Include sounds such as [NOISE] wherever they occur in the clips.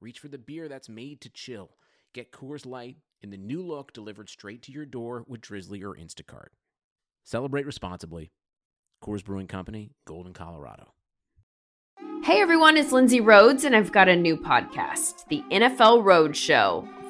reach for the beer that's made to chill. Get Coors Light in the new look delivered straight to your door with Drizly or Instacart. Celebrate responsibly. Coors Brewing Company, Golden, Colorado. Hey everyone, it's Lindsay Rhodes, and I've got a new podcast, The NFL Road Show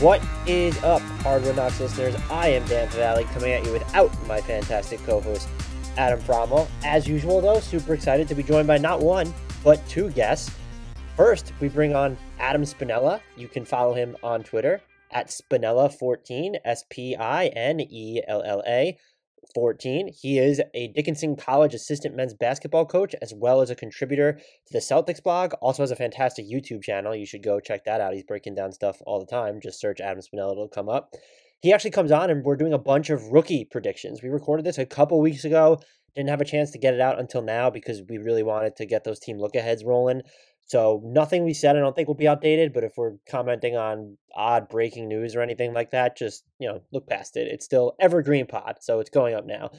What is up, Hardwood Knocks listeners? I am Dan Vallie coming at you without my fantastic co host, Adam Fromal. As usual, though, super excited to be joined by not one, but two guests. First, we bring on Adam Spinella. You can follow him on Twitter at Spinella14, S P I N E L L A. 14. He is a Dickinson College assistant men's basketball coach as well as a contributor to the Celtics blog. Also has a fantastic YouTube channel. You should go check that out. He's breaking down stuff all the time. Just search Adam Spinella, it'll come up. He actually comes on and we're doing a bunch of rookie predictions. We recorded this a couple weeks ago. Didn't have a chance to get it out until now because we really wanted to get those team look aheads rolling. So nothing we said I don't think will be outdated, but if we're commenting on odd breaking news or anything like that, just, you know, look past it. It's still evergreen pod, so it's going up now.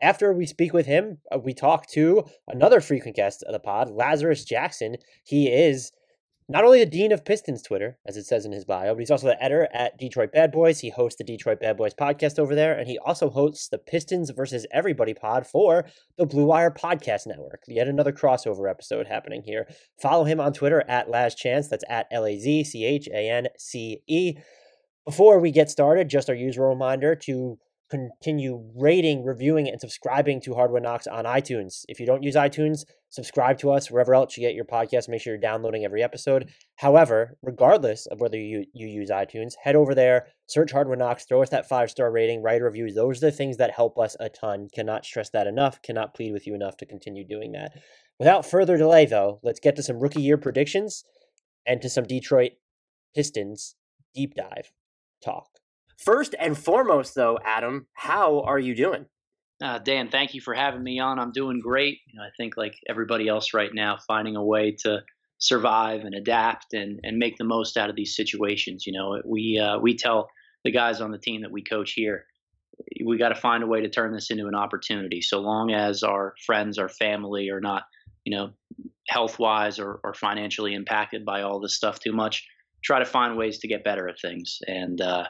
After we speak with him, uh, we talk to another frequent guest of the pod, Lazarus Jackson. He is not only the dean of Pistons Twitter, as it says in his bio, but he's also the editor at Detroit Bad Boys. He hosts the Detroit Bad Boys podcast over there, and he also hosts the Pistons versus Everybody pod for the Blue Wire Podcast Network. Yet another crossover episode happening here. Follow him on Twitter at Laz Chance. That's at L A Z C H A N C E. Before we get started, just our usual reminder to continue rating, reviewing, and subscribing to Hardwood Knocks on iTunes. If you don't use iTunes, subscribe to us wherever else you get your podcast. Make sure you're downloading every episode. However, regardless of whether you, you use iTunes, head over there, search Hardwood Knocks, throw us that five star rating, write reviews. Those are the things that help us a ton. Cannot stress that enough, cannot plead with you enough to continue doing that. Without further delay, though, let's get to some rookie year predictions and to some Detroit Pistons deep dive talk. First and foremost, though, Adam, how are you doing? Uh, Dan, thank you for having me on. I'm doing great. You know, I think like everybody else right now, finding a way to survive and adapt and, and make the most out of these situations. You know, we uh, we tell the guys on the team that we coach here, we got to find a way to turn this into an opportunity. So long as our friends, our family are not, you know, health wise or, or financially impacted by all this stuff too much, try to find ways to get better at things. And uh,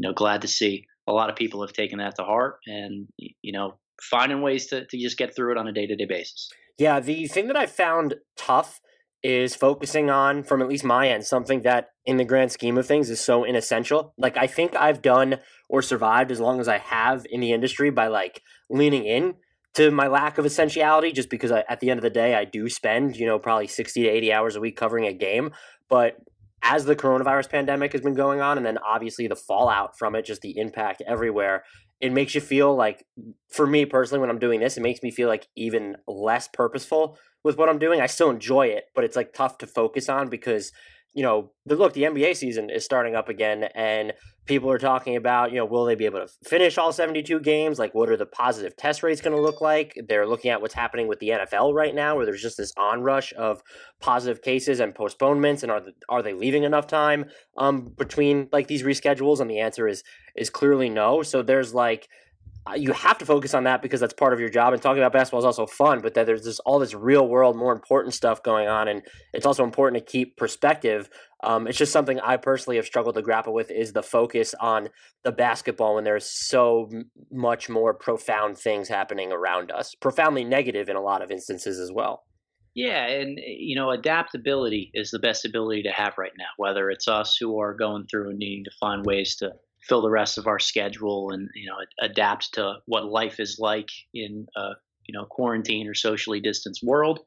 you know, glad to see a lot of people have taken that to heart and, you know, finding ways to, to just get through it on a day to day basis. Yeah, the thing that I found tough is focusing on, from at least my end, something that in the grand scheme of things is so inessential. Like, I think I've done or survived as long as I have in the industry by like leaning in to my lack of essentiality just because I, at the end of the day i do spend you know probably 60 to 80 hours a week covering a game but as the coronavirus pandemic has been going on and then obviously the fallout from it just the impact everywhere it makes you feel like for me personally when i'm doing this it makes me feel like even less purposeful with what i'm doing. I still enjoy it but it's like tough to focus on because you know, look, the NBA season is starting up again, and people are talking about, you know, will they be able to finish all 72 games? Like, what are the positive test rates going to look like? They're looking at what's happening with the NFL right now, where there's just this onrush of positive cases and postponements, and are the, are they leaving enough time um, between like these reschedules? And the answer is is clearly no. So there's like you have to focus on that because that's part of your job. And talking about basketball is also fun, but that there's this all this real world, more important stuff going on, and it's also important to keep perspective. Um, it's just something I personally have struggled to grapple with is the focus on the basketball when there's so much more profound things happening around us, profoundly negative in a lot of instances as well. Yeah, and you know, adaptability is the best ability to have right now. Whether it's us who are going through and needing to find ways to fill the rest of our schedule and you know adapt to what life is like in a you know quarantine or socially distanced world.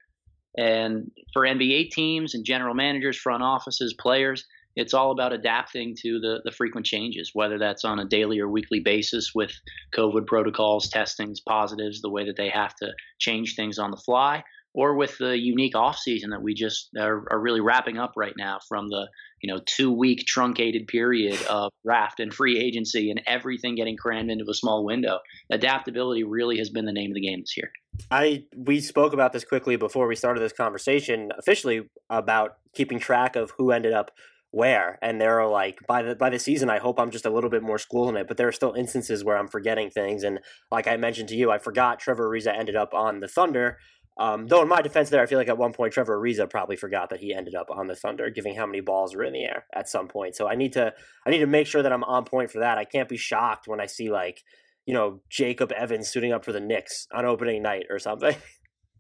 And for NBA teams and general managers, front offices, players, it's all about adapting to the, the frequent changes, whether that's on a daily or weekly basis with COVID protocols, testings, positives, the way that they have to change things on the fly, or with the unique off season that we just are, are really wrapping up right now from the you know two week truncated period of draft and free agency and everything getting crammed into a small window. Adaptability really has been the name of the game this year. I we spoke about this quickly before we started this conversation officially about keeping track of who ended up where and there are like by the by the season i hope i'm just a little bit more school in it but there are still instances where i'm forgetting things and like i mentioned to you i forgot trevor ariza ended up on the thunder um, though in my defense there i feel like at one point trevor ariza probably forgot that he ended up on the thunder given how many balls were in the air at some point. So i need to i need to make sure that i'm on point for that. I can't be shocked when i see like you know jacob evans suiting up for the knicks on opening night or something. [LAUGHS]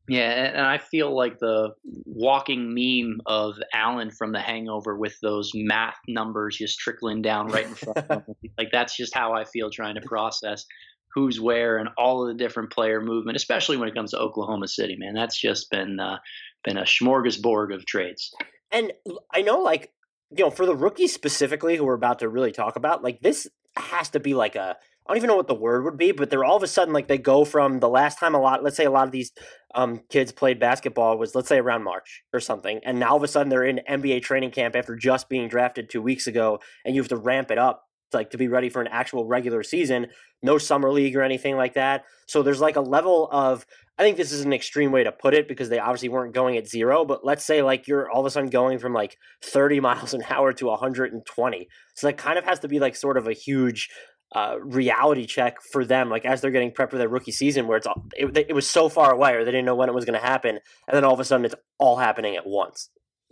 Yeah, and I feel like the walking meme of Alan from The Hangover with those math numbers just trickling down right in front of me. [LAUGHS] Like that's just how I feel trying to process who's where and all of the different player movement, especially when it comes to Oklahoma City. Man, that's just been uh, been a smorgasbord of trades. And I know, like you know, for the rookies specifically, who we're about to really talk about, like this has to be like a I don't even know what the word would be, but they're all of a sudden like they go from the last time a lot, let's say a lot of these um, kids played basketball was let's say around March or something, and now all of a sudden they're in NBA training camp after just being drafted two weeks ago, and you have to ramp it up like to be ready for an actual regular season. No summer league or anything like that. So there's like a level of I think this is an extreme way to put it because they obviously weren't going at zero, but let's say like you're all of a sudden going from like 30 [LAUGHS] miles an hour to 120. So that kind of has to be like sort of a huge uh, reality check for them, like as they're getting prepped for their rookie season, where it's it, it was so far away, or they didn't know when it was going to happen, and then all of a sudden it's all happening at once.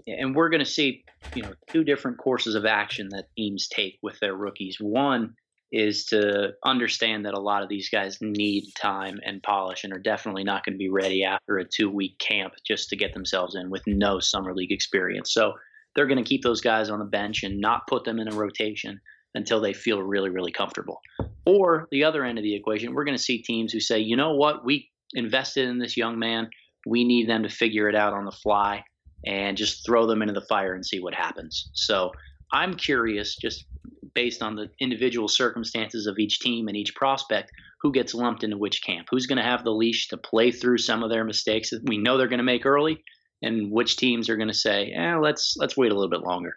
And we're going to see, you know, two different courses of action that teams take with their rookies. One is to understand that a lot of these guys need time and polish, and are definitely not going to be ready after a two-week camp just to get themselves in with no summer league experience. So they're going to keep those guys on the bench and not put them in a rotation until they feel really, really comfortable. Or the other end of the equation, we're going to see teams who say, you know what, we invested in this young man. We need them to figure it out on the fly and just throw them into the fire and see what happens. So I'm curious, just based on the individual circumstances of each team and each prospect, who gets lumped into which camp? Who's going to have the leash to play through some of their mistakes that we know they're going to make early, and which teams are going to say, "Eh, let's let's wait a little bit longer."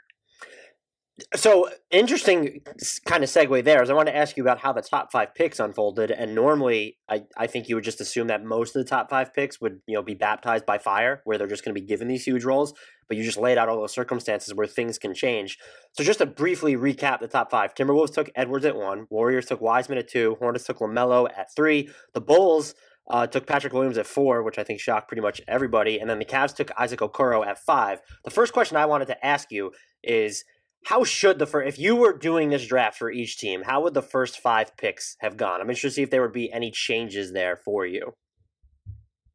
So interesting kind of segue there is I want to ask you about how the top five picks unfolded. And normally, I, I think you would just assume that most of the top five picks would you know be baptized by fire, where they're just going to be given these huge roles. But you just laid out all those circumstances where things can change. So just to briefly recap the top five: Timberwolves took Edwards at one, Warriors took Wiseman at two, Hornets took Lamelo at three, the Bulls. Uh, took Patrick Williams at four, which I think shocked pretty much everybody. And then the Cavs took Isaac Okoro at five. The first question I wanted to ask you is how should the first if you were doing this draft for each team how would the first five picks have gone? I'm interested to see if there would be any changes there for you.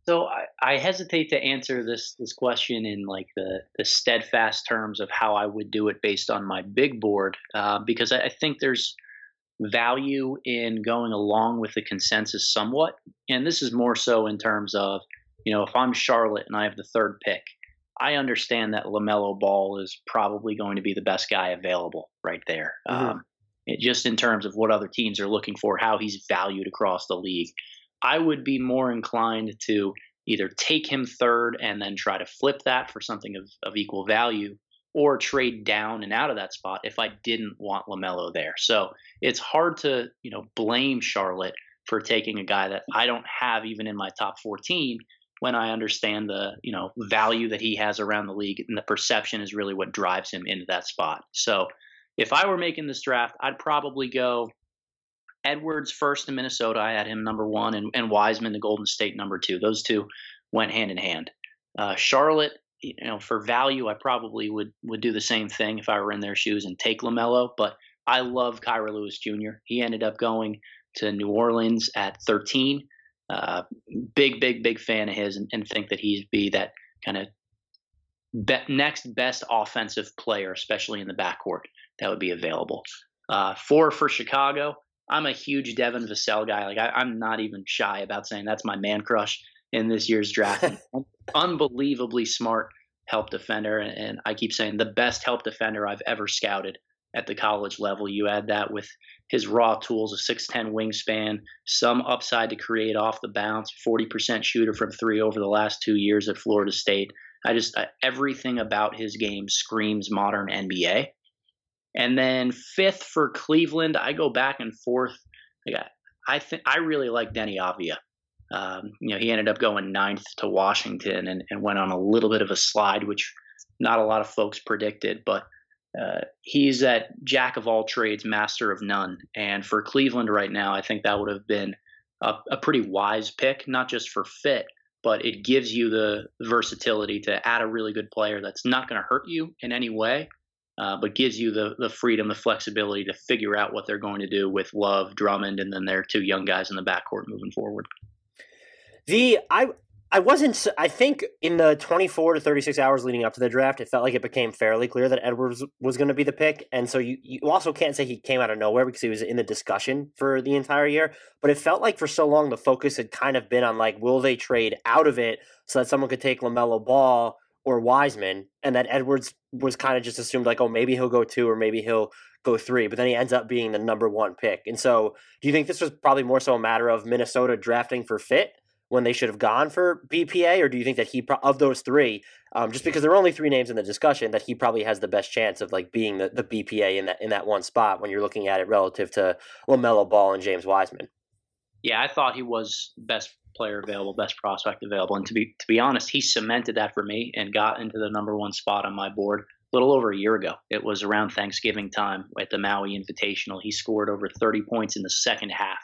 So I, I, hesitate to answer this this question in like the the steadfast terms of how I would do it based on my big board uh, because I, I think there's value in going along with the consensus somewhat, and this is more so in terms of you know if I'm Charlotte and I have the third pick, I understand that LaMelo Ball is probably going to be the best guy available right there. Mm-hmm. Um, it, just in terms of what other teams are looking for, how he's valued across the league. I would be more inclined to either take him third and then try to flip that for something of, of equal value or trade down and out of that spot if I didn't want LaMelo there. So it's hard to, you know, blame Charlotte for taking a guy that I don't have even in my top 14 when I understand the you know value that he has around the league and the perception is really what drives him into that spot. So if I were making this draft, I'd probably go Edwards first in Minnesota. I had him number one, and, and Wiseman the Golden State number two. Those two went hand in hand. Uh, Charlotte, you know, for value, I probably would would do the same thing if I were in their shoes and take Lamelo. But I love Kira Lewis Jr. He ended up going to New Orleans at 13. Uh, big, big, big fan of his, and, and, think that he'd be that kind of be- next best offensive player, especially in the backcourt, that would be available. Uh, four for Chicago. I'm a huge Devin Vassell guy. Like I, am not even shy about saying that's my man crush in this year's draft. [LAUGHS] Unbelievably smart help defender, and, and I keep saying the best help defender I've ever scouted at the college level. You add that with his raw tools, a 6'10 wingspan, some upside to create off the bounce, 40% shooter from three over the last two years at Florida State. I just, uh, everything about his game screams modern NBA. And then fifth for Cleveland, I go back and forth. I think I really like Deni Avdija. Um, you know, he ended up going ninth to Washington and, and went on a little bit of a slide, which not a lot of folks predicted. But uh, he's that jack of all trades, master of none. And for Cleveland right now, I think that would have been a, a pretty wise pick, not just for fit, but it gives you the versatility to add a really good player that's not going to hurt you in any way, uh, but gives you the the freedom, the flexibility to figure out what they're going to do with Love, Drummond, and then their two young guys in the backcourt moving forward. The I I wasn't. I think in the 24 to 36 hours leading up to the draft, it felt like it became fairly clear that Edwards was going to be the pick. And so you, you also can't say he came out of nowhere because he was in the discussion for the entire year. But it felt like for so long the focus had kind of been on like, will they trade out of it so that someone could take LaMelo Ball or Wiseman, and that Edwards was kind of just assumed like, oh, maybe he'll go two or maybe he'll go three. But then he ends up being the number one pick. And so, do you think this was probably more so a matter of Minnesota drafting for fit? When they should have gone for BPA, or do you think that he of those three, um, just because there are only three names in the discussion, that he probably has the best chance of like being the, the BPA in that in that one spot when you're looking at it relative to Lamelo Ball and James Wiseman? Yeah, I thought he was best player available, best prospect available, and to be to be honest, he cemented that for me and got into the number one spot on my board a little over a year ago. It was around Thanksgiving time at the Maui Invitational. He scored over 30 points in the second half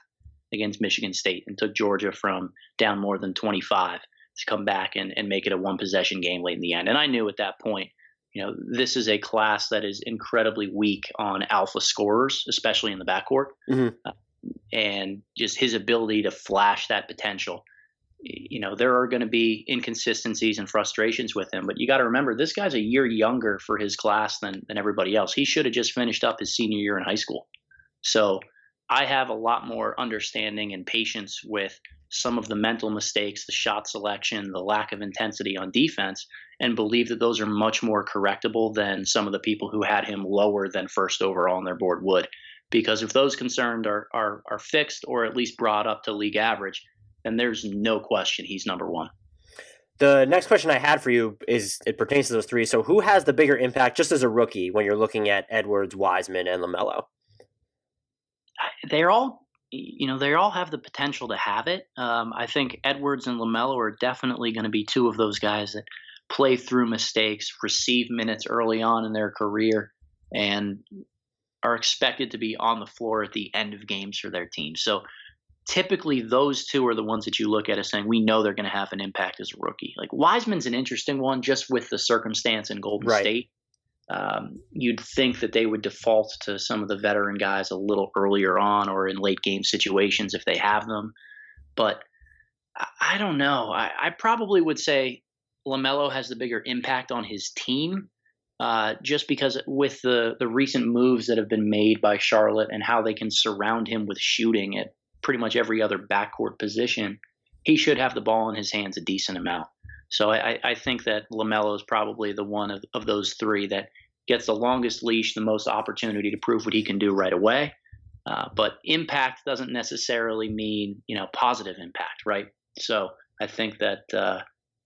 against Michigan State and took Georgia from down more than 25 to come back and, and make it a one possession game late in the end. And I knew at that point, you know, this is a class that is incredibly weak on alpha scorers, especially in the backcourt. Mm-hmm. Uh, and just his ability to flash that potential. You know, there are going to be inconsistencies and frustrations with him, but you got to remember this guy's a year younger for his class than, than everybody else. He should have just finished up his senior year in high school. So I have a lot more understanding and patience with some of the mental mistakes, the shot selection, the lack of intensity on defense, and believe that those are much more correctable than some of the people who had him lower than first overall on their board would. Because if those concerned are, are, are fixed or at least brought up to league average, then there's no question he's number one. The next question I had for you is it pertains to those three. So, who has the bigger impact just as a rookie when you're looking at Edwards, Wiseman, and LaMelo? They're all you know they all have the potential to have it. Um, I think Edwards and Lamelo are definitely going to be two of those guys that play through mistakes, receive minutes early on in their career, and are expected to be on the floor at the end of games for their team. So typically those two are the ones that you look at as saying we know they're going to have an impact as a rookie. Like Wiseman's an interesting one just with the circumstance in Golden right. State um, you'd think that they would default to some of the veteran guys a little earlier on or in late game situations if they have them. But I, I don't know. I, I, probably would say LaMelo has the bigger impact on his team. Uh, just because with the, the recent moves that have been made by Charlotte and how they can surround him with shooting at pretty much every other backcourt position, he should have the ball in his hands a decent amount. So I, I think that LaMelo is probably the one of, of those three that gets the longest leash, the most opportunity to prove what he can do right away. Uh, but impact doesn't necessarily mean you know positive impact, right? So I think that uh,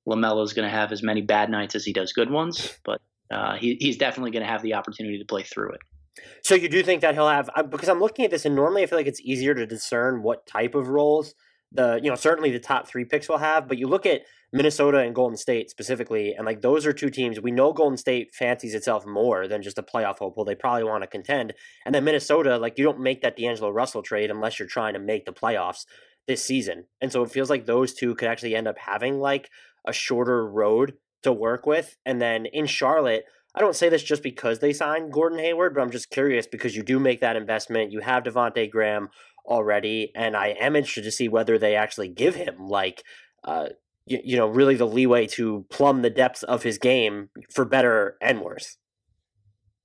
LaMelo is going to have as many bad nights as he does good ones, but uh, he, he's definitely going to have the opportunity to play through it. So you do think that he'll have because I'm looking at this and normally I feel like it's easier to discern what type of roles the you know certainly the top three picks will have, but you look at Minnesota and Golden State specifically, and like those are two teams we know Golden State fancies itself more than just a playoff hopeful. They probably want to contend, and then Minnesota, like you don't make that D'Angelo Russell trade unless you're trying to make the playoffs this season, and so it feels like those two could actually end up having like a shorter road to work with, and then in Charlotte. I don't say this just because they signed Gordon Hayward, but I'm just curious because you do make that investment. You have Devonte Graham already, and I am interested to see whether they actually give him like uh, you, you know, really the leeway to plumb the depths of his game for better and worse.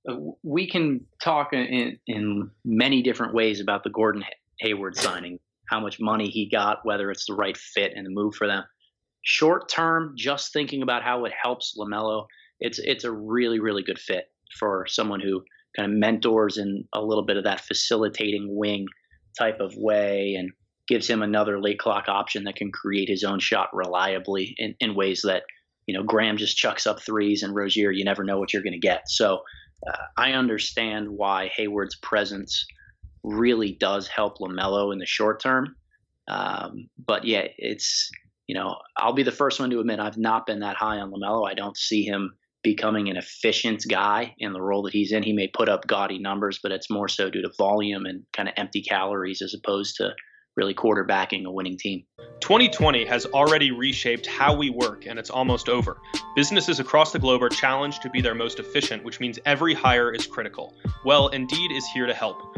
Uh, we can talk in, in many different ways about the Gordon Hayward signing, how much money he got, whether it's the right fit and the move for them. Short term, just thinking about how it helps LaMelo, it's it's a really really good fit for someone who kind of mentors in a little bit of that facilitating wing type of way and gives him another late clock option that can create his own shot reliably in, in ways that you know Graham just chucks up threes and Rozier you never know what you're going to get. So uh, I understand why Hayward's presence really does help LaMelo in the short term. Um, but yeah, it's you know I'll be the first one to admit I've not been that high on LaMelo. I don't see him becoming an efficient guy in the role that he's in. He may put up gaudy numbers, but it's more so due to volume and kind of empty calories as opposed to really quarterbacking a winning team. 2020 has already reshaped how we work, and it's almost over. Businesses across the globe are challenged to be their most efficient, which means every hire is critical. Well, Indeed is here to help.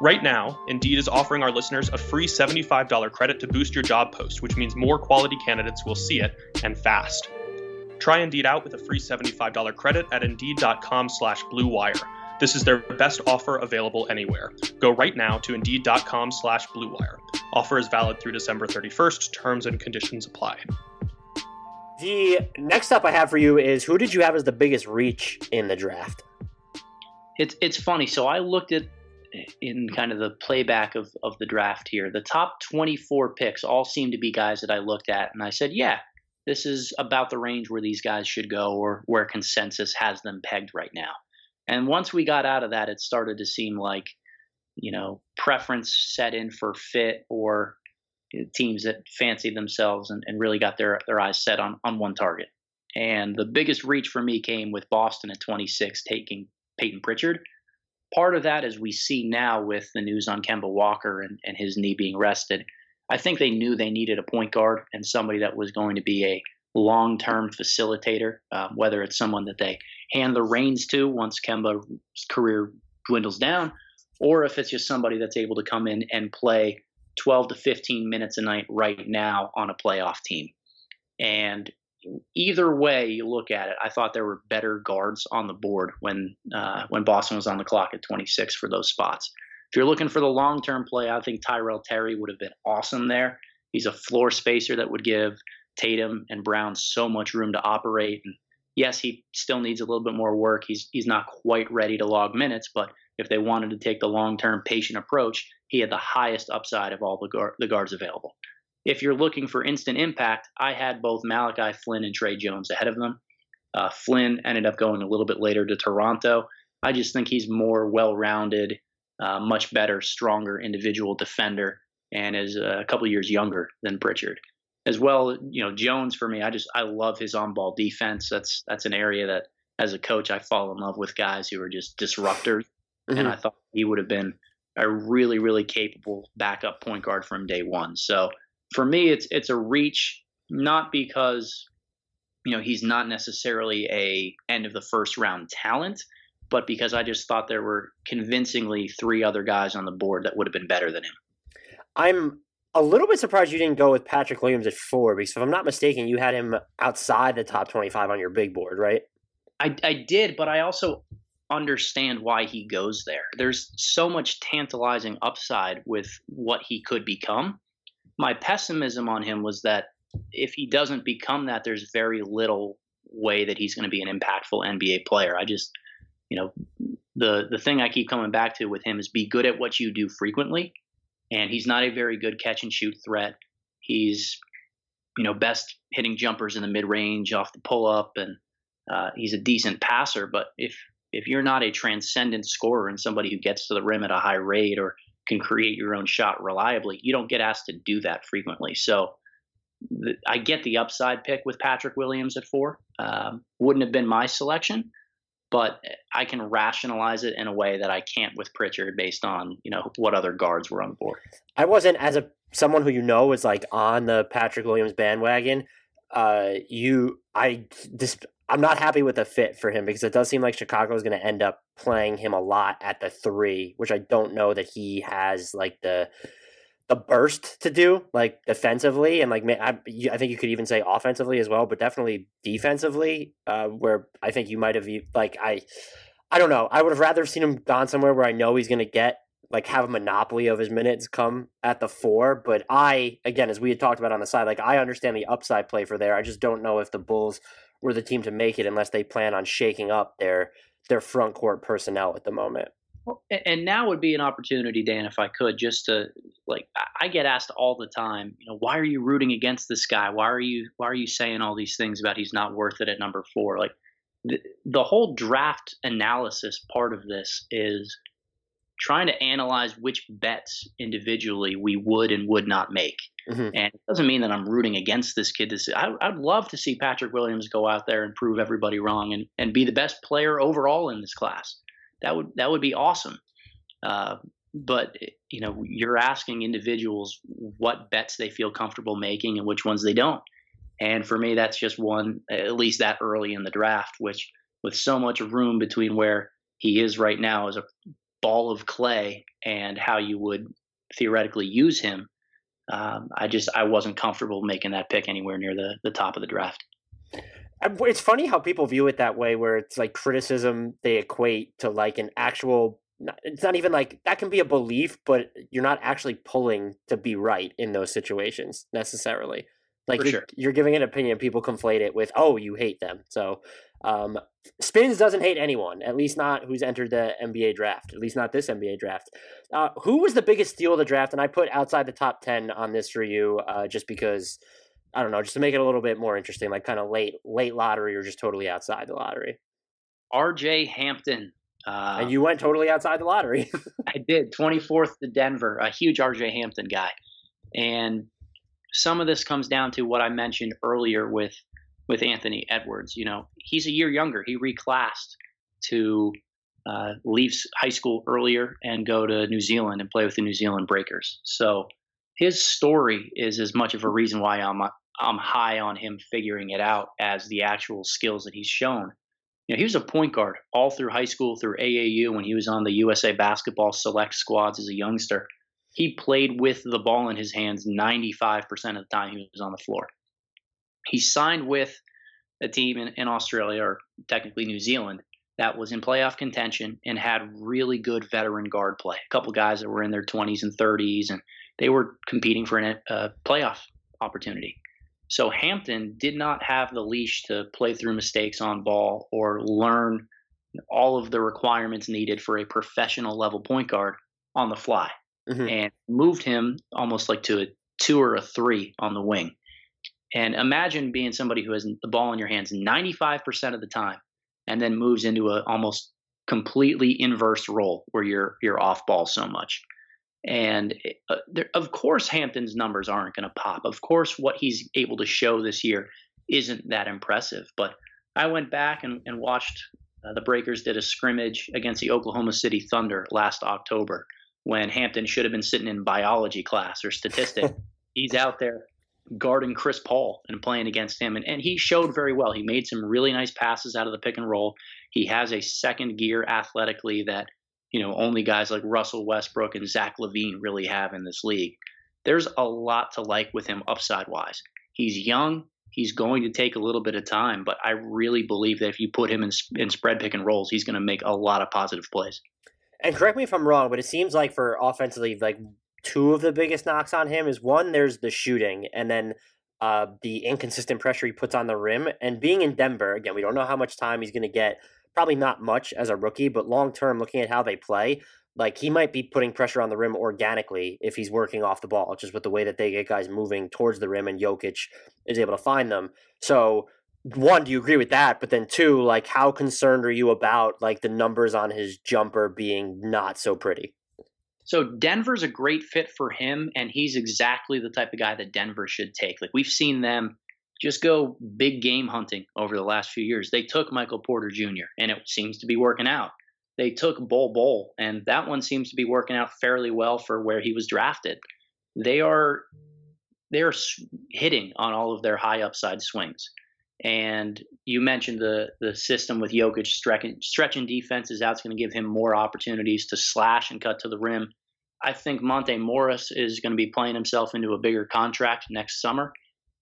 Right now, Indeed is offering our listeners a free $75 credit to boost your job post, which means more quality candidates will see it and fast. Try Indeed out with a free $75 credit at Indeed.com slash BlueWire. This is their best offer available anywhere. Go right now to Indeed.com slash BlueWire. Offer is valid through December 31st. Terms and conditions apply. The next up I have for you is who did you have as the biggest reach in the draft? It's it's funny. So I looked at in kind of the playback of, of the draft here. The top 24 picks all seem to be guys that I looked at, and I said, yeah, this is about the range where these guys should go or where consensus has them pegged right now. And once we got out of that, it started to seem like, you know, preference set in for fit or teams that fancied themselves and, and really got their, their eyes set on, on one target. And the biggest reach for me came with Boston at 26, taking Payton Pritchard part of that, as we see now with the news on Kemba Walker and, and his knee being rested, I think they knew they needed a point guard and somebody that was going to be a long term facilitator, uh, whether it's someone that they hand the reins to once Kemba's career dwindles down, or if it's just somebody that's able to come in and play 12 to 15 minutes a night right now on a playoff team. And either way you look at it, I thought there were better guards on the board when uh, when Boston was on the clock at 26 for those spots. If you're looking for the long term play, I think Tyrell Terry would have been awesome there. He's a floor spacer that would give Tatum and Brown so much room to operate. And yes, he still needs a little bit more work. He's he's not quite ready to log minutes, but if they wanted to take the long term patient approach, he had the highest upside of all the, guard, the guards available if you're looking for instant impact, I had both Malachi Flynn and Tre Jones ahead of them. Uh, Flynn ended up going a little bit later to Toronto. I just think he's more well rounded, uh, much better, stronger individual defender, and is a couple years younger than Pritchard. As well, you know, Jones for me, I just I love his on ball defense. That's that's an area that as a coach I fall in love with guys who are just disruptors. Mm-hmm. And I thought he would have been a really, really capable backup point guard from day one. So for me, it's it's a reach, not because you know he's not necessarily a end of the first round talent, but because I just thought there were convincingly three other guys on the board that would have been better than him. I'm a little bit surprised you didn't go with Patrick Williams at four because if I'm not mistaken, you had him outside the top 25 on your big board, right? I, I did, but I also understand why he goes there. There's so much tantalizing upside with what he could become my pessimism on him was that if he doesn't become that, there's very little way that he's going to be an impactful NBA player. I just, you know, the the thing I keep coming back to with him is be good at what you do frequently, and he's not a very good catch and shoot threat. He's, you know, best hitting jumpers in the mid range off the pull up, and uh, he's a decent passer. But if if you're not a transcendent scorer and somebody who gets to the rim at a high rate or can create your own shot reliably. You don't get asked to do that frequently. So I get the upside pick with Patrick Williams at four. Um, wouldn't have been my selection, but I can rationalize it in a way that I can't with Pritchard based on you know what other guards were on the board. I wasn't as a someone who you know was like on the Patrick Williams bandwagon. Uh, you, I this I'm not happy with the fit for him because it does seem like Chicago is going to end up playing him a lot at the three, which I don't know that he has like the the burst to do like defensively and like I, I think you could even say offensively as well, but definitely defensively, uh, where I think you might have like I I don't know. I would have rather seen him gone somewhere where I know he's going to get like have a monopoly of his minutes come at the four. But I, again, as we had talked about on the side, like I understand the upside play for there. I just don't know if the Bulls were the team to make it unless they plan on shaking up their their front court personnel at the moment. And now would be an opportunity, Dan, if I could, just to like I get asked all the time, you know, why are you rooting against this guy? Why are you why are you saying all these things about he's not worth it at number four? Like the, the whole draft analysis part of this is trying to analyze which bets individually we would and would not make. Mm-hmm. And it doesn't mean that I'm rooting against this kid. This I, would love to see Patrick Williams go out there and prove everybody wrong and, and be the best player overall in this class. That would that would be awesome. Uh, but you know, you're asking individuals what bets they feel comfortable making and which ones they don't. And for me, that's just one, at least that early in the draft, which with so much room between where he is right now as a ball of clay and how you would theoretically use him, um, I just I wasn't comfortable making that pick anywhere near the the top of the draft. It's funny how people view it that way, where it's like criticism they equate to like an actual. It's not even like that can be a belief, but you're not actually pulling to be right in those situations necessarily. Like you're, sure. you're, giving an opinion, people conflate it with, "Oh, you hate them." So um, Spins doesn't hate anyone, at least not who's entered the NBA draft, at least not this NBA draft. Uh, who was the biggest steal of the draft? And I put outside the top 10 on this for you uh, just because, I don't know, just to make it a little bit more interesting, like kind of late, late lottery or just totally outside the lottery. RJ Hampton. Uh, and you went totally outside the lottery. [LAUGHS] I did. 24th to Denver, a huge RJ Hampton guy. And some of this comes down to what I mentioned earlier with with Anthony Edwards. You know, he's a year younger. He reclassed to uh, leave high school earlier and go to New Zealand and play with the New Zealand Breakers. So his story is as much of a reason why I'm I'm high on him figuring it out as the actual skills that he's shown. You know, he was a point guard all through high school, through AAU, when he was on the USA basketball select squads as a youngster. He played with the ball in his hands 95% of the time he was on the floor. He signed with a team in, in Australia, or technically New Zealand, that was in playoff contention and had really good veteran guard play. A couple guys that were in their 20s and 30s, and they were competing for a uh, playoff opportunity. So Hampton did not have the leash to play through mistakes on ball or learn all of the requirements needed for a professional level point guard on the fly, mm-hmm. and moved him almost like to a two or a three on the wing. And imagine being somebody who has the ball in your hands 95% of the time and then moves into a almost completely inverse role where you're you're off ball so much. And uh, there, of course, Hampton's numbers aren't going to pop. Of course, what he's able to show this year isn't that impressive. But I went back and, and watched uh, the Breakers did a scrimmage against the Oklahoma City Thunder last October when Hampton should have been sitting in biology class or statistics. [LAUGHS] he's out there guarding Chris Paul and playing against him. And, and he showed very well. He made some really nice passes out of the pick and roll. He has a second gear athletically that, you know, only guys like Russell Westbrook and Zach LaVine really have in this league. There's a lot to like with him upside wise. He's young. He's going to take a little bit of time, but I really believe that if you put him in, in spread pick and rolls, he's going to make a lot of positive plays. And correct me if I'm wrong, but it seems like for offensively, like two of the biggest knocks on him is one, there's the shooting, and then uh, the inconsistent pressure he puts on the rim. And being in Denver, again, we don't know how much time he's going to get. Probably not much as a rookie, but long term, looking at how they play, like he might be putting pressure on the rim organically if he's working off the ball, just with the way that they get guys moving towards the rim and Jokic is able to find them. So one, do you agree with that? But then two, like how concerned are you about like the numbers on his jumper being not so pretty? So Denver's a great fit for him, and he's exactly the type of guy that Denver should take. Like we've seen them just go big game hunting over the last few years. They took Michael Porter Jr. and it seems to be working out. They took Bol Bol and that one seems to be working out fairly well for where he was drafted. They are they're hitting on all of their high upside swings. And you mentioned the the system with Jokic stretching, stretching defenses out is going to give him more opportunities to slash and cut to the rim. I think Monte Morris is going to be playing himself into a bigger contract next summer,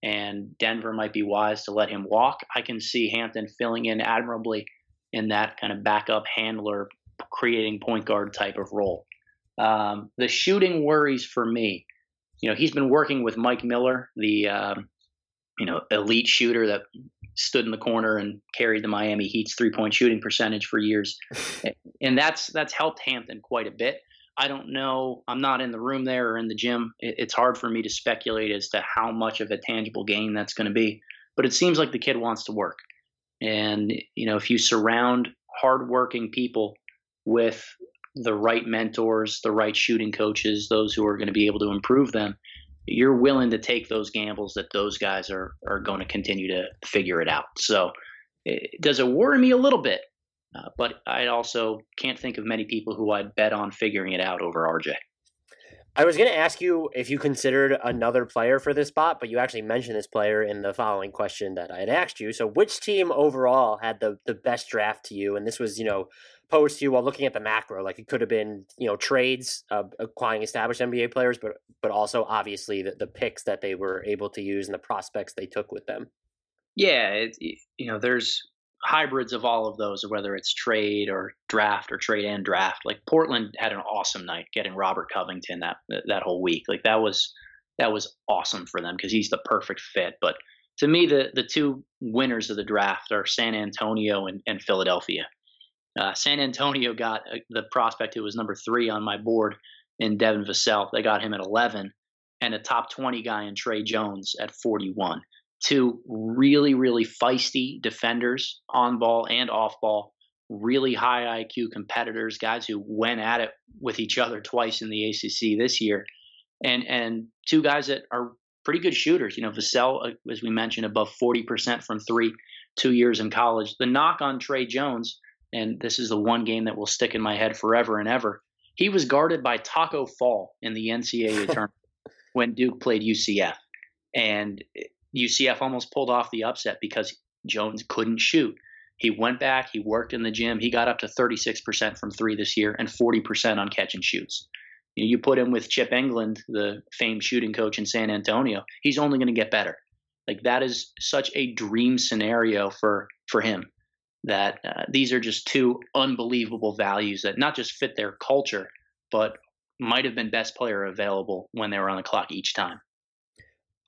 and Denver might be wise to let him walk. I can see Hampton filling in admirably in that kind of backup handler, creating point guard type of role. Um, the shooting worries for me. You know, he's been working with Mike Miller, the um, you know elite shooter that stood in the corner and carried the Miami Heat's three point shooting percentage for years, [LAUGHS] and that's that's helped Hampton quite a bit. I don't know. I'm not in the room there or in the gym. It's hard for me to speculate as to how much of a tangible gain that's going to be. But it seems like the kid wants to work, and you know if you surround hardworking people with the right mentors, the right shooting coaches, those who are going to be able to improve them, you're willing to take those gambles that those guys are are going to continue to figure it out. So, it, does it worry me a little bit? Uh, but I also can't think of many people who I'd bet on figuring it out over RJ. I was going to ask you if you considered another player for this spot, but you actually mentioned this player in the following question that I had asked you. So, which team overall had the the best draft to you? And this was, you know, posed to you while looking at the macro. Like it could have been, you know, trades uh, acquiring established NBA players, but but also obviously the, the picks that they were able to use and the prospects they took with them. Yeah, it, you know, there's hybrids of all of those, whether it's trade or draft or trade and draft. Like Portland had an awesome night getting Robert Covington that that whole week. Like that was that was awesome for them because he's the perfect fit. But to me, the the two winners of the draft are San Antonio and, and Philadelphia. Uh, San Antonio got uh, the prospect who was number three on my board in Devin Vassell. They got him at 11, and a top 20 guy in Tre Jones at 41. Two really, really feisty defenders on ball and off ball, really high IQ competitors, guys who went at it with each other twice in the ACC this year, and and two guys that are pretty good shooters. You know, Vassell, uh, as we mentioned, above 40% from three, two years in college. The knock on Tre Jones and this is the one game that will stick in my head forever and ever. He was guarded by Taco Fall in the NCAA [LAUGHS] tournament when Duke played UCF, and UCF almost pulled off the upset because Jones couldn't shoot. He went back, he worked in the gym, he got up to 36% from three this year and 40% on catch and shoots. You put him with Chip Engelland, the famed shooting coach in San Antonio, he's only going to get better. Like that is such a dream scenario for for him that uh, these are just two unbelievable values that not just fit their culture, but might have been best player available when they were on the clock each time.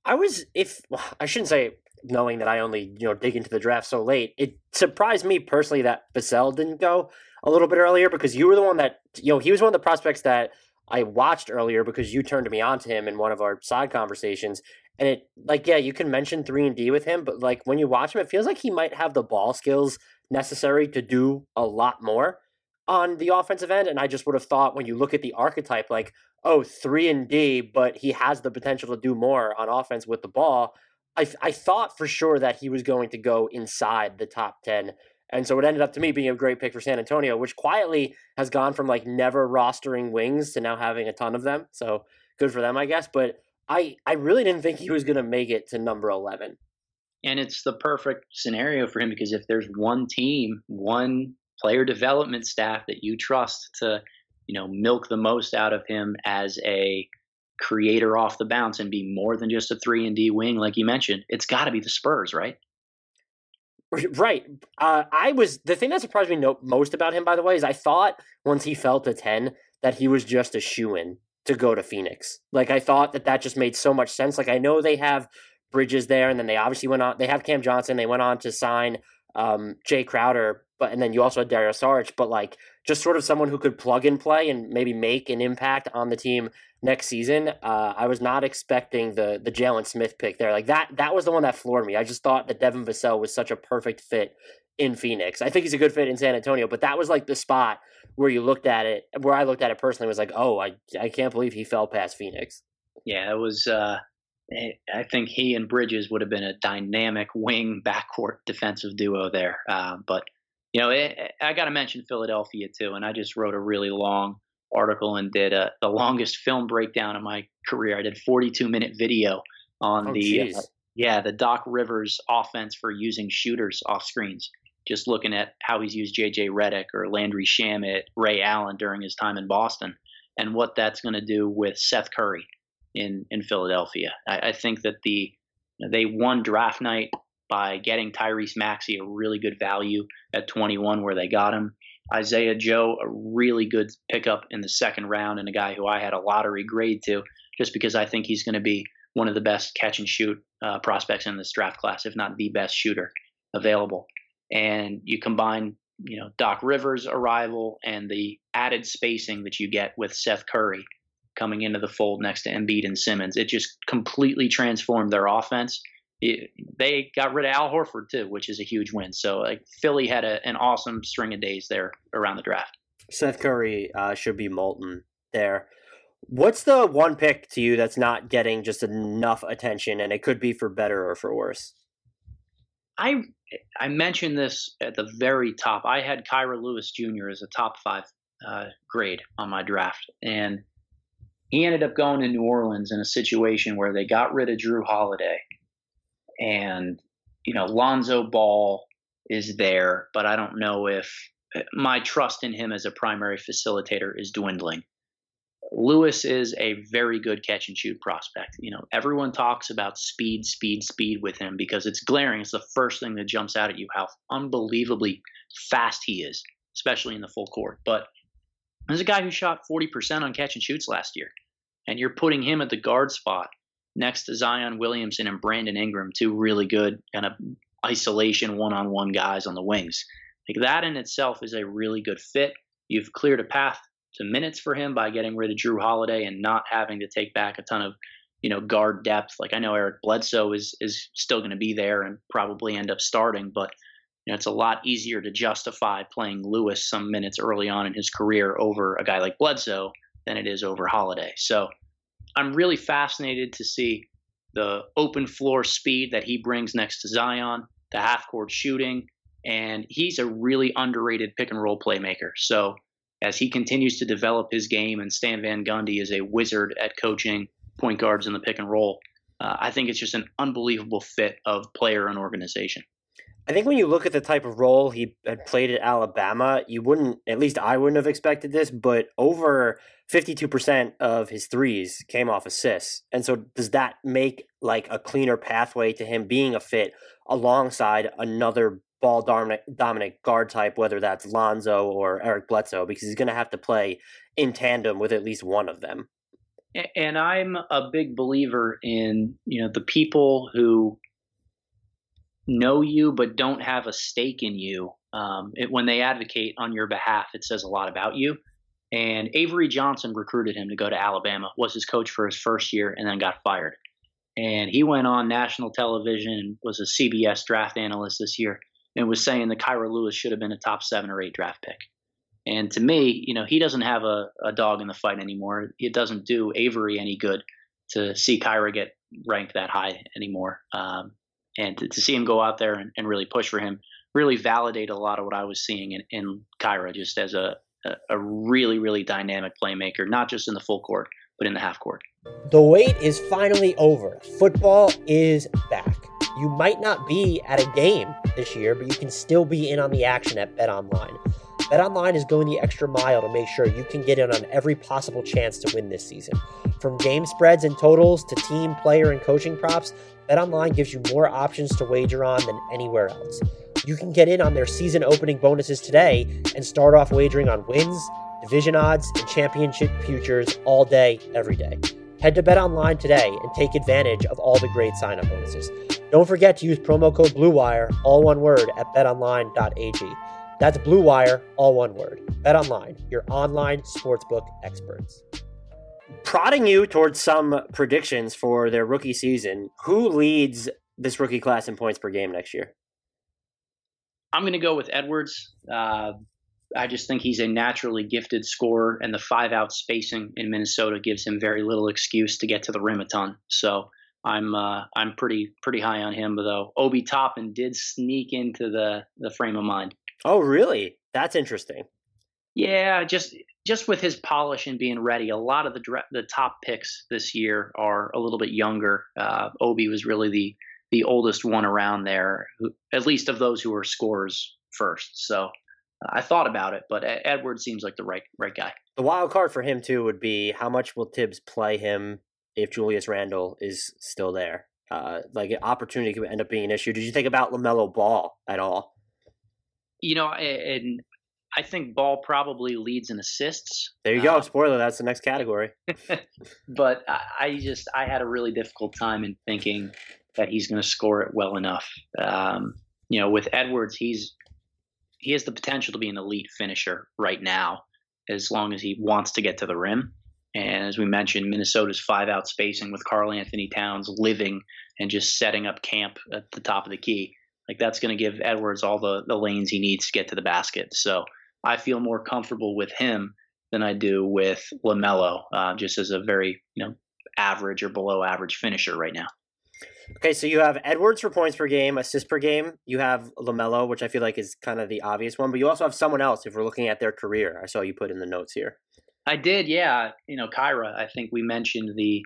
I was, if [SIGHS] I shouldn't say knowing that I only you know dig into the draft so late, it surprised me personally that Vassell didn't go a little bit earlier because you were the one that you know he was one of the prospects that I watched earlier because you turned me on to him in one of our side conversations. And it like yeah, you can mention three and D with him, but like when you watch him, it feels like he might have the ball skills necessary to do a lot more on the offensive end. And I just would have thought when you look at the archetype, like, oh, three and D, but he has the potential to do more on offense with the ball. I, I thought for sure that he was going to go inside the top 10. And so it ended up to me being a great pick for San Antonio, which quietly has gone from like never rostering wings to now having a ton of them. So good for them, I guess. But I, I really didn't think he was going to make it to number 11 and it's the perfect scenario for him because if there's one team, one player development staff that you trust to, you know, milk the most out of him as a creator off the bounce and be more than just a three and D wing, like you mentioned, it's got to be the Spurs, right? [LAUGHS] Right. Uh, I was the thing that surprised me most about him, by the way, is I thought once he fell to ten that he was just a shoe in to go to Phoenix. Like I thought that that just made so much sense. Like I know they have Bridges there, and then they obviously went on. They have Cam Johnson. They went on to sign um, Jae Crowder, but and then you also had Dario Saric, but like just sort of someone who could plug and play and maybe make an impact on the team next season. Uh, I was not expecting the the Jalen Smith pick there. Like that that was the one that floored me. I just thought that Devin Vassell was such a perfect fit in Phoenix. I think he's a good fit in San Antonio, but that was like the spot where you looked at it, where I looked at it personally was like, oh, I I can't believe he fell past Phoenix. Yeah, it was. Uh, I think he and Bridges would have been a dynamic wing [LAUGHS] backcourt defensive duo there. Uh, but you know, it, I got to mention Philadelphia too, and I just wrote a really long article and did a, the longest film breakdown of my career. I did 42 minute video on Oh, the uh, yeah the Doc Rivers offense for using shooters off screens. Just looking at how he's used J.J. Redick or Landry Shamet, Ray Allen during his time in Boston, and what that's going to do with Seth Curry in in Philadelphia. I, I think that the they won draft night by getting Tyrese Maxey a really good value at 21 where they got him. Isaiah Joe, a really good pickup in the second round, and a guy who I had a lottery grade to, just because I think he's going to be one of the best catch and shoot uh, prospects in this draft class, if not the best shooter available. And you combine, you know, Doc Rivers' arrival and the added spacing that you get with Seth Curry coming into the fold next to Embiid and Simmons. It just completely transformed their offense. It, they got rid of Al Horford too, which is a huge win. So like Philly had a, an awesome string of days there around the draft. Seth Curry uh, should be molten there. What's the one pick to you that's not getting just enough attention, and it could be for better or for worse? I I mentioned this at the very top. I had Kira Lewis Jr. as a top five uh, grade on my draft, and he ended up going to New Orleans in a situation where they got rid of Jrue Holiday, and you know Lonzo Ball is there, but I don't know if eh, my trust in him as a primary facilitator is dwindling. Lewis is a very good catch and shoot prospect. You know, everyone talks about speed, speed, speed with him because it's glaring. It's the first thing that jumps out at you how unbelievably fast he is, especially in the full court. But there's a guy who shot 40% on catch and shoots last year, and you're putting him at the guard spot next to Zion Williamson and Brandon Ingram, two really good kind of isolation one on one guys on the wings. Like that in itself is a really good fit. You've cleared a path to minutes for him by getting rid of Jrue Holiday and not having to take back a ton of, you know, guard depth. Like I know Eric Bledsoe is is still going to be there and probably end up starting, but you know, it's a lot easier to justify playing Lewis some minutes early on in his career over a guy like Bledsoe than it is over Holiday. So I'm really fascinated to see the open floor speed that he brings next to Zion, the half court shooting, and he's a really underrated pick and roll playmaker. So as he continues to develop his game, and Stan Van Gundy is a wizard at coaching point guards in the pick and roll, uh, I think it's just an unbelievable fit of player and organization. I think when you look at the type of role he had played at Alabama, you wouldn't, at least I wouldn't have expected this, but over 52% of his threes came off assists. And so does that make like a cleaner pathway to him being a fit alongside another ball dominant, dominant guard type, whether that's Lonzo or Eric Bledsoe, because he's going to have to play in tandem with at least one of them. And I'm a big believer in, you know, the people who know you but don't have a stake in you. Um, it, when they advocate on your behalf, it says a lot about you. And Avery Johnson recruited him to go to Alabama, was his coach for his first year, and then got fired. And he went on national television and was a CBS draft analyst this year and was saying that Kira Lewis should have been a top seven or eight draft pick. And to me, you know, he doesn't have a, a dog in the fight anymore. It doesn't do Avery any good to see Kira get ranked that high anymore. Um, and to, to, see him go out there and, and, really push for him really validate a lot of what I was seeing in, in Kira just as a, a, a really, really dynamic playmaker, not just in the full court, but in the half court. The wait is finally over. Football is back. You might not be at a game this year, but you can still be in on the action at Bet Online. BetOnline is going the extra mile to make sure you can get in on every possible chance to win this season. From game spreads and totals to team, player, and coaching props, BetOnline gives you more options to wager on than anywhere else. You can get in on their season opening bonuses today and start off wagering on wins, division odds, and championship futures all day, every day. Head to BetOnline today and take advantage of all the great sign-up bonuses. Don't forget to use promo code BLUEWIRE, all one word, at betonline.ag. That's Blue Wire, all one word. Bet online, your online sportsbook experts. Prodding you towards some predictions for their rookie season, who leads this rookie class in points per game next year? I'm going to go with Edwards. Uh, I just think he's a naturally gifted scorer, and the five out spacing in Minnesota gives him very little excuse to get to the rim a ton. So I'm uh, I'm pretty pretty high on him, though. Obi Toppin did sneak into the the frame of mind. Oh, really? That's interesting. Yeah, just just with his polish and being ready. A lot of the the top picks this year are a little bit younger. Uh, Obi was really the the oldest one around there, who, at least of those who were scorers first. So uh, I thought about it, but Edwards seems like the right right guy. The wild card for him too would be how much will Thibs play him if Julius Randle is still there. Uh, like an opportunity could end up being an issue. Did you think about LaMelo Ball at all? You know, and I think Ball probably leads in assists. There you go. Uh, Spoiler. That's the next category. [LAUGHS] but I just I had a really difficult time in thinking that he's going to score it well enough. Um, you know, with Edwards, he's he has the potential to be an elite finisher right now, as long as he wants to get to the rim. And as we mentioned, Minnesota's five out spacing with Karl-Anthony Towns living and just setting up camp at the top of the key. Like that's going to give Edwards all the, the lanes he needs to get to the basket. So I feel more comfortable with him than I do with LaMelo, uh, just as a very, you know, average or below average finisher right now. Okay, so you have Edwards for points per game, assists per game. You have LaMelo, which I feel like is kind of the obvious one, but you also have someone else if we're looking at their career. I saw you put in the notes here. I did, yeah. You know, Kira, I think we mentioned the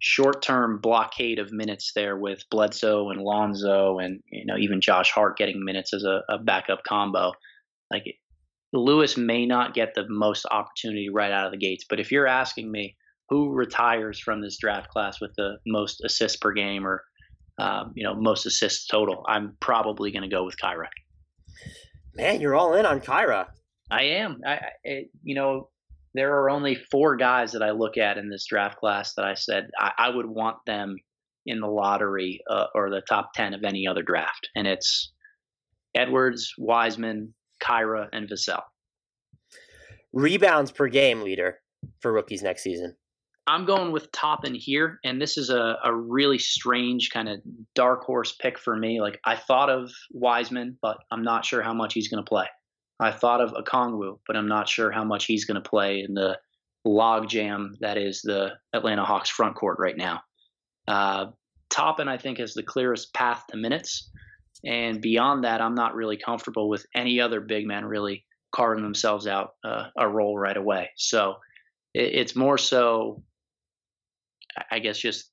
short term blockade of minutes there with Bledsoe and Lonzo and, you know, even Josh Hart getting minutes as a, a backup combo. Like, Lewis may not get the most opportunity right out of the gates, but if you're asking me who retires from this draft class with the most assists per game or, um, you know, most assists total, I'm probably going to go with Kira. Man, you're all in on Kira. I am. I, I, you know, there are only four guys that I look at in this draft class that I said I, I would want them in the lottery uh, or the top 10 of any other draft. And it's Edwards, Wiseman, Kira, and Vassell. Rebounds per game leader for rookies next season. I'm going with Toppin here, and this is a, a really strange kind of dark horse pick for me. Like I thought of Wiseman, but I'm not sure how much he's going to play. I thought of Okongwu, but I'm not sure how much he's going to play in the logjam that is the Atlanta Hawks front court right now. Uh, Toppin, I think, has the clearest path to minutes. And beyond that, I'm not really comfortable with any other big man really carving themselves out uh, a role right away. So it, it's more so, I guess, just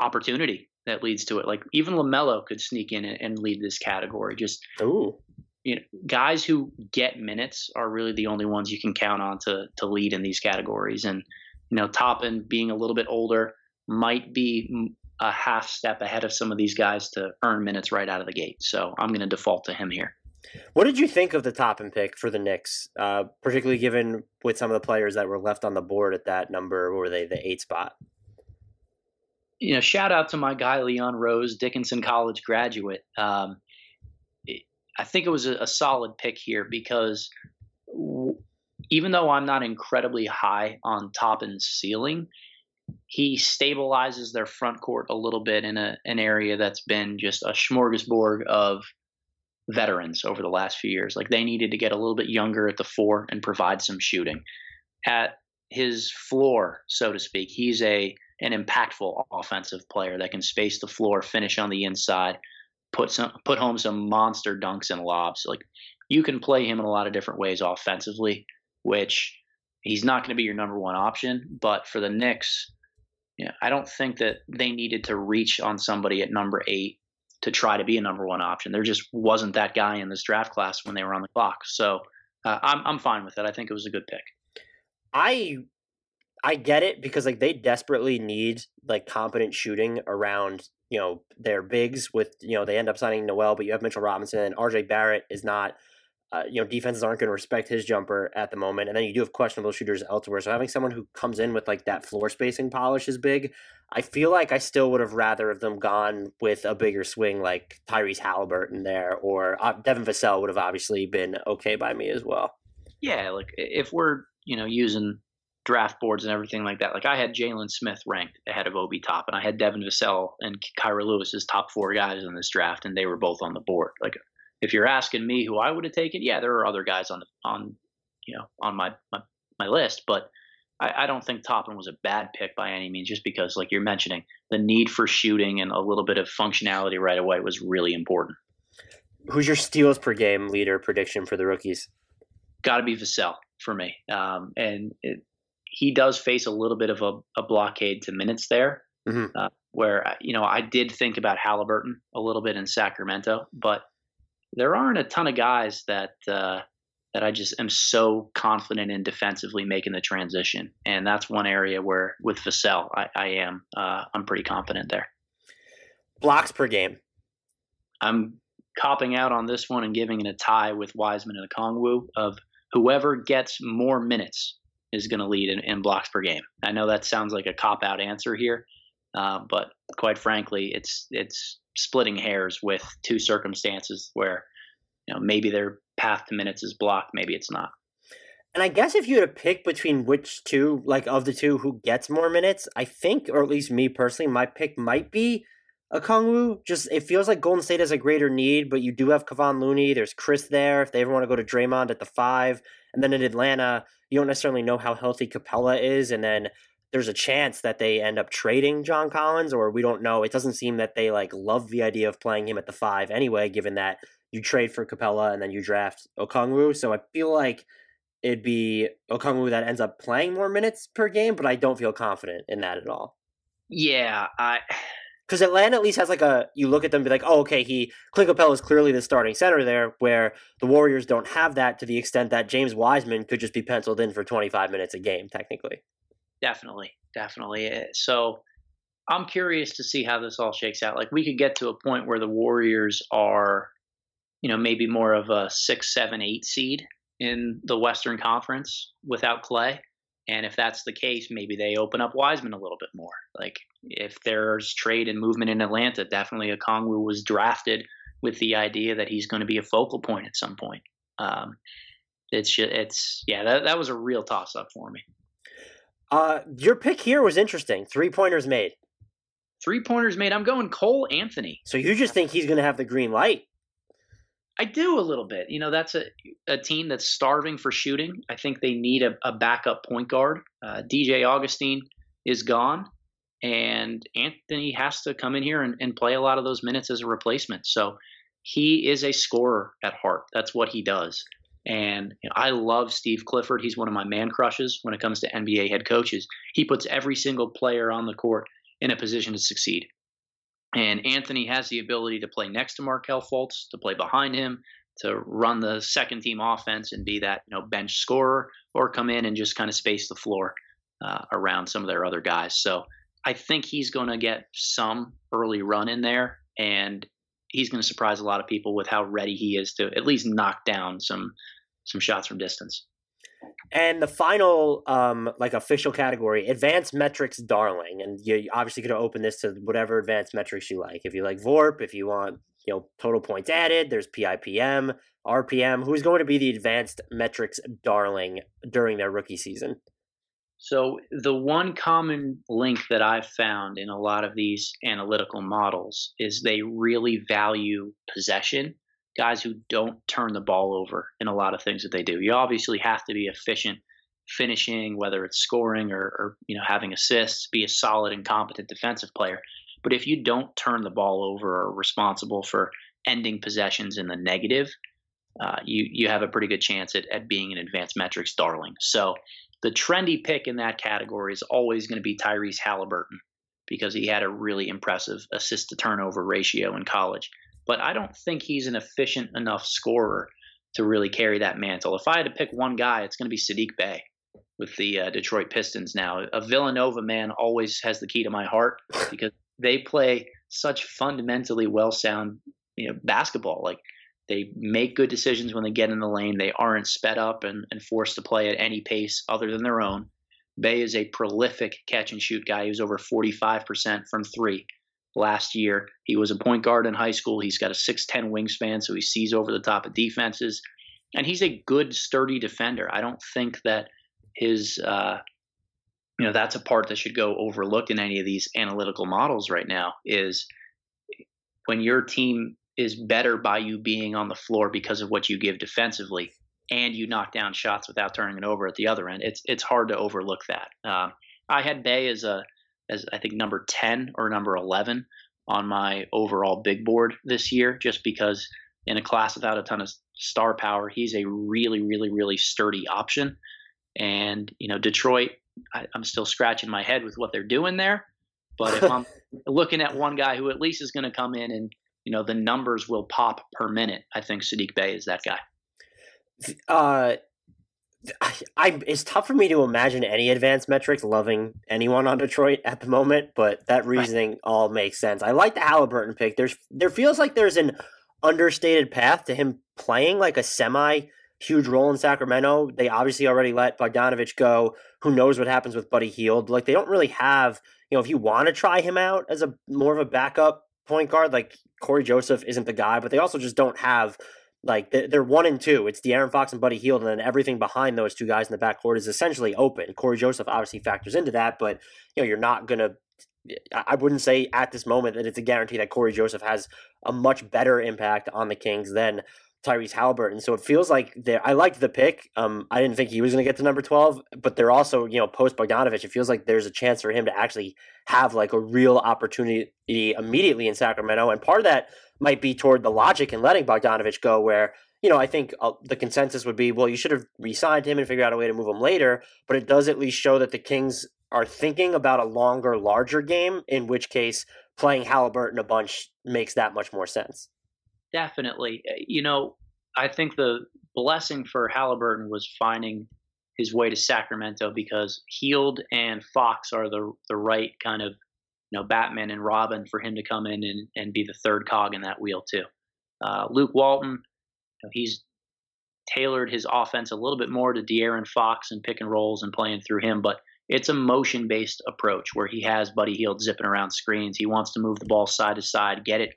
opportunity that leads to it. Like even LaMelo could sneak in and, and lead this category. Just Ooh you know, guys who get minutes are really the only ones you can count on to to lead in these categories. And you know, Toppin being a little bit older might be a half step ahead of some of these guys to earn minutes right out of the gate. So I'm going to default to him here. What did you think of the Toppin pick for the Knicks, uh, particularly given with some of the players that were left on the board at that number, were they the eight spot? You know, shout out to my guy Leon Rose, Dickinson College graduate. Um, I think it was a, a solid pick here because w- even though I'm not incredibly high on Toppin's ceiling, he stabilizes their front court a little bit in a, an area that's been just a smorgasbord of veterans over the last few years. Like they needed to get a little bit younger at the four and provide some shooting. At his floor, so to speak, he's a an impactful offensive player that can space the floor, finish on the inside, put some put home some monster dunks and lobs. Like you can play him in a lot of different ways offensively, which he's not going to be your number one option. But for the Knicks, you know, I don't think that they needed to reach on somebody at number eight to try to be a number one option. There just wasn't that guy in this draft class when they were on the clock. So uh, I'm I'm fine with it. I think it was a good pick. I I get it because like they desperately need like competent shooting around you know their bigs with you know they end up signing Noel, but you have Mitchell Robinson and RJ Barrett is not. Uh, you know, defenses aren't going to respect his jumper at the moment, and then you do have questionable shooters elsewhere. So having someone who comes in with like that floor spacing polish is big. I feel like I still would have rather of them gone with a bigger swing like Tyrese Halliburton there, or uh, Devin Vassell would have obviously been okay by me as well. Yeah, like if we're you know using draft boards and everything like that. Like I had Jalen Smith ranked ahead of Obi Top, and I had Devin Vassell and Kira Lewis as top four guys in this draft, and they were both on the board. Like if you're asking me who I would have taken, yeah, there are other guys on on you know on my my, my list, but I, I don't think Toppin was a bad pick by any means, just because, like you're mentioning, the need for shooting and a little bit of functionality right away was really important. Who's your steals per game leader prediction for the rookies? Got to be Vassell for me. Um, and it, he does face a little bit of a, a blockade to minutes there, mm-hmm. uh, where uh, you know I did think about Halliburton a little bit in Sacramento, but there aren't a ton of guys that uh, that I just am so confident in defensively making the transition, and that's one area where with Vassell I, I am uh, I'm pretty confident there. Blocks per game. I'm copping out on this one and giving it a tie with Wiseman and Kongwu of whoever gets more minutes is going to lead in, in, blocks per game. I know that sounds like a cop out answer here, uh, but quite frankly, it's it's splitting hairs with two circumstances where you know maybe their path to minutes is blocked, maybe it's not. And I guess if you had to pick between which two, like of the two, who gets more minutes, I think, or at least me personally, my pick might be Okongwu. Just it feels like Golden State has a greater need, but you do have Kevon Looney. There's Chriss there if they ever want to go to Draymond at the five, and then in Atlanta, you don't necessarily know how healthy Capela is, and then there's a chance that they end up trading John Collins, or we don't know. It doesn't seem that they like love the idea of playing him at the five anyway, given that you trade for Capela and then you draft Okongwu. So I feel like it'd be Okongwu that ends up playing more minutes per game, but I don't feel confident in that at all. Yeah, I [SIGHS] because Atlanta at least has like a you look at them and be like, oh, okay, he Clint Capela is clearly the starting center there, where the Warriors don't have that to the extent that James Wiseman could just be penciled in for 25 minutes a game, technically. Definitely, definitely. Eh, so I'm curious to see how this all shakes out. Like we could get to a point where the Warriors are, you know, maybe more of a six, seven, eight seed in the Western Conference without Clay. And if that's the case, maybe they open up Wiseman a little bit more. Like if there's trade and movement in Atlanta, definitely Okongwu was drafted with the idea that he's going to be a focal point at some point. Um, it's just, it's yeah, that that was a real toss up for me. Uh, your pick here was interesting. Three pointers made. Three pointers made. I'm going Cole Anthony. So you just think he's going to have the green light? I do a little bit. You know, that's a, a team that's starving for shooting. I think they need a, a backup point guard. Uh, DJ Augustin is gone, and Anthony has to come in here and, and play a lot of those minutes as a replacement. So he is a scorer at heart. That's what he does. And you know, I love Steve Clifford. He's one of my man crushes when it comes to NBA head coaches. He puts every single player on the court in a position to succeed. And Anthony has the ability to play next to Markelle Fultz, to play behind him, to run the second team offense and be that you know bench scorer, or come in and just kind of space the floor uh, around some of their other guys. So I think he's going to get some early run in there, and he's going to surprise a lot of people with how ready he is to at least knock down some some shots from distance. And the final, um, like official category, advanced metrics, darling. And you obviously could open this to whatever advanced metrics you like. If you like VORP, if you want, you know, total points added, there's PIPM, RPM. Who's going to be the advanced metrics darling during their rookie season? So the one common link that I've found in a lot of these analytical models is they really value possession guys who don't turn the ball over in a lot of things that they do. You obviously have to be efficient finishing, whether it's scoring or, or you know having assists, be a solid and competent defensive player. But if you don't turn the ball over or are responsible for ending possessions in the negative, uh, you you have a pretty good chance at, at being an advanced metrics darling. So the trendy pick in that category is always going to be Tyrese Halliburton because he had a really impressive assist to turnover ratio in college but I don't think he's an efficient enough scorer to really carry that mantle. If I had to pick one guy, it's going to be Saddiq Bey with the uh, Detroit Pistons now. A Villanova man always has the key to my heart [LAUGHS] because they play such fundamentally well sound you know, basketball. Like they make good decisions when they get in the lane. They aren't sped up and, and forced to play at any pace other than their own. Bey is a prolific catch and shoot guy. He was over 45% from three last year. He was a point guard in high school. He's got a 6'10 wingspan, so he sees over the top of defenses. And he's a good, sturdy defender. I don't think that his, uh, you know, that's a part that should go overlooked in any of these analytical models right now is when your team is better by you being on the floor because of what you give defensively, and you knock down shots without turning it over at the other end. It's it's hard to overlook that. Uh, I had Bey as a as I think number ten or number eleven on my overall big board this year, just because in a class without a ton of star power, he's a really really really sturdy option. And you know Detroit, I, I'm still scratching my head with what they're doing there. But if I'm [LAUGHS] looking at one guy who at least is going to come in and you know the numbers will pop per minute, I think Saddiq Bey is that guy. Uh, I, I, it's tough for me to imagine any advanced metrics loving anyone on Detroit at the moment, but that reasoning right. all makes sense. I like the Halliburton pick. There's there feels like there's an understated path to him playing like a semi huge role in Sacramento. They obviously already let Bogdanovic go. Who knows what happens with Buddy Hield? Like they don't really have, you know, if you want to try him out as a more of a backup point guard, like Cory Joseph isn't the guy, but they also just don't have like they're one and two. It's De'Aaron Fox and Buddy Hield, and then everything behind those two guys in the backcourt is essentially open. Cory Joseph obviously factors into that, but you know you're not gonna. I wouldn't say at this moment that it's a guarantee that Cory Joseph has a much better impact on the Kings than Tyrese Halliburton. So it feels like I liked the pick. Um, I didn't think he was going to get to number 12, but they're also, you know, post Bogdanovic, it feels like there's a chance for him to actually have like a real opportunity immediately in Sacramento. And part of that might be toward the logic in letting Bogdanovic go, where, you know, I think uh, the consensus would be, well, you should have re signed him and figured out a way to move him later. But it does at least show that the Kings are thinking about a longer, larger game, in which case playing Halliburton a bunch makes that much more sense. Definitely. Uh, you know, I think the blessing for Halliburton was finding his way to Sacramento because Hield and Fox are the the right kind of you know Batman and Robin for him to come in and, and be the third cog in that wheel too. Uh, Luke Walton, he's tailored his offense a little bit more to De'Aaron Fox and pick and rolls and playing through him, but it's a motion based approach where he has Buddy Hield zipping around screens. He wants to move the ball side to side, get it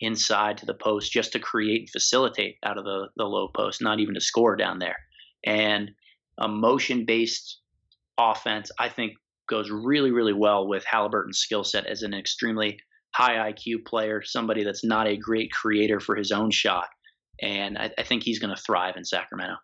inside to the post just to create and facilitate out of the, the low post, not even to score down there. And a motion based offense, I think, goes really, really well with Halliburton's skill set as an extremely high IQ player, somebody that's not a great creator for his own shot. And I, I think he's going to thrive in Sacramento.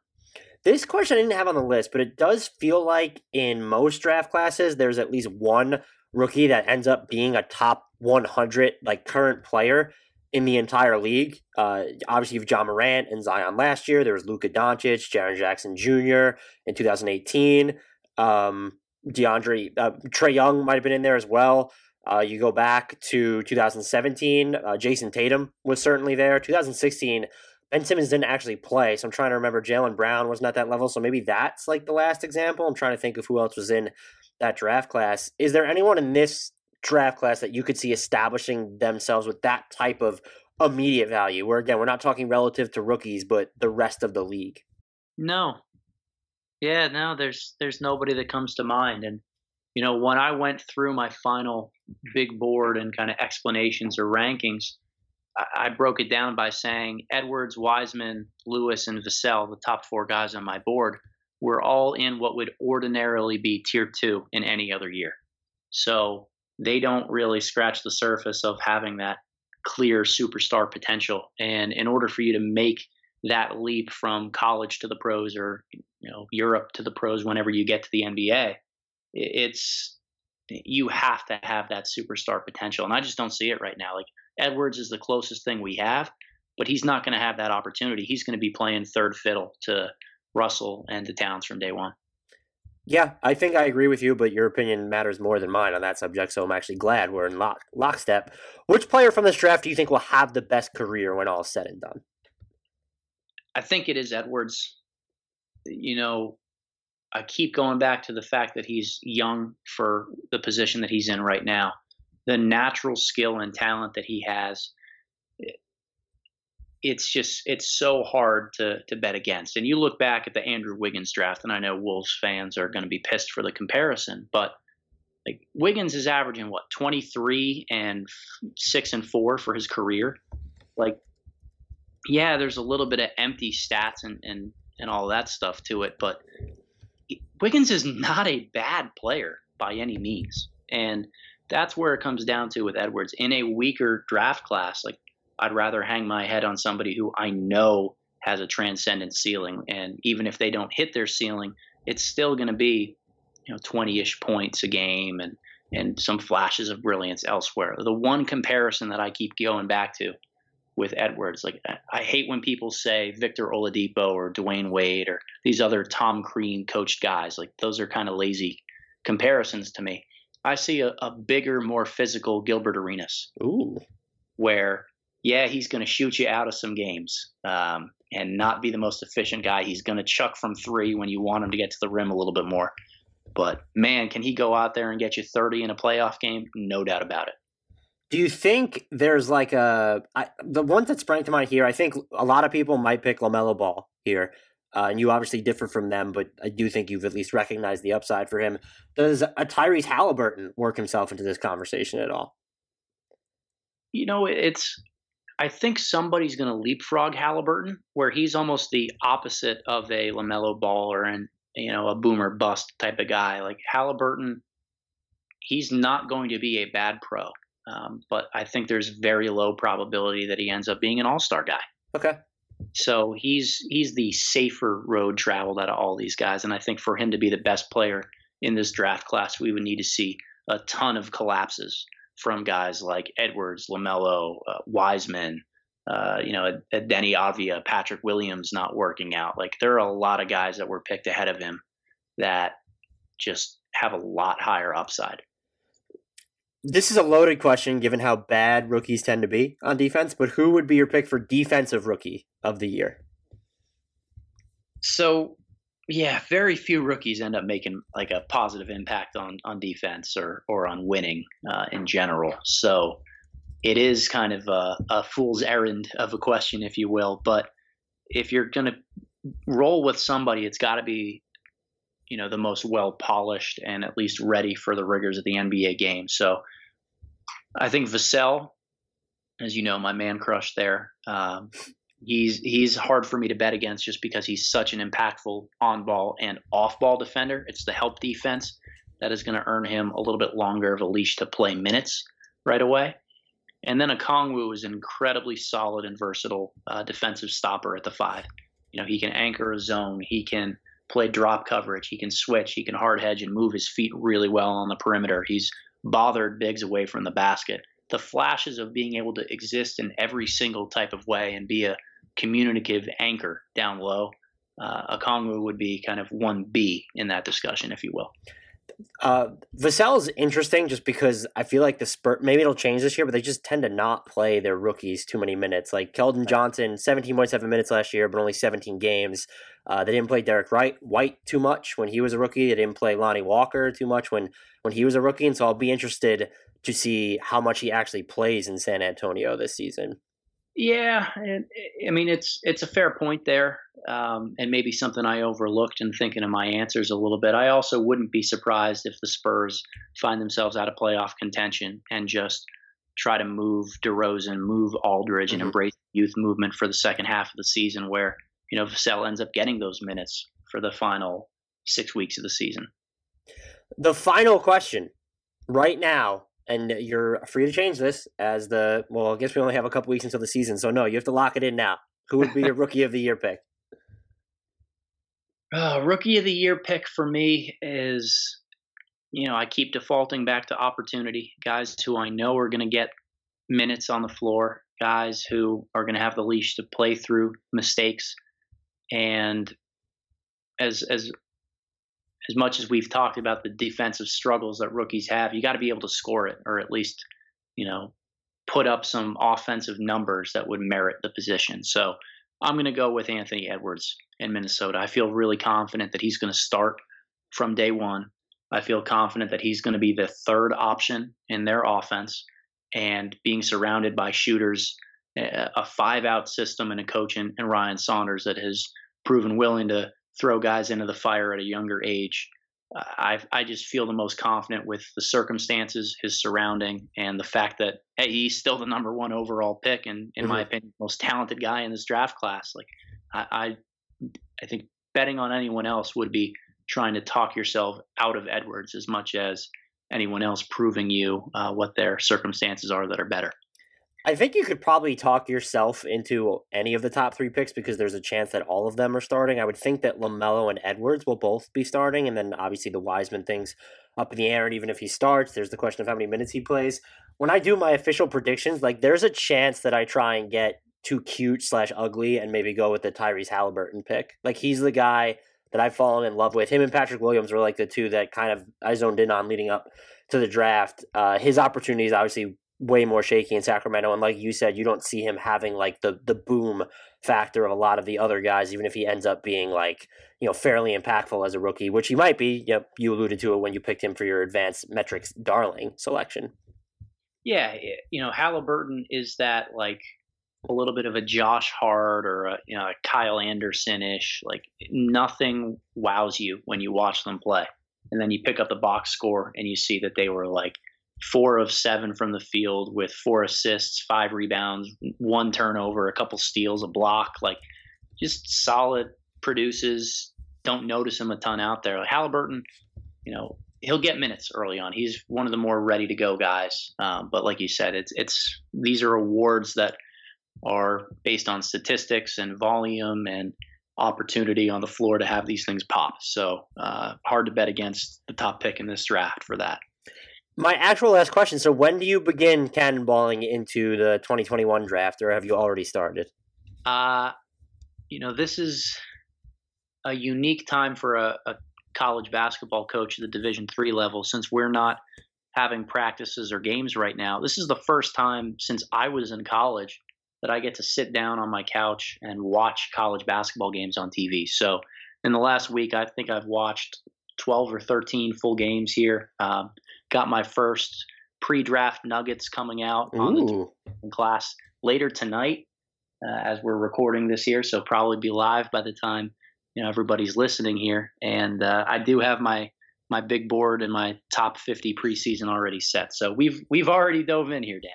This question I didn't have on the list, but it does feel like in most draft classes, there's at least one rookie that ends up being a top 100 like current player in the entire league. Uh, obviously, you have Ja Morant and Zion last year. There was Luka Doncic, Jaren Jackson Jr. in 2018. Um, DeAndre uh, Trae Young might have been in there as well. Uh, you go back to 2017. Uh, Jayson Tatum was certainly there. 2016. Ben Simmons didn't actually play, so I'm trying to remember. Jaylen Brown wasn't at that level, so maybe that's like the last example. I'm trying to think of who else was in that draft class. Is there anyone in this draft class that you could see establishing themselves with that type of immediate value where again we're not talking relative to rookies but the rest of the league. No. Yeah no there's there's nobody that comes to mind and you know when i went through my final big board and kind of explanations or rankings I, I broke it down by saying edwards wiseman lewis and vassell the top four guys on my board were all in what would ordinarily be tier two in any other year. So they don't really scratch the surface of having that clear superstar potential. And in order for you to make that leap from college to the pros or you know Europe to the pros whenever you get to the NBA, it's you have to have that superstar potential. And I just don't see it right now. Like Edwards is the closest thing we have, but he's not going to have that opportunity. He's going to be playing third fiddle to Russell and to Towns from day one. Yeah, I think I agree with you, but your opinion matters more than mine on that subject, so I'm actually glad we're in lock, lockstep. Which player from this draft do you think will have the best career when all is said and done? I think it is Edwards. You know, I keep going back to the fact that he's young for the position that he's in right now. The natural skill and talent that he has it's just it's so hard to to bet against. And you look back at the Andrew Wiggins draft, and I know Wolves fans are going to be pissed for the comparison, but like Wiggins is averaging what 23 and six and four for his career. Like, yeah, there's a little bit of empty stats and and and all that stuff to it, but Wiggins is not a bad player by any means, and that's where it comes down to with Edwards in a weaker draft class. Like I'd rather hang my head on somebody who I know has a transcendent ceiling. And even if they don't hit their ceiling, it's still going to be, you know, 20-ish points a game and and some flashes of brilliance elsewhere. The one comparison that I keep going back to with Edwards, like I hate when people say Victor Oladipo or Dwyane Wade or these other Tom Crean coached guys. Like those are kind of lazy comparisons to me. I see a, a bigger, more physical Gilbert Arenas. Ooh. Where, yeah, he's going to shoot you out of some games um, and not be the most efficient guy. He's going to chuck from three when you want him to get to the rim a little bit more. But man, can he go out there and get you 30 in a playoff game? No doubt about it. Do you think there's like a I, the one that sprang to mind here? I think a lot of people might pick Lamelo Ball here, uh, and you obviously differ from them, but I do think you've at least recognized the upside for him. Does a Tyrese Halliburton work himself into this conversation at all? You know, it's. I think somebody's going to leapfrog Halliburton, where he's almost the opposite of a Lamelo Ball or an you know a boomer bust type of guy. Like Halliburton, he's not going to be a bad pro, um, but I think there's very low probability that he ends up being an All Star guy. Okay. So he's he's the safer road traveled out of all these guys, and I think for him to be the best player in this draft class, we would need to see a ton of collapses from guys like Edwards, Lamelo, uh, Wiseman, uh, you know, Deni Avdija, Patrick Williams not working out. Like there are a lot of guys that were picked ahead of him that just have a lot higher upside. This is a loaded question given how bad rookies tend to be on defense, but who would be your pick for defensive rookie of the year? So, yeah, very few rookies end up making like a positive impact on on defense or or on winning uh, in general. So, it is kind of a, a fool's errand of a question, if you will. But if you're going to roll with somebody, it's got to be, you know, the most well polished and at least ready for the rigors of the NBA game. So I think Vassell, as you know, my man crush there. Um, he's he's hard for me to bet against just because he's such an impactful on ball and off ball defender. It's the help defense that is going to earn him a little bit longer of a leash to play minutes right away. And then Okongwu is an incredibly solid and versatile uh, defensive stopper at the five. You know, he can anchor a zone, he can play drop coverage, he can switch, he can hard hedge and move his feet really well on the perimeter. He's bothered bigs away from the basket. The flashes of being able to exist in every single type of way and be a communicative anchor down low, uh, Okongwu would be kind of 1B in that discussion, if you will. Uh, Vassell is interesting just because I feel like the spurt maybe it'll change this year, but they just tend to not play their rookies too many minutes. Like Keldon Johnson, 17.7 minutes last year, but only 17 games. Uh, they didn't play Derek Wright, White too much when he was a rookie. They didn't play Lonnie Walker too much when, when he was a rookie. And so I'll be interested to see how much he actually plays in San Antonio this season. Yeah, and I mean it's it's a fair point there, um, and maybe something I overlooked in thinking of my answers a little bit. I also wouldn't be surprised if the Spurs find themselves out of playoff contention and just try to move DeRozan, move Aldridge, mm-hmm. and embrace youth movement for the second half of the season, where you know Vassell ends up getting those minutes for the final six weeks of the season. The final question right now and you're free to change this as the well. I guess we only have a couple weeks until the season, so no, you have to lock it in now. Who would be your [LAUGHS] rookie of the year pick? Uh, rookie of the year pick for me is, you know, I keep defaulting back to opportunity. Guys who I know are going to get minutes on the floor, guys who are going to have the leash to play through mistakes, and as as as much as we've talked about the defensive struggles that rookies have, you got to be able to score it or at least, you know, put up some offensive numbers that would merit the position. So I'm going to go with Anthony Edwards in Minnesota. I feel really confident that he's going to start from day one. I feel confident that he's going to be the third option in their offense and being surrounded by shooters, eh, a five out system and a coach in, in Ryan Saunders that has proven willing to throw guys into the fire at a younger age. Uh, I I just feel the most confident with the circumstances, his surrounding, and the fact that hey, he's still the number one overall pick, and in mm-hmm. my opinion, most talented guy in this draft class. Like I, I I think betting on anyone else would be trying to talk yourself out of Edwards as much as anyone else proving you uh, what their circumstances are that are better. I think you could probably talk yourself into any of the top three picks because there's a chance that all of them are starting. I would think that LaMelo and Edwards will both be starting, and then obviously the Wiseman things up in the air. And even if he starts, there's the question of how many minutes he plays. When I do my official predictions, like there's a chance that I try and get too cute slash ugly and maybe go with the Tyrese Halliburton pick. Like he's the guy that I've fallen in love with. Him and Patrick Williams were like the two that kind of I zoned in on leading up to the draft. Uh, his opportunities obviously way more shaky in Sacramento. And like you said, you don't see him having like the the boom factor of a lot of the other guys, even if he ends up being like, you know, fairly impactful as a rookie, which he might be. Yep, you alluded to it when you picked him for your advanced metrics darling selection. Yeah, eh, you know, Halliburton is that like a little bit of a Josh Hart or a, you know, a Kyle Anderson ish. Like nothing wows you when you watch them play. And then you pick up the box score and you see that they were like four of seven from the field with four assists, five rebounds, one turnover, a couple steals, a block. Like just solid produces. Don't notice him a ton out there. Like Halliburton, you know, he'll get minutes early on. He's one of the more ready to go guys. Um, but like you said, it's it's these are awards that are based on statistics and volume and opportunity on the floor to have these things pop. So uh, hard to bet against the top pick in this draft for that. My actual last question. So, when do you begin cannonballing into the 2021 draft, or have you already started? Uh, you know, this is a unique time for a, a college basketball coach at the Division three level since we're not having practices or games right now. This is the first time since I was in college that I get to sit down on my couch and watch college basketball games on TV. So, in the last week, I think I've watched 12 or 13 full games here. Um, got my first pre-draft nuggets coming out on the class later tonight uh, as we're recording this here. So probably be live by the time you know everybody's listening here. And uh, I do have my my big board and my top 50 preseason already set. So we've we've already dove in here, Dan.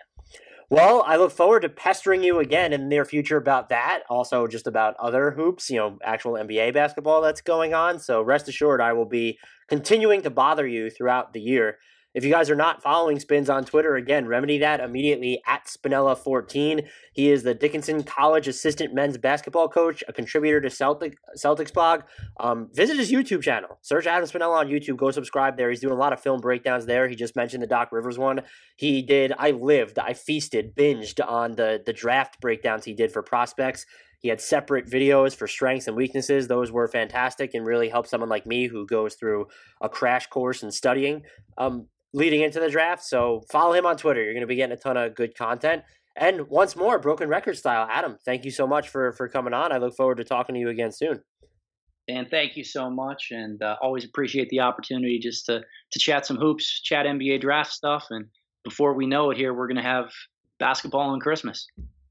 Well, I look forward to pestering you again in the near future about that. Also, just about other hoops, you know, actual NBA basketball that's going on. So rest assured, I will be continuing to bother you throughout the year. If you guys are not following Spins on Twitter, again, remedy that immediately at Spinella14. He is the Dickinson College assistant men's basketball coach, a contributor to Celtic Celtics blog. Um, visit his YouTube channel. Search Adam Spinella on YouTube. Go subscribe there. He's doing a lot of film breakdowns there. He just mentioned the Doc Rivers one. He did. I lived. I feasted, binged on the the draft breakdowns he did for prospects. He had separate videos for strengths and weaknesses. Those were fantastic and really helped someone like me who goes through a crash course in studying. Um, leading into the draft. So follow him on Twitter. You're going to be getting a ton of good content. And once more, broken record style. Adam, thank you so much for for coming on. I look forward to talking to you again soon. Dan, thank you so much, and uh, always appreciate the opportunity just to to chat some hoops, chat NBA draft stuff, and before we know it, here we're going to have basketball and Christmas.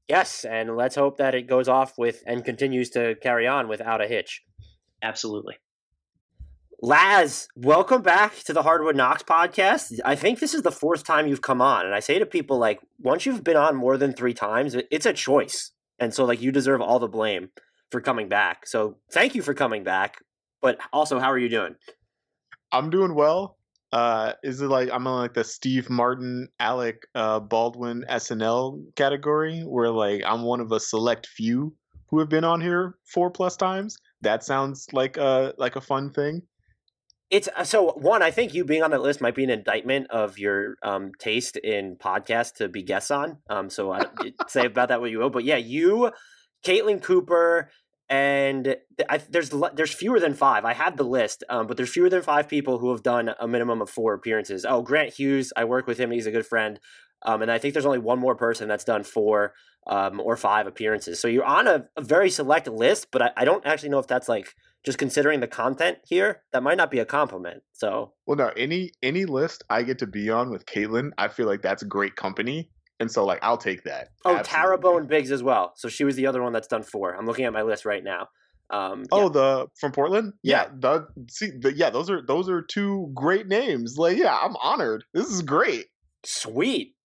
Yes, and let's hope that it goes off with and continues to carry on without a hitch. Absolutely. Laz, welcome back to the Hardwood Knocks podcast. I think this is the fourth time you've come on. And I say to people, like, once you've been on more than three times, it's a choice. And so, like, you deserve all the blame for coming back. So thank you for coming back. But also, how are you doing? I'm doing well. Uh, is it like I'm in like the Steve Martin, Alec uh, Baldwin SNL category, where like I'm one of a select few who have been on here four plus times? That sounds like a like a fun thing. It's uh, so one. I think you being on that list might be an indictment of your um, taste in podcasts to be guests on. Um, so I say about that what you will. But yeah, you, Caitlin Cooper, and I, there's there's fewer than five. I have the list, um, but there's fewer than five people who have done a minimum of four appearances. Oh, Grant Hughes, I work with him. He's a good friend. Um, and I think there's only one more person that's done four um, or five appearances. So you're on a, a very select list, but I, I don't actually know if that's like just considering the content here, that might not be a compliment. So, well, no, any any list I get to be on with Caitlin, I feel like that's great company, and so like I'll take that. Oh, Absolutely. Tara Bone Biggs as well. So she was the other one that's done four. I'm looking at my list right now. Um, oh, yeah. the from Portland, yeah. yeah the, see, the, yeah, those are those are two great names. Like, yeah, I'm honored. This is great. Sweet.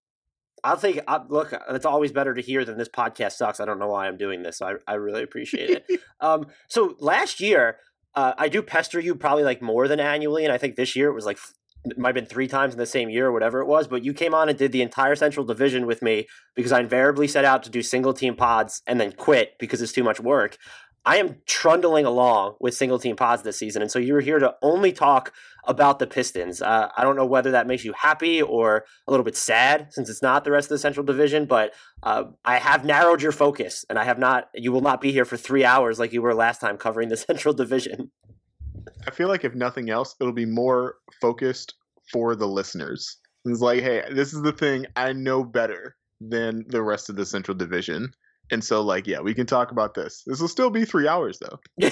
I'll think. I, look, it's always better to hear than this podcast sucks. I don't know why I'm doing this. So I I really appreciate it. [LAUGHS] um, so last year, uh, I do pester you probably like more than annually, and I think this year it was like it might have been three times in the same year or whatever it was, but you came on and did the entire Central Division with me because I invariably set out to do single team pods and then quit because it's too much work. I am trundling along with single team pods this season. And so you're here to only talk about the Pistons. Uh, I don't know whether that makes you happy or a little bit sad since it's not the rest of the Central Division, but uh, I have narrowed your focus and I have not, you will not be here for three hours like you were last time covering the [LAUGHS] Central Division. I feel like if nothing else, it'll be more focused for the listeners. It's like, hey, this is the thing I know better than the rest of the Central Division. And so, like, yeah, we can talk about this. This will still be three hours, though,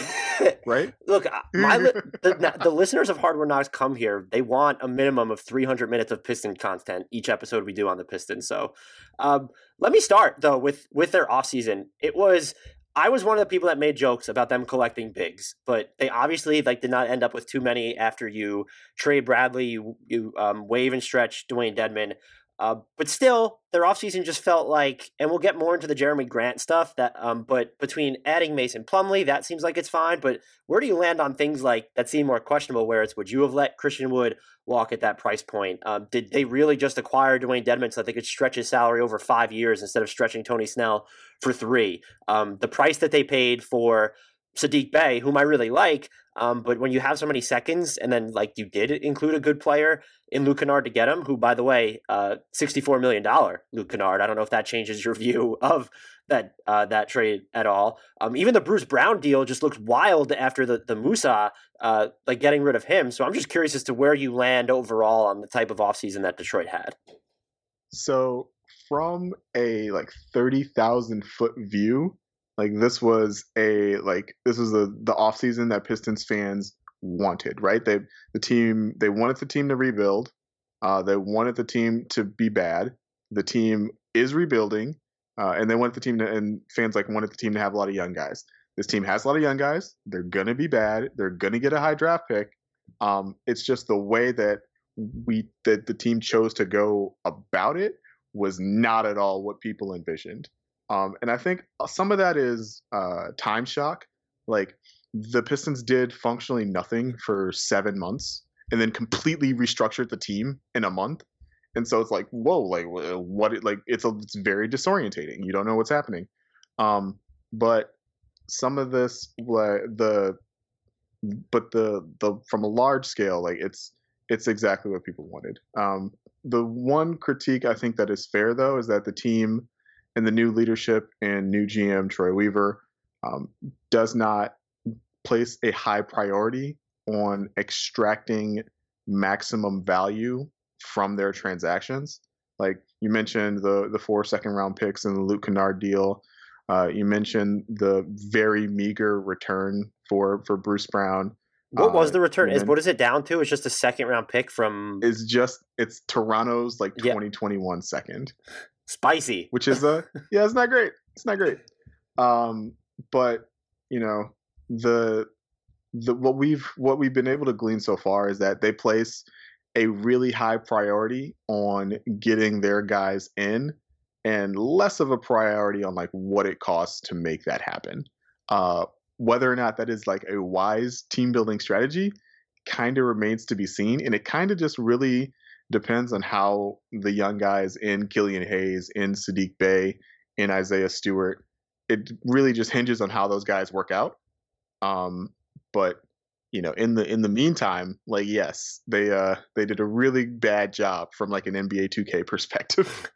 [LAUGHS] right? Look, my li- [LAUGHS] the, the listeners of Hardwood Knocks come here. They want a minimum of 300 minutes of Piston content each episode we do on the Pistons. So, um, let me start though with with their offseason. It was I was one of the people that made jokes about them collecting bigs, but they obviously like did not end up with too many after you trade Bradley, you, you um, wave and stretch Dewayne Dedmon. Uh, but still, their offseason just felt like, and we'll get more into the Jerami Grant stuff. That, um, but between adding Mason Plumlee, that seems like it's fine. But where do you land on things like that seem more questionable? Where it's would you have let Christian Wood walk at that price point? Um, did they really just acquire Dewayne Dedmon so that they could stretch his salary over five years instead of stretching Tony Snell for three? Um, the price that they paid for Saddiq Bey, whom I really like. Um, but when you have so many seconds, and then like you did include a good player in Luke Kennard to get him, who by the way, uh, sixty-four million dollar Luke Kennard. I don't know if that changes your view of that uh, that trade at all. Um, even the Bruce Brown deal just looks wild after the the Musa uh, like getting rid of him. So I'm just curious as to where you land overall on the type of offseason that Detroit had. So from a like thirty thousand foot view, like this was a like this was the the off season that Pistons fans wanted, right? They the team they wanted the team to rebuild. Uh, they wanted the team to be bad. The team is rebuilding, uh, and they wanted the team to and fans like wanted the team to have a lot of young guys. This team has a lot of young guys. They're gonna be bad. They're gonna get a high draft pick. Um, it's just the way that we that the team chose to go about it was not at all what people envisioned. Um, and I think uh, some of that is uh, time shock. Like the Pistons did functionally nothing for seven months and then completely restructured the team in a month. And so it's like, whoa, like what? It, like it's a, it's very disorientating. You don't know what's happening. Um, but some of this, the, but the the from a large scale, like it's it's exactly what people wanted. Um, the one critique I think that is fair though is that the team and the new leadership and new GM Troy Weaver um, does not place a high priority on extracting maximum value from their transactions. Like you mentioned the the four second round picks and the Luke Kennard deal. Uh, you mentioned the very meager return for for Bruce Brown. What was uh, the return? Is what is it down to? It's just a second round pick from. It's just it's Toronto's like 2021 second spicy. [LAUGHS] Which is a yeah, it's not great. It's not great. Um, but you know the the what we've what we've been able to glean so far is that they place a really high priority on getting their guys in and less of a priority on like what it costs to make that happen. Uh, whether or not that is like a wise team building strategy kind of remains to be seen and it kind of just really depends on how the young guys in Killian Hayes, in Saddiq Bey, in Isaiah Stewart, it really just hinges on how those guys work out. Um, but you know, in the in the meantime, like yes, they uh they did a really bad job from like an NBA 2K [LAUGHS] perspective.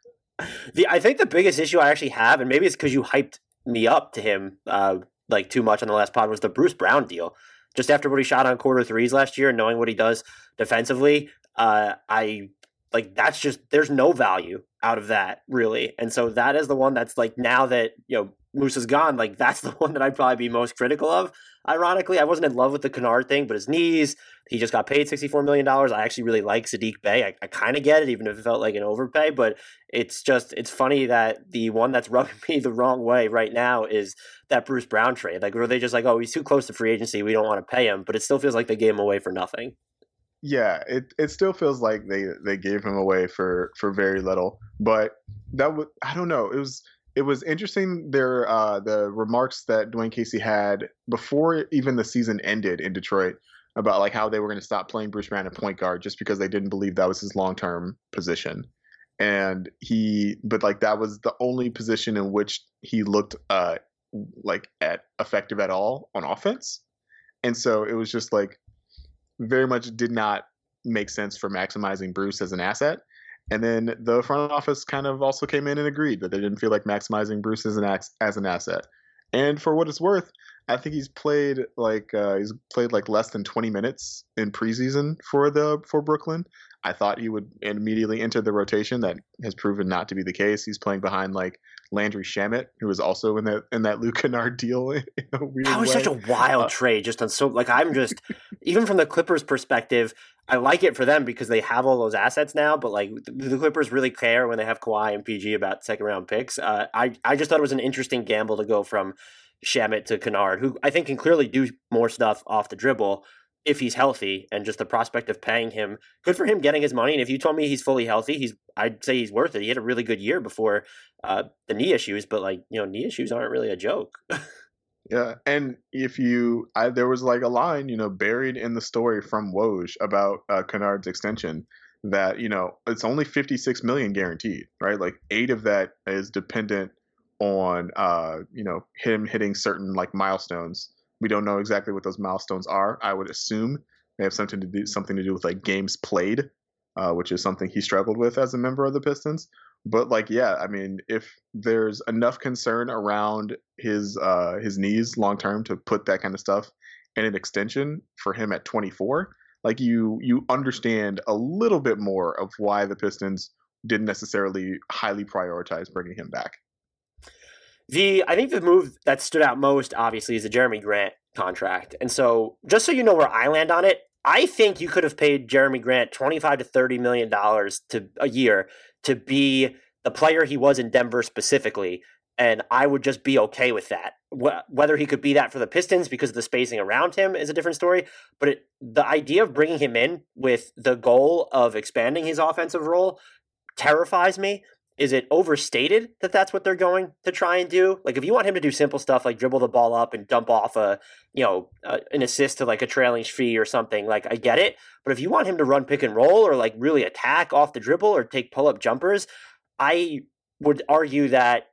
the I think the biggest issue I actually have, and maybe it's because you hyped me up to him uh like too much on the last pod, was the Bruce Brown deal. Just after what he shot on corner threes last year, and knowing what he does defensively, uh, I like that's just there's no value out of that really, and so that is the one that's like now that you know Moose is gone, like that's the [LAUGHS] one that I'd probably be most critical of. Ironically, I wasn't in love with the Kennard thing, but his knees, he just got paid $64 million. I actually really like Saddiq Bey. I, I kind of get it, even if it felt like an overpay, but it's just, it's funny that the one that's [LAUGHS] rubbing me the wrong way right now is that Bruce Brown trade. Like, were they just like, oh, he's too close to free agency. We don't want to pay him, but it still feels like they gave him away for nothing yeah, it it still feels like they they gave him away for for very little. But that would I don't know. It was it was interesting their uh the remarks that Dwane Casey had before even the season ended in Detroit about like how they were going to stop playing Bruce Brown at point guard just because they didn't believe that was his long term position. And he, but like that was the only position in which he looked uh like at effective at all on offense. And so it was just like very much did not make sense for maximizing Bruce as an asset. And then the front office kind of also came in and agreed that they didn't feel like maximizing Bruce as an as an asset. And for what it's worth, I think he's played like uh, he's played like less than 20 minutes in preseason for the for Brooklyn. I thought he would immediately enter the rotation. That has proven not to be the case. He's playing behind like Landry Shamet, who was also in that in that Luke Kennard deal. [LAUGHS] that was way. such a wild uh, trade. Just on so like I'm just [LAUGHS] even from the Clippers' perspective, I like it for them because they have all those assets now. But like the Clippers really care when they have Kawhi and PG about second round picks. Uh, I I just thought it was an interesting gamble to go from Shamet to Kennard, who I think can clearly do more stuff off the dribble if he's healthy and just the prospect of paying him good for him getting his money. And if you told me he's fully healthy he's i'd say he's worth it. He had a really good year before uh, the knee issues but like you know knee issues aren't really a joke. Yeah and if you I, there was like a line you know buried in the story from woj about uh, kennard's extension that you know it's only 56 million guaranteed right? Like eight of that is dependent on uh, you know him hitting certain like milestones. We don't know exactly what those milestones are. I would assume they have something to do something to do with like games played, uh, which is something he struggled with as a member of the Pistons. But like, yeah, I mean, if there's enough concern around his uh, his knees long term to put that kind of stuff in an extension for him at 24, like you you understand a little bit more of why the Pistons didn't necessarily highly prioritize bringing him back. The I think the move that stood out most obviously is the Jerami Grant contract. And so just so you know where I land on it, I think you could have paid Jerami Grant 25 to 30 million dollars to a year to be the player he was in Denver specifically and I would just be okay with that. Whether he could be that for the Pistons because of the spacing around him is a different story. But it, the idea of bringing him in with the goal of expanding his offensive role terrifies me is it overstated that that's what they're going to try and do? Like, if you want him to do simple stuff like dribble the ball up and dump off a, you know, uh, an assist to like a trailing Svi or something, like I get it. But if you want him to run pick and roll or like really attack off the dribble or take pull up jumpers, I would argue that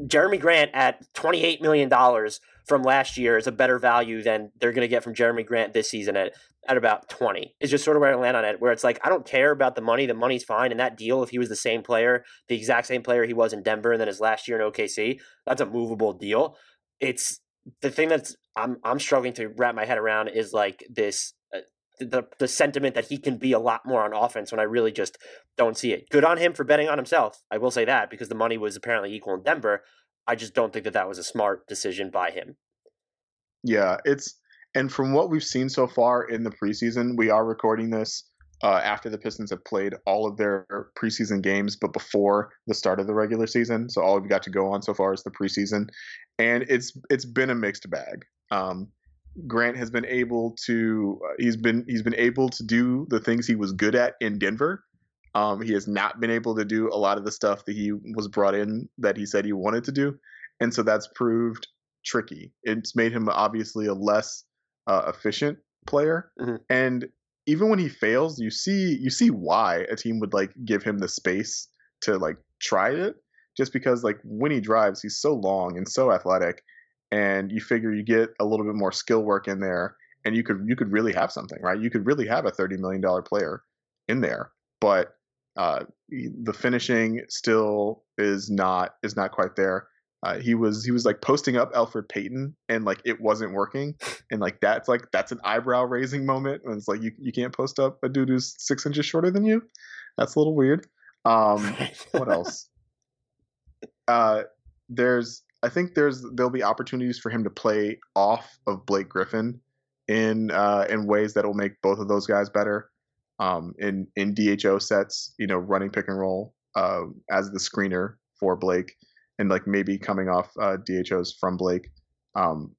Jerami Grant at twenty eight million dollars from last year is a better value than they're going to get from Jerami Grant this season at at about 20 It's just sort of where I land on it, where it's like, I don't care about the money. The money's fine. And that deal, if he was the same player, the exact same player he was in Denver and then his last year in OKC, that's a movable deal. It's the thing that's I'm, I'm struggling to wrap my head around is like this, uh, the, the sentiment that he can be a lot more on offense when I really just don't see it. Good on him for betting on himself. I will say that because the money was apparently equal in Denver. I just don't think that that was a smart decision by him. Yeah, it's and from what we've seen so far in the preseason, we are recording this uh, after the Pistons have played all of their preseason games, but before the start of the regular season. So all we've got to go on so far is the preseason, and it's it's been a mixed bag. Um, Grant has been able to uh, he's been he's been able to do the things he was good at in Denver. Um, he has not been able to do a lot of the stuff that he was brought in that he said he wanted to do, and so that's proved tricky. It's made him obviously a less uh, efficient player, mm-hmm. and even when he fails, you see you see why a team would like give him the space to like try it, just because like when he drives, he's so long and so athletic, and you figure you get a little bit more skill work in there, and you could you could really have something, right? You could really have a thirty million dollar player in there, but uh, the finishing still is not is not quite there. Uh, he was he was like posting up Elfrid Payton and like it wasn't working. And like that's like that's an eyebrow raising moment and it's like you, you can't post up a dude who's six inches shorter than you? That's a little weird. Um [LAUGHS] what else? Uh there's I think there's there'll be opportunities for him to play off of Blake Griffin in uh in ways that will make both of those guys better um in in DHO sets you know running pick and roll uh as the screener for Blake and like maybe coming off uh, DHOs from Blake. Um,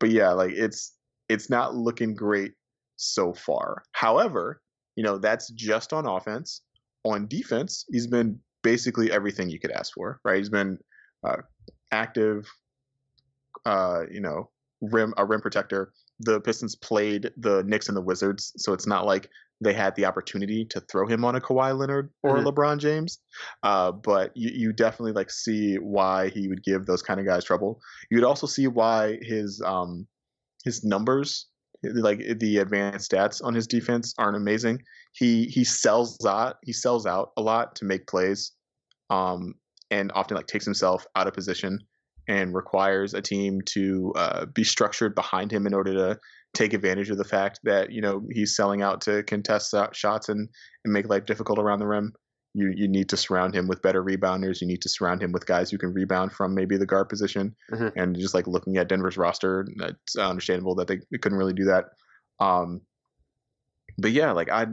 but yeah, like it's it's not looking great so far. However, you know that's just on offense. On defense, he's been basically everything you could ask for. Right? He's been uh, active. Uh, you know, rim a rim protector. the Pistons played the Knicks and the Wizards, so it's not like they had the opportunity to throw him on a Kawhi Leonard or Mhm. LeBron James. Uh, but you, you definitely like see why he would give those kind of guys trouble. You'd also see why his um his numbers, like the advanced stats on his defense, aren't amazing. He he sells out he sells out a lot to make plays, um, and often like takes himself out of position and requires a team to uh, be structured behind him in order to take advantage of the fact that you know he's selling out to contest shots and, and make life difficult around the rim. You you need to surround him with better rebounders. You need to surround him with guys who can rebound from maybe the guard position. Mhm. And just like looking at Denver's roster, it's understandable that they, they couldn't really do that. Um, but yeah, like I,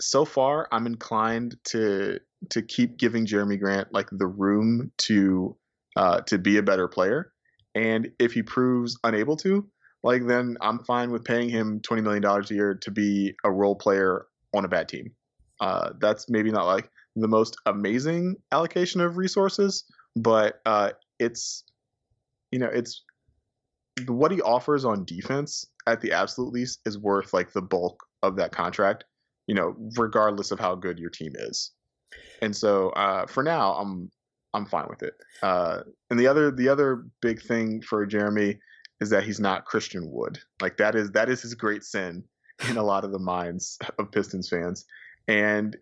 so far I'm inclined to to keep giving Jerami Grant like the room to uh, to be a better player. And if he proves unable to, like then I'm fine with paying him twenty million dollars a year to be a role player on a bad team. Uh, that's maybe not like the most amazing allocation of resources, but uh, it's you know it's what he offers on defense at the absolute least is worth like the bulk of that contract. You know, regardless of how good your team is. And so uh, for now, I'm I'm fine with it. Uh, and the other the other big thing for Jerami is that he's not Christian Wood. Like that is that is his great sin in a lot of the minds of Pistons fans. And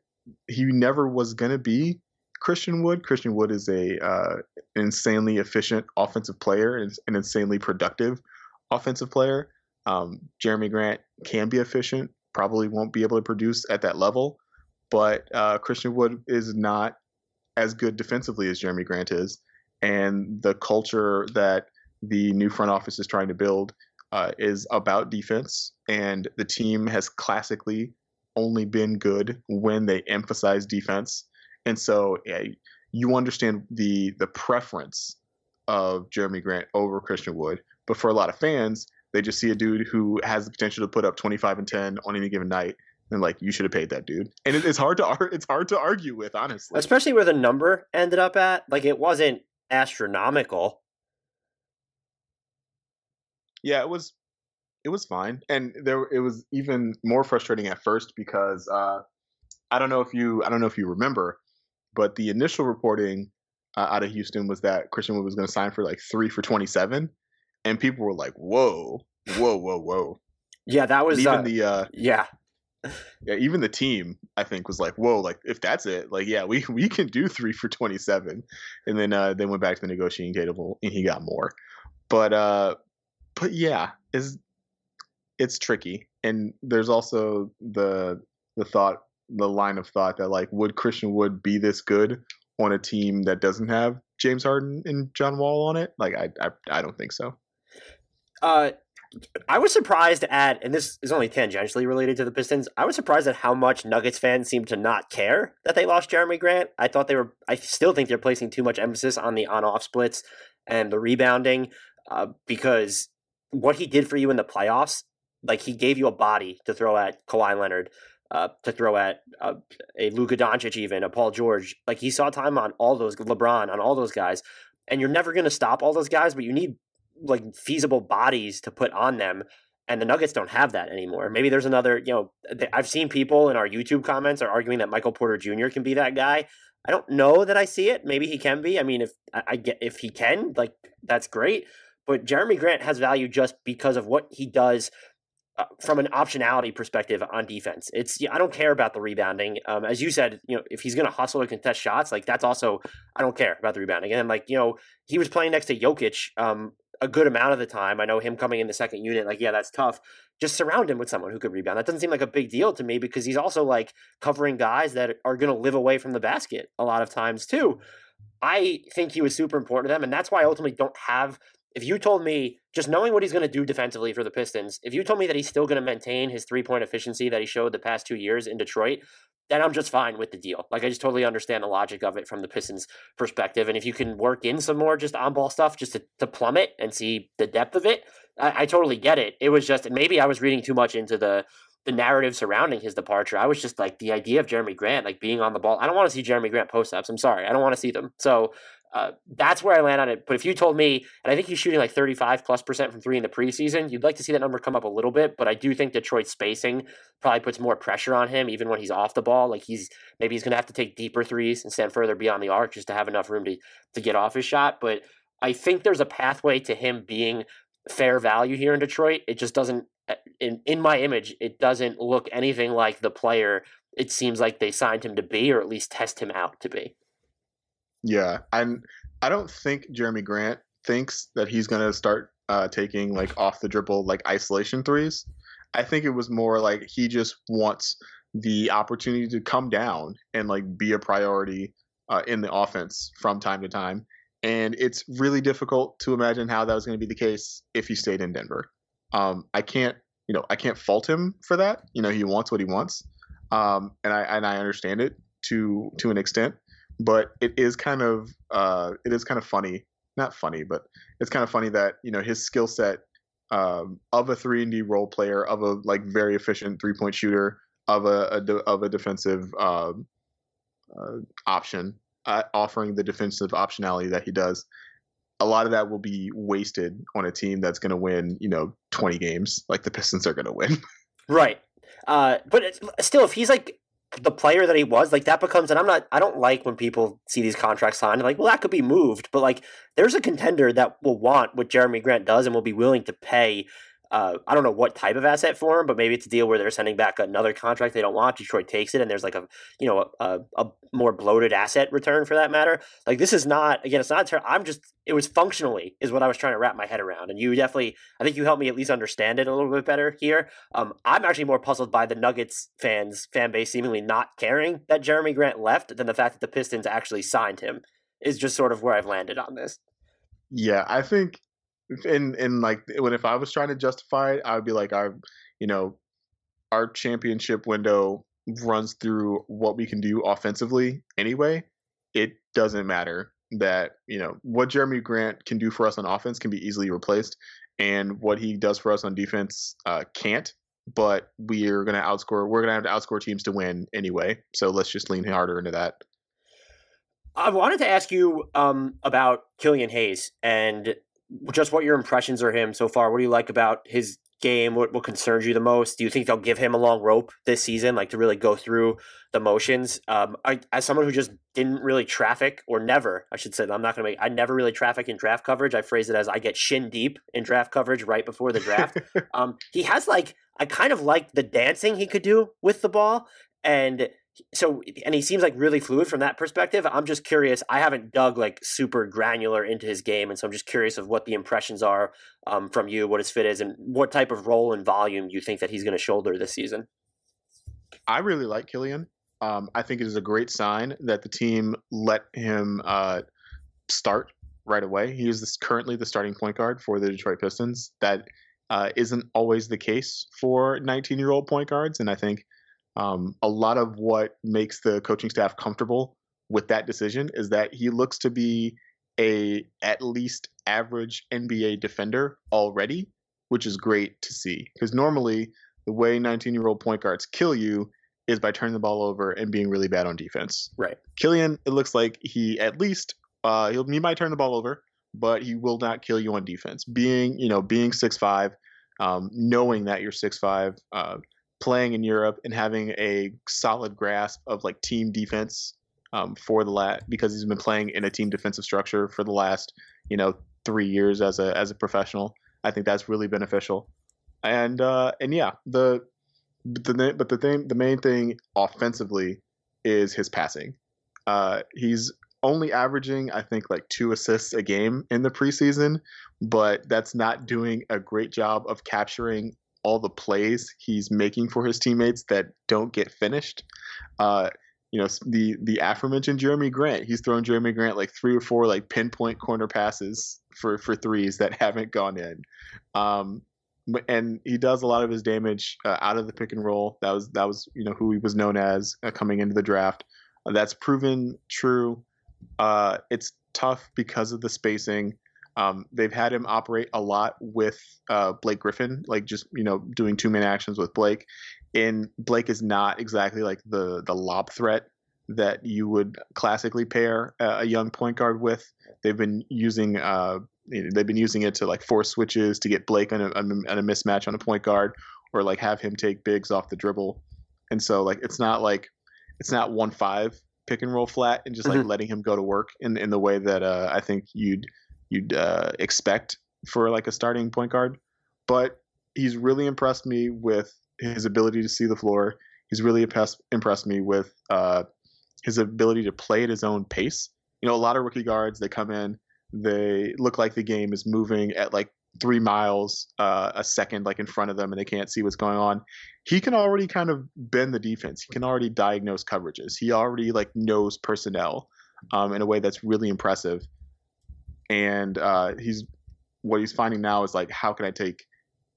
he never was gonna be Christian Wood. Christian Wood is a uh, insanely efficient offensive player and an insanely productive offensive player. Um, Jerami Grant can be efficient, probably won't be able to produce at that level, but uh, Christian Wood is not as good defensively as Jerami Grant is, and the culture that the new front office is trying to build uh, is about defense, and the team has classically only been good when they emphasize defense, and so yeah, you understand the the preference of Jerami Grant over Christian Wood, but for a lot of fans, they just see a dude who has the potential to put up 25 and 10 on any given night and like you should have paid that dude. And it's hard to it's hard to argue with honestly. Especially where the number ended up at. Like it wasn't astronomical. Yeah it was it was fine and there it was even more frustrating at first because uh i don't know if you i don't know if you remember but the initial reporting uh, out of houston was that christian wood was going to sign for like three for 27 and people were like whoa whoa whoa whoa. Yeah, that was even uh, the uh yeah. [LAUGHS] yeah, even the team I think was like, "Whoa, like if that's it, like yeah, we [LAUGHS] we can do three for twenty seven, and then uh, then went back to the negotiating table and he got more, but uh, but yeah, is it's tricky, and there's also the the thought, the line of thought that like, would Christian Wood be this good on a team that doesn't have James Harden and John Wall on it? Like, I I, I don't think so. Uh, I was surprised at, and this is only tangentially related to the Pistons. I was surprised at how much Nuggets fans seem to not care that they lost Jerami Grant. I thought they were. I still think they're placing too much emphasis on the on-off splits and the rebounding, uh, because what he did for you in the playoffs, like he gave you a body to throw at Kawhi Leonard. Uh, to throw at uh, a Luka Doncic, even a Paul George, like he saw time on all those LeBron on all those guys, and you're never going to stop all those guys, but you need like feasible bodies to put on them and the nuggets don't have that anymore. Maybe there's another you know i've seen people in our youtube comments are arguing that michael porter jr can be that guy. I don't know that i see it. Maybe he can be. I mean if I get if he can like that's great but jerami grant has value just because of what he does uh, from an optionality perspective on defense it's i don't care about the rebounding um, as you said you know if he's going to hustle and contest shots like that's also i don't care about the rebounding and then like you know he was playing next to Jokic um, a good amount of the time. I know him coming in the second unit, like, yeah, that's tough. Just surround him with someone who could rebound. That doesn't seem like a big deal to me because he's also like covering guys that are going to live away from the basket a lot of times too. I think he was super important to them, and that's why I ultimately don't have. If you told me just knowing what he's going to do defensively for the Pistons, if you told me that he's still going to maintain his three point efficiency that he showed the past two years in Detroit, then I'm just fine with the deal. Like I just totally understand the logic of it from the Pistons perspective. And if you can work in some more just on ball stuff just to, to plummet and see the depth of it, I, I totally get it. It was just maybe I was reading too much into the the narrative surrounding his departure. I was just like the idea of Jerami Grant like being on the ball. I don't want to see Jerami Grant post ups. I'm sorry. I don't want to see them. So Uh, that's where I land on it. But if you told me, and I think he's shooting like 35 plus percent from three in the preseason, you'd like to see that number come up a little bit. But I do think Detroit's spacing probably puts more pressure on him, even when he's off the ball. Like he's maybe he's going to have to take deeper threes and stand further beyond the arc just to have enough room to, to get off his shot. But I think there's a pathway to him being fair value here in Detroit. It just doesn't, uh, in, in my image, it doesn't look anything like the player it seems like they signed him to be, or at least test him out to be. Yeah, and I don't think Jerami Grant thinks that he's going to start uh, taking like off the dribble like isolation threes. I think it was more like he just wants the opportunity to come down and like be a priority uh, in the offense from time to time. And it's really difficult to imagine how that was going to be the case if he stayed in Denver. Um, I can't, you know, I can't fault him for that. You know, he wants what he wants, um, and I and I understand it to to an extent but it is kind of uh, it is kind of funny not funny but it's kind of funny that you know his skill set um, of a 3 and D role player of a like very efficient three point shooter of a, a de- of a defensive uh, uh, option uh, offering the defensive optionality that he does a lot of that will be wasted on a team that's going to win you know 20 games like the pistons are going to win. [LAUGHS] Right. Uh, but still if he's like the player that he was, like that becomes, and I'm not, I don't like when people see these contracts signed, like, well, that could be moved, but like, there's a contender that will want what Jerami Grant does and will be willing to pay uh, I don't know what type of asset for him, but maybe it's a deal where they're sending back another contract they don't want. Detroit takes it, and there's like a you know a, a more bloated asset return for that matter. Like this is not again, it's not. Ter- I'm just it was functionally is what I was trying to wrap my head around, and you definitely I think you helped me at least understand it a little bit better here. Um, I'm actually more puzzled by the Nuggets fans fan base seemingly not caring that Jerami Grant left than the fact that the Pistons actually signed him. Is just sort of where I've landed on this. Yeah, I think in in like when if I was trying to justify it, I would be like, our you know, our championship window runs through what we can do offensively anyway. It doesn't matter that you know what Jerami Grant can do for us on offense can be easily replaced, and what he does for us on defense uh, can't. But we're gonna outscore. We're gonna have to outscore teams to win anyway. So let's just lean harder into that. I wanted to ask you um, about Killian Hayes and just what your impressions are him so far. What do you like about his game? What what concerns you the most? Do you think they'll give him a long rope this season, like to really go through the motions? Um, I, as someone who just didn't really traffic or never, I should say, I'm not going to make. I never really traffic in draft coverage. I phrase it as I get shin deep in draft coverage right before the draft. [LAUGHS] um, he has like I kind of like the dancing he could do with the ball, and so and he seems like really fluid from that perspective. I'm just curious i haven't dug like super granular into his game and so i'm just curious of what the impressions are um, from you what his fit is and what type of role and volume you think that he's going to shoulder this season. I really like killian. Um, i think it is a great sign that the team let him uh, start right away. He is this, currently the starting point guard for the detroit pistons. That uh, not always the case for 19 year old point guards and i think um, a lot of what makes the coaching staff comfortable with that decision is that he looks to be a at least average NBA defender already, which is great to see. Because normally the way 19 year old point guards kill you is by turning the ball over and being really bad on defense. Right. Killian, it looks like he at least uh, he'll he might turn the ball over, but he will not kill you on defense. Being you know being six five, um, knowing that you're six five, uh, playing in Europe and having a solid grasp of like team defense um, for the last because he's been playing in a team defensive structure for the last you know three years as a as a professional. I think that's really beneficial. And uh, and yeah, the but the but the thing the main thing offensively is his passing. Uh, he's only averaging I think like two assists a game in the preseason, but that's not doing a great job of capturing all the plays he's making for his teammates that don't get finished. Uh, you know, the the aforementioned Jerami Grant, he's thrown Jerami Grant like three or four like pinpoint corner passes for for threes that haven't gone in. Um, and he does a lot of his damage uh, out of the pick and roll. That was that was you know who he was known as uh, coming into the draft. Uh, that's proven true. Uh, it's tough because of the spacing. Um, they've had him operate a lot with uh, Blake Griffin, like just you know doing two man actions with Blake. And Blake is not exactly like the the lob threat that you would classically pair a, a young point guard with. They've been using uh, they've been using it to like force switches to get Blake on a, on a mismatch on a point guard, or like have him take bigs off the dribble. And so like it's not like it's not one five pick and roll flat and just like mm-hmm. letting him go to work in in the way that uh, I think you'd you'd uh, expect for like a starting point guard. But he's really impressed me with his ability to see the floor. He's really impressed me with uh, his ability to play at his own pace. You know, a lot of rookie guards they come in, they look like the game is moving at like three miles uh, a second, like in front of them, and they can't see what's going on. He can already kind of bend the defense. He can already diagnose coverages. He already like knows personnel um, in a way that's really impressive. And uh, he's what he's finding now is like, how can I take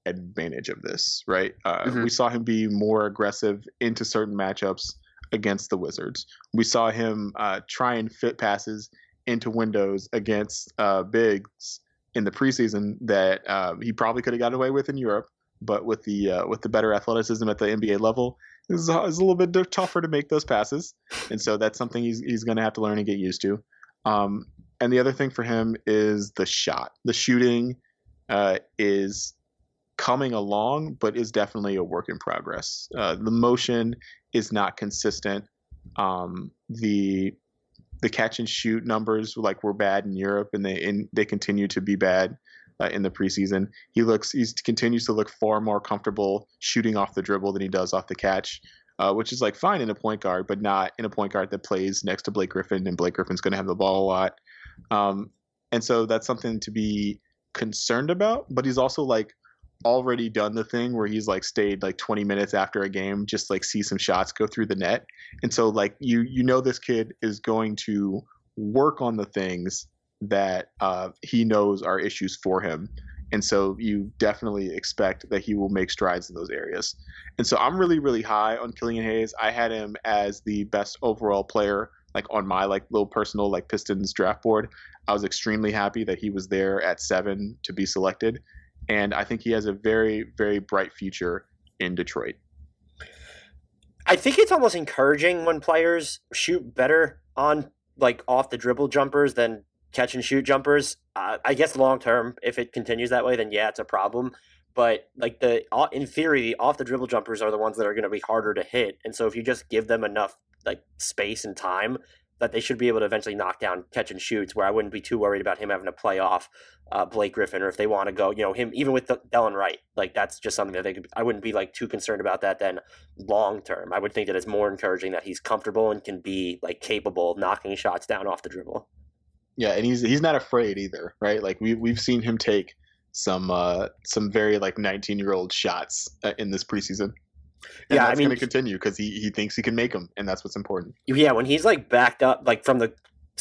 advantage of this? Right? Uh, mm-hmm. We saw him be more aggressive into certain matchups against the Wizards. We saw him uh, try and fit passes into windows against uh, bigs in the preseason that uh, he probably could have got away with in Europe, but with the uh, with the better athleticism at the NBA level, it's, a little bit tougher to make those passes, and so that's something he's he's going to have to learn and get used to. Um, and the other thing for him is the shot. The shooting uh, is coming along, but is definitely a work in progress. Uh, the motion is not consistent. Um, the the catch and shoot numbers like were bad in Europe, and they and they continue to be bad uh, in the preseason. He looks he continues to look far more comfortable shooting off the dribble than he does off the catch, uh, which is like fine in a point guard, but not in a point guard that plays next to Blake Griffin, and Blake Griffin's going to have the ball a lot. Um, and so that's something to be concerned about. But he's also like already done the thing where he's like stayed like 20 minutes after a game just like see some shots go through the net. And so like you you know this kid is going to work on the things that uh, he knows are issues for him. And so you definitely expect that he will make strides in those areas. And so i'm really really high on killian hayes. I had him as the best overall player like on my like little personal like pistons draft board i was extremely happy that he was there at seven to be selected and I think he has a very, very bright future in Detroit. I think it's almost encouraging when players shoot better on like off the dribble jumpers than catch and shoot jumpers. Uh, I guess long term, if it continues that way, then yeah, it's a problem. But like the in theory, the off the dribble jumpers are the ones that are going to be harder to hit, and so if you just give them enough like space and time, that they should be able to eventually knock down catch and shoots where I wouldn't be too worried about him having to play off uh, Blake Griffin or if they want to go, you know, him even with the, Delon Wright, like that's just something that they could, I wouldn't be like too concerned about that then long term. I would think that it's more encouraging that he's comfortable and can be like capable of knocking shots down off the dribble. Yeah, and he's he's not afraid either, right? Like we we've seen him take some uh some very like 19 year old shots uh, in this preseason. And yeah, that's I mean, going to continue because he, he thinks he can make them, and that's what's important. Yeah, when he's like backed up, like from the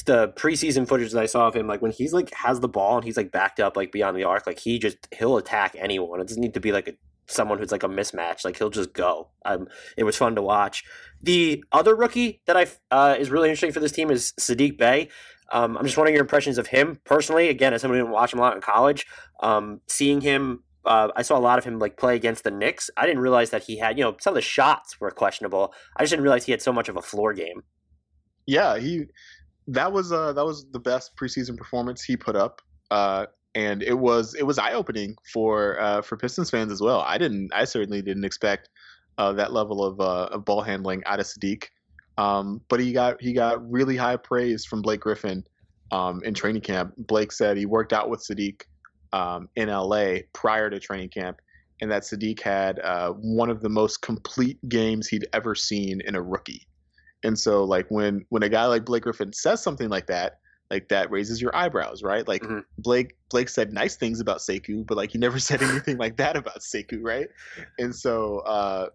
the preseason footage that I saw of him, like when he's like has the ball and he's like backed up like beyond the arc, like he just he'll attack anyone. It doesn't need to be like a, someone who's like a mismatch. Like he'll just go. Um, it was fun to watch. The other rookie that I uh, is really interesting for this team is Saddiq Bey. Um, I'm just wondering your impressions of him personally. Again, as someone who didn't watch him a lot in college, um, seeing him uh, I saw a lot of him like play against the Knicks. I didn't realize that he had, you know, some of the shots were questionable. I just didn't realize he had so much of a floor game. Yeah, he that was uh that was the best preseason performance he put up. Uh and it was it was eye opening for uh for Pistons fans as well. I didn't I certainly didn't expect uh that level of uh of ball handling out of Saddiq. Um but he got he got really high praise from Blake Griffin um in training camp. Blake said he worked out with Saddiq um, in LA prior to training camp, and that Saddiq had uh, one of the most complete games he'd ever seen in a rookie. And so, like when when a guy like Blake Griffin says something like that, like that raises your eyebrows, right? Like mm-hmm. Blake Blake said nice things about Sekou, but like he never [LAUGHS] said anything like that about Sekou, right? And so uh,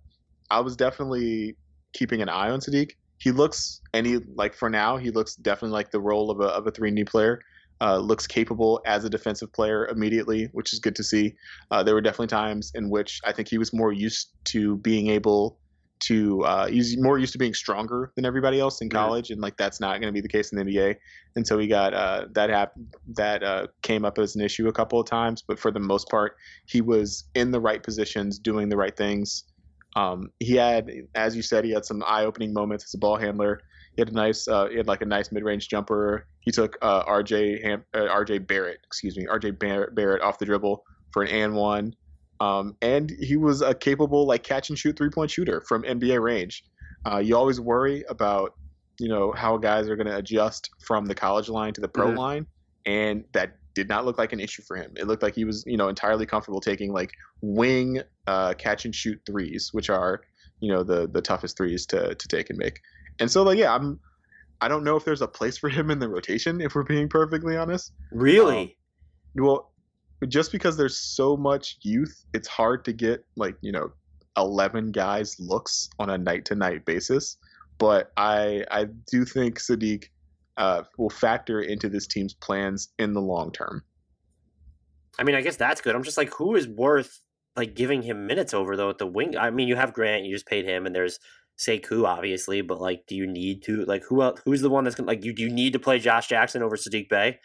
I was definitely keeping an eye on Saddiq. He looks, and he like for now, he looks definitely like the role of a of a three D player uh, looks capable as a defensive player immediately, which is good to see. Uh, there were definitely times in which I think he was more used to being able to uh, he's more used to being stronger than everybody else in college, and like that's not going to be the case in the NBA. And so he got uh, that hap- that uh, came up as an issue a couple of times, but for the most part, he was in the right positions, doing the right things. Um, he had, as you said, he had some eye-opening moments as a ball handler He had a nice, uh, he had like a nice mid-range jumper. He took uh, RJ Ham, uh, RJ Barrett, excuse me, RJ Barrett, Barrett off the dribble for an and one, um, and he was a capable like catch and shoot three-point shooter from NBA range. Uh, you always worry about you know how guys are going to adjust from the college line to the pro Mhm. line, and that did not look like an issue for him. It looked like he was you know entirely comfortable taking like wing uh, catch and shoot threes, which are you know the the toughest threes to to take and make. And so like yeah, I'm I don't know if there's a place for him in the rotation if we're being perfectly honest. Really? Well, just because there's so much youth, it's hard to get like you know, eleven guys looks on a night to night basis. But I I do think Saddiq uh, will factor into this team's plans in the long term. I mean, I guess that's good. I'm just like, who is worth like giving him minutes over though at the wing? I mean, you have Grant, you just paid him, and there's Sekou obviously, but like, do you need to like who else? Who's the one that's gonna like you? Do you need to play Josh Jackson over Saddiq Bey?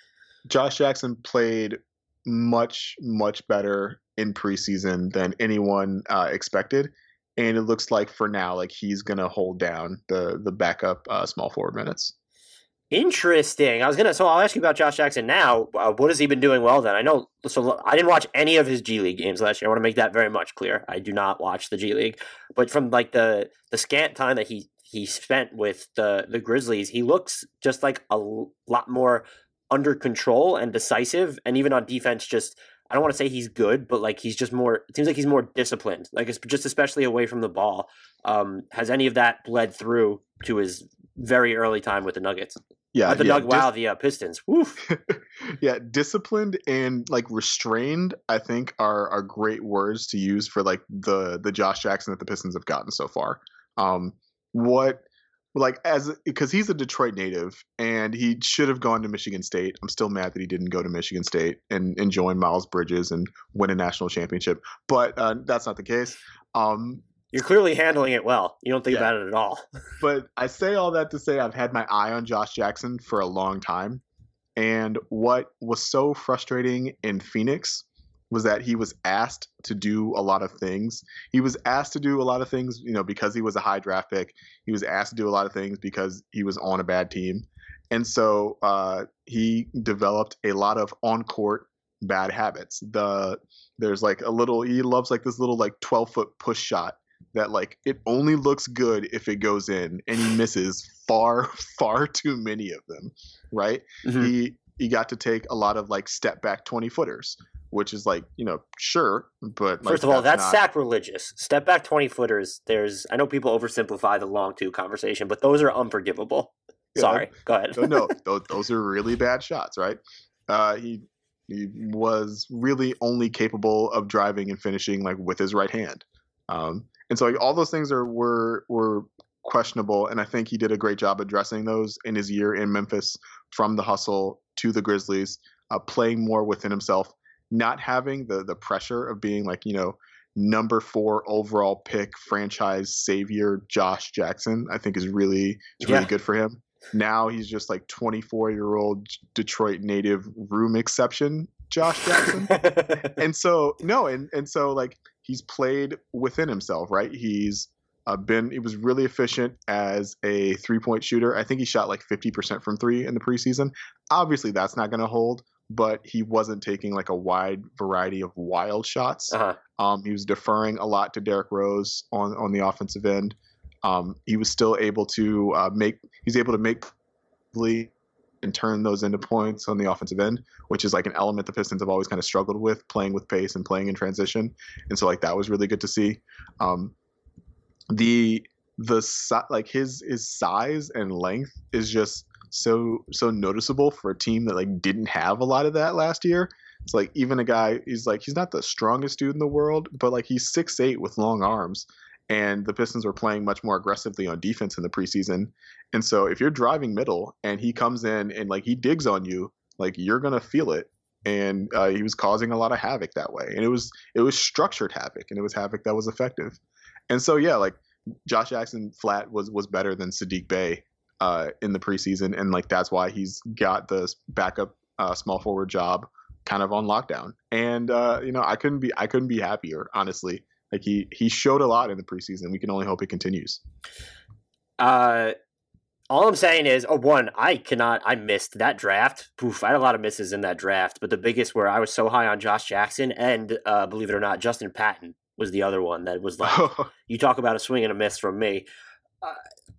Josh Jackson played much much better in preseason than anyone uh, expected, and it looks like for now like he's gonna hold down the the backup uh, small forward minutes. Interesting. I was gonna. So I'll ask you about Josh Jackson now. Uh, what has he been doing well then? I know. So I didn't watch any of his G League games last year. I want to make that very much clear. I do not watch the G League, but from like the the scant time that he he spent with the the Grizzlies, he looks just like a lot more under control and decisive, and even on defense, just. I don't want to say he's good, but like he's just more. It seems like he's more disciplined. Like it's just especially away from the ball. Um, has any of that bled through to his very early time with the Nuggets? Yeah, the yeah, Nug- wow, the uh, Pistons. Woof. [LAUGHS] yeah, disciplined and like restrained, I think are are great words to use for like the the Josh Jackson that the Pistons have gotten so far. Um what like as because he's a Detroit native and he should have gone to Michigan State. I'm still mad that he didn't go to Michigan State and, and join Miles Bridges and win a national championship. But uh, that's not the case. Um You're clearly handling it well. You don't think Yeah. about it at all. [LAUGHS] but I say all that to say I've had my eye on Josh Jackson for a long time. And what was so frustrating in Phoenix was that he was asked to do a lot of things. He was asked to do a lot of things, you know, because he was a high draft pick. He was asked to do a lot of things because he was on a bad team. And so uh, he developed a lot of on court bad habits. The there's like a little he loves like this little like 12 foot push shot that like it only looks good if it goes in and he misses far [LAUGHS] far too many of them right Mhm. he he got to take a lot of like step back 20 footers which is like you know sure but like, First of all, that's not- sacrilegious. Step back 20 footers. There's, I know people oversimplify the long two conversation, but those are unforgivable. Yeah, Sorry. Go ahead. no, no [LAUGHS] those, those are really bad shots right uh he he was really only capable of driving and finishing like with his right hand um and so like, all those things are were were questionable and i think he did a great job addressing those in his year in memphis from the hustle to the grizzlies uh, playing more within himself not having the the pressure of being like you know number four overall pick franchise savior josh jackson i think is really is really Yeah. good for him now he's just like 24 year old detroit native room exception josh jackson [LAUGHS] and so no and and so like he's played within himself right he's uh, been he was really efficient as a three point shooter i think he shot like 50% from three in the preseason obviously that's not going to hold but he wasn't taking like a wide variety of wild shots uh-huh. um, he was deferring a lot to Derrick Rose on on the offensive end. Um, he was still able to uh, make he's able to make and turn those into points on the offensive end, which is like an element the Pistons have always kind of struggled with, playing with pace and playing in transition. And so like that was really good to see. Um, the the like his his size and length is just so so noticeable for a team that like didn't have a lot of that last year. It's like even a guy he's like he's not the strongest dude in the world, but like he's six eight with long arms. And the Pistons were playing much more aggressively on defense in the preseason. And so if you're driving middle and he comes in and like he digs on you, like you're gonna feel it. And uh, he was causing a lot of havoc that way. And it was it was structured havoc and it was havoc that was effective. And so yeah, like Josh Jackson flat was was better than Saddiq Bey uh, in the preseason, and like that's why he's got the backup uh, small forward job kind of on lockdown. And uh, you know, I couldn't be I couldn't be happier, honestly. Like he he showed a lot in the preseason. We can only hope it continues. Uh, All I'm saying is, oh, one, I cannot. I missed that draft. Poof, I had a lot of misses in that draft, but the biggest where I was so high on Josh Jackson and, uh, believe it or not, Justin Patton was the other one that was like, [LAUGHS] you talk about a swing and a miss from me. Uh,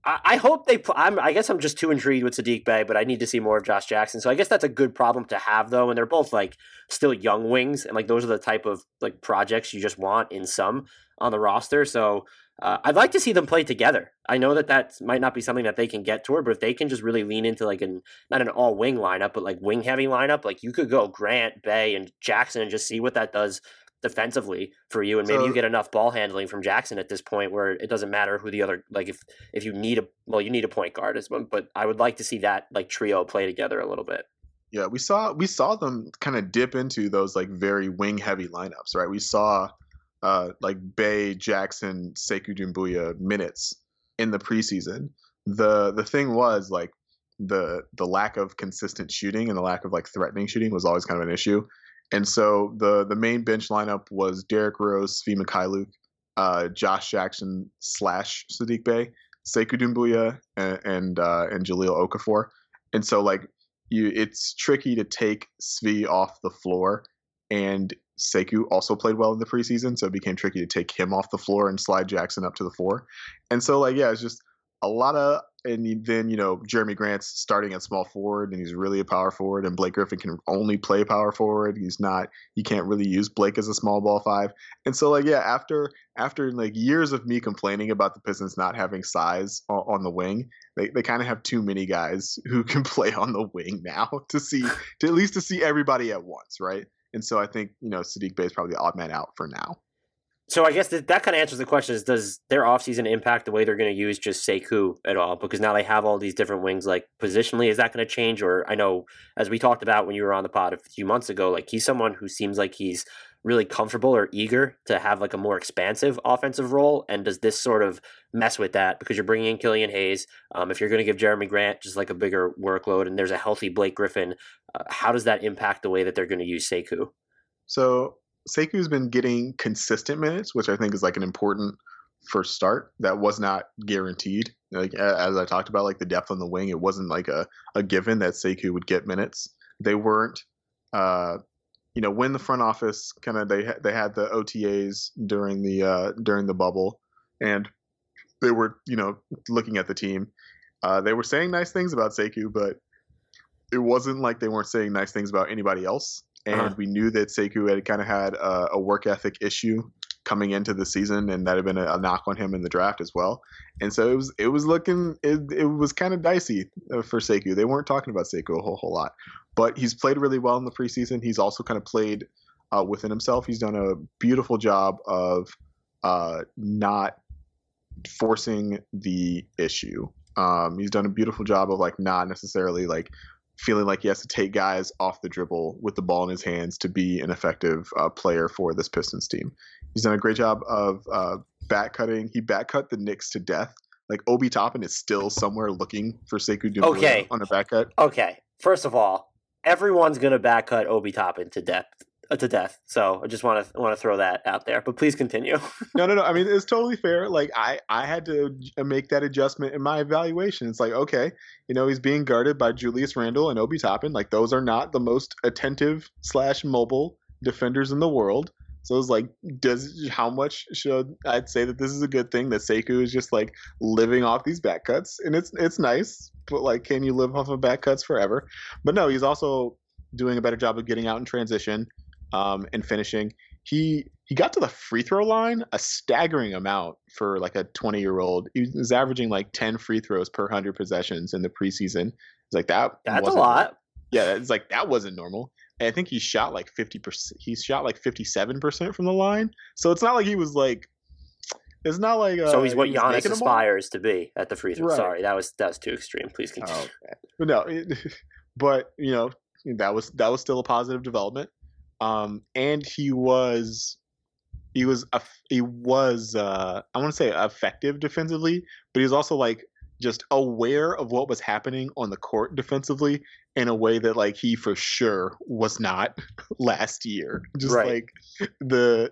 I, hope they. I'm, I guess I'm just too intrigued with Saddiq Bey, but I need to see more of Josh Jackson. So I guess that's a good problem to have, though. And they're both like still young wings, and like those are the type of like projects you just want in some on the roster. So uh, I'd like to see them play together. I know that that might not be something that they can get toward, but if they can just really lean into like an not an all wing lineup, but like wing heavy lineup, like you could go Grant, Bey, and Jackson and just see what that does defensively for you, and maybe so, you get enough ball handling from Jackson at this point where it doesn't matter who the other like if if you need a well you need a point guard as well, but I would like to see that like trio play together a little bit. Yeah, we saw we saw them kind of dip into those like very wing heavy lineups, right? We saw uh, like Bey, Jackson, Sekou Doumbouya minutes in the preseason. The the thing was like the the lack of consistent shooting and the lack of like threatening shooting was always kind of an issue. And so the the main bench lineup was Derrick Rose, Svi Mykhailiuk, uh, Josh Jackson slash Saddiq Bey, Sekou Doumbouya, and and, uh, and Jahlil Okafor. And so like you, it's tricky to take Svi off the floor and Sekou also played well in the preseason, so it became tricky to take him off the floor and slide Jackson up to the four. And so, like, yeah, it's just a lot of, and then you know Jerami Grant's starting at small forward, and he's really a power forward, and Blake Griffin can only play power forward. He's not, you can't really use Blake as a small ball five. And so, like, yeah, after after like years of me complaining about the Pistons not having size on, on the wing, they, they kind of have too many guys [LAUGHS] who can play on the wing now [LAUGHS] to see to at least to see everybody at once, right? And so I think, you know, Saddiq Bey is probably the odd man out for now. So I guess that, that kind of answers the question is does their offseason impact the way they're going to use just Sekou at all? Because now they have all these different wings. Like positionally, is that going to change? Or I know, as we talked about when you were on the pod a few months ago, like he's someone who seems like he's really comfortable or eager to have like a more expansive offensive role? And does this sort of mess with that because you're bringing in Killian Hayes? Um, if you're going to give Jerami Grant just like a bigger workload and there's a healthy Blake Griffin, uh, how does that impact the way that they're going to use Sekou? So Sekou's been getting consistent minutes, which I think is like an important first start. That was not guaranteed. Like as I talked about, like the depth on the wing, it wasn't like a, a given that Sekou would get minutes. They weren't uh, you know when the front office kind of they they had the OTAs during the uh, during the bubble, and they were you know looking at the team. Uh, they were saying nice things about Sekou, but it wasn't like they weren't saying nice things about anybody else. And uh-huh. we knew that Sekou had kind of had a, a, work ethic issue coming into the season, and that had been a, a, knock on him in the draft as well. And so it was it was looking it, it was kind of dicey uh, for Sekou. They weren't talking about Sekou a whole whole lot, but he's played really well in the preseason. He's also kind of played uh, within himself. He's done a beautiful job of uh, not forcing the issue. Um, he's done a beautiful job of like not necessarily like feeling like he has to take guys off the dribble with the ball in his hands to be an effective uh, player for this Pistons team. He's done a great job of uh, back cutting. He back cut the Knicks to death. Like Obi Toppin is still somewhere looking for Sekou Doumbouya okay. on a back cut. Okay, first of all, everyone's gonna back cut Obi Toppin to death Uh, to death. So I just want to want to throw that out there. But please continue. [LAUGHS] no, no, no. I mean, it's totally fair. Like I, I had to uh, make that adjustment in my evaluation. It's like, okay, you know, he's being guarded by Julius Randle and Obi Toppin. Like those are not the most attentive slash mobile defenders in the world. So it's like, does how much should I'd say that this is a good thing that Sekou is just like living off these back cuts, and it's it's nice, but like, can you live off of back cuts forever? But no, he's also doing a better job of getting out in transition um, and finishing. He he got to the free throw line a staggering amount for like a 20 year old. He was averaging like 10 free throws per hundred possessions in the preseason. It's like that. That's a lot. Yeah, it's like that wasn't normal. And I think he shot like 50%. He shot like 57% from the line. So it's not like he was like, it's not like. Uh, so he's what he Giannis aspires to be at the free throw. Right. Sorry, that was that was too extreme. Please continue. Oh, but no, it, [LAUGHS] but you know that was that was still a positive development. Um, and he was he was a he was uh, I want to say effective defensively, but he was also like just aware of what was happening on the court defensively in a way that like he for sure was not [LAUGHS] last year. Just right. like the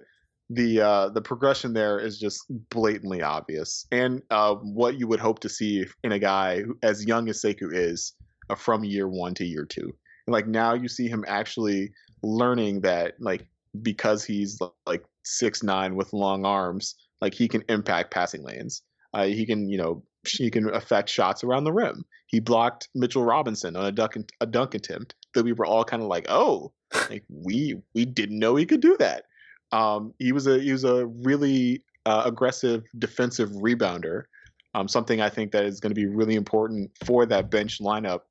the uh, the progression there is just blatantly obvious, and uh, what you would hope to see in a guy who, as young as Sekou is, uh, from year one to year two. And, like now, you see him actually learning that like because he's like six nine with long arms, like he can impact passing lanes. Uh, he can you know he can affect shots around the rim. He blocked Mitchell Robinson on a dunk a dunk attempt that we were all kind of like, oh, like [LAUGHS] we we didn't know he could do that. Um, he was a he was a really uh, aggressive defensive rebounder. Um, something I think that is going to be really important for that bench lineup,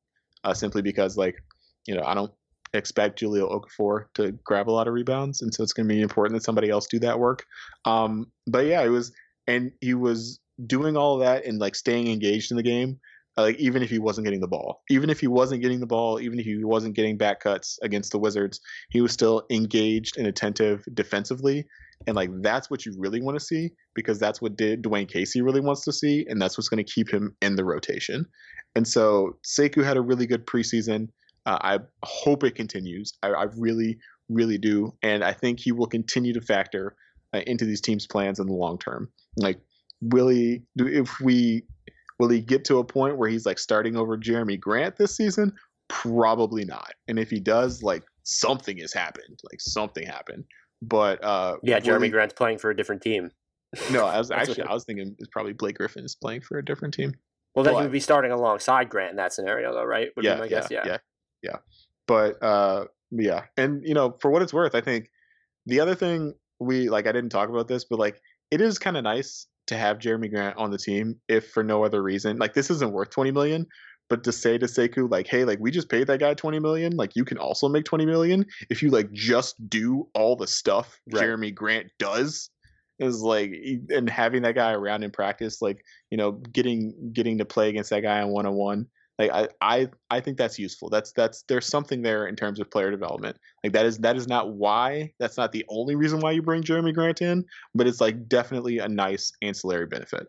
uh, simply because like you know I don't expect Jahlil Okafor to grab a lot of rebounds, and so it's going to be important that somebody else do that work. Um, but yeah, it was, and he was doing all that and like staying engaged in the game like even if he wasn't getting the ball even if he wasn't getting the ball even if he wasn't getting back cuts against the wizards he was still engaged and attentive defensively and like that's what you really want to see because that's what did Dwane Casey really wants to see and that's what's going to keep him in the rotation and so Sekou had a really good preseason uh, I hope it continues I, I, really really do and I think he will continue to factor uh, into these teams plans in the long term like will he do if we Will he get to a point where he's like starting over Jerami Grant this season? Probably not. And if he does, like something has happened. Like something happened. But uh Yeah, Jerami he... Grant's playing for a different team. No, I was [LAUGHS] actually I was thinking it's probably Blake Griffin is playing for a different team. Well, then but, he would be starting alongside Grant in that scenario, though, right? Would yeah, yeah, guess. yeah, yeah, yeah. But uh, yeah, and you know, for what it's worth, I think the other thing we like, I didn't talk about this, but like, it is kind of nice to have Jerami Grant on the team if for no other reason. Like this isn't worth 20 million, but to say to Sekou like, hey, like we just paid that guy 20 million, like you can also make 20 million if you like just do all the stuff right. Jerami Grant does is like and having that guy around in practice like you know getting getting to play against that guy on one on one like I, I I think that's useful. That's that's there's something there in terms of player development. Like that is that is not why that's not the only reason why you bring Jerami Grant in, but it's like definitely a nice ancillary benefit.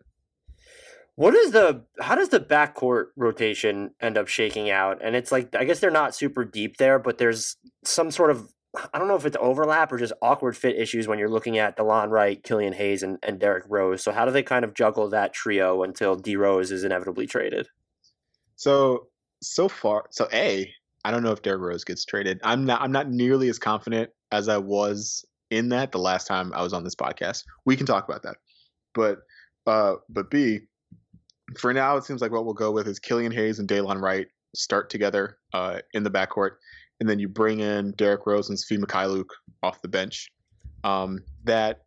What is the how does the backcourt rotation end up shaking out? And it's like I guess they're not super deep there, but there's some sort of I don't know if it's overlap or just awkward fit issues when you're looking at Delon Wright, Killian Hayes, and, and Derrick Rose. So how do they kind of juggle that trio until D Rose is inevitably traded? So so far, so a I don't know if Derrick Rose gets traded. I'm not I'm not nearly as confident as I was in that the last time I was on this podcast. We can talk about that, but uh, but b for now it seems like what we'll go with is Killian Hayes and Delon Wright start together uh, in the backcourt, and then you bring in Derrick Rose and Svi Mykhailiuk off the bench. Um, that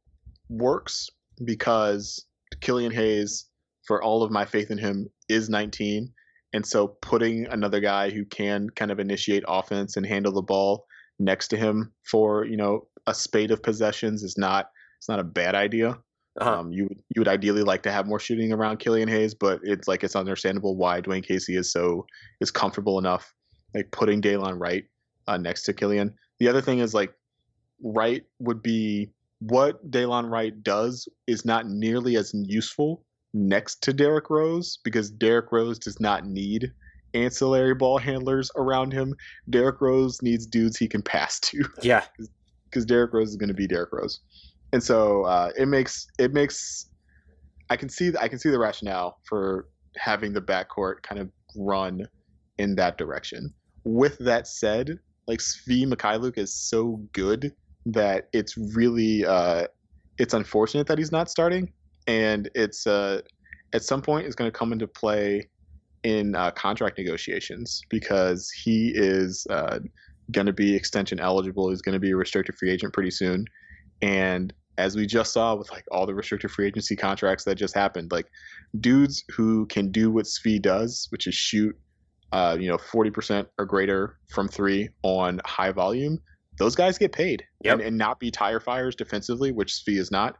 works because Killian Hayes, for all of my faith in him, is 19 and so putting another guy who can kind of initiate offense and handle the ball next to him for, you know, a spate of possessions is not it's not a bad idea. Uh-huh. Um, you you would ideally like to have more shooting around Killian Hayes, but it's like it's understandable why Dwane Casey is so is comfortable enough like putting Delon Wright uh, next to Killian. The other thing is like Wright would be what Delon Wright does is not nearly as useful next to Derrick Rose because Derrick Rose does not need ancillary ball handlers around him. Derrick Rose needs dudes he can pass to. [LAUGHS] Yeah. Because Derrick Rose is going to be Derrick Rose. And so uh, it makes it makes I can see I can see the rationale for having the backcourt kind of run in that direction. With that said, like Svi Mykhailiuk is so good that it's really uh, it's unfortunate that he's not starting and it's uh, at some point is going to come into play in uh, contract negotiations because he is uh, going to be extension eligible. He's going to be a restricted free agent pretty soon, and as we just saw with like all the restricted free agency contracts that just happened, like dudes who can do what Svi does, which is shoot, uh, you know, forty percent or greater from three on high volume, those guys get paid yep. and, and not be tire fires defensively, which Svi is not.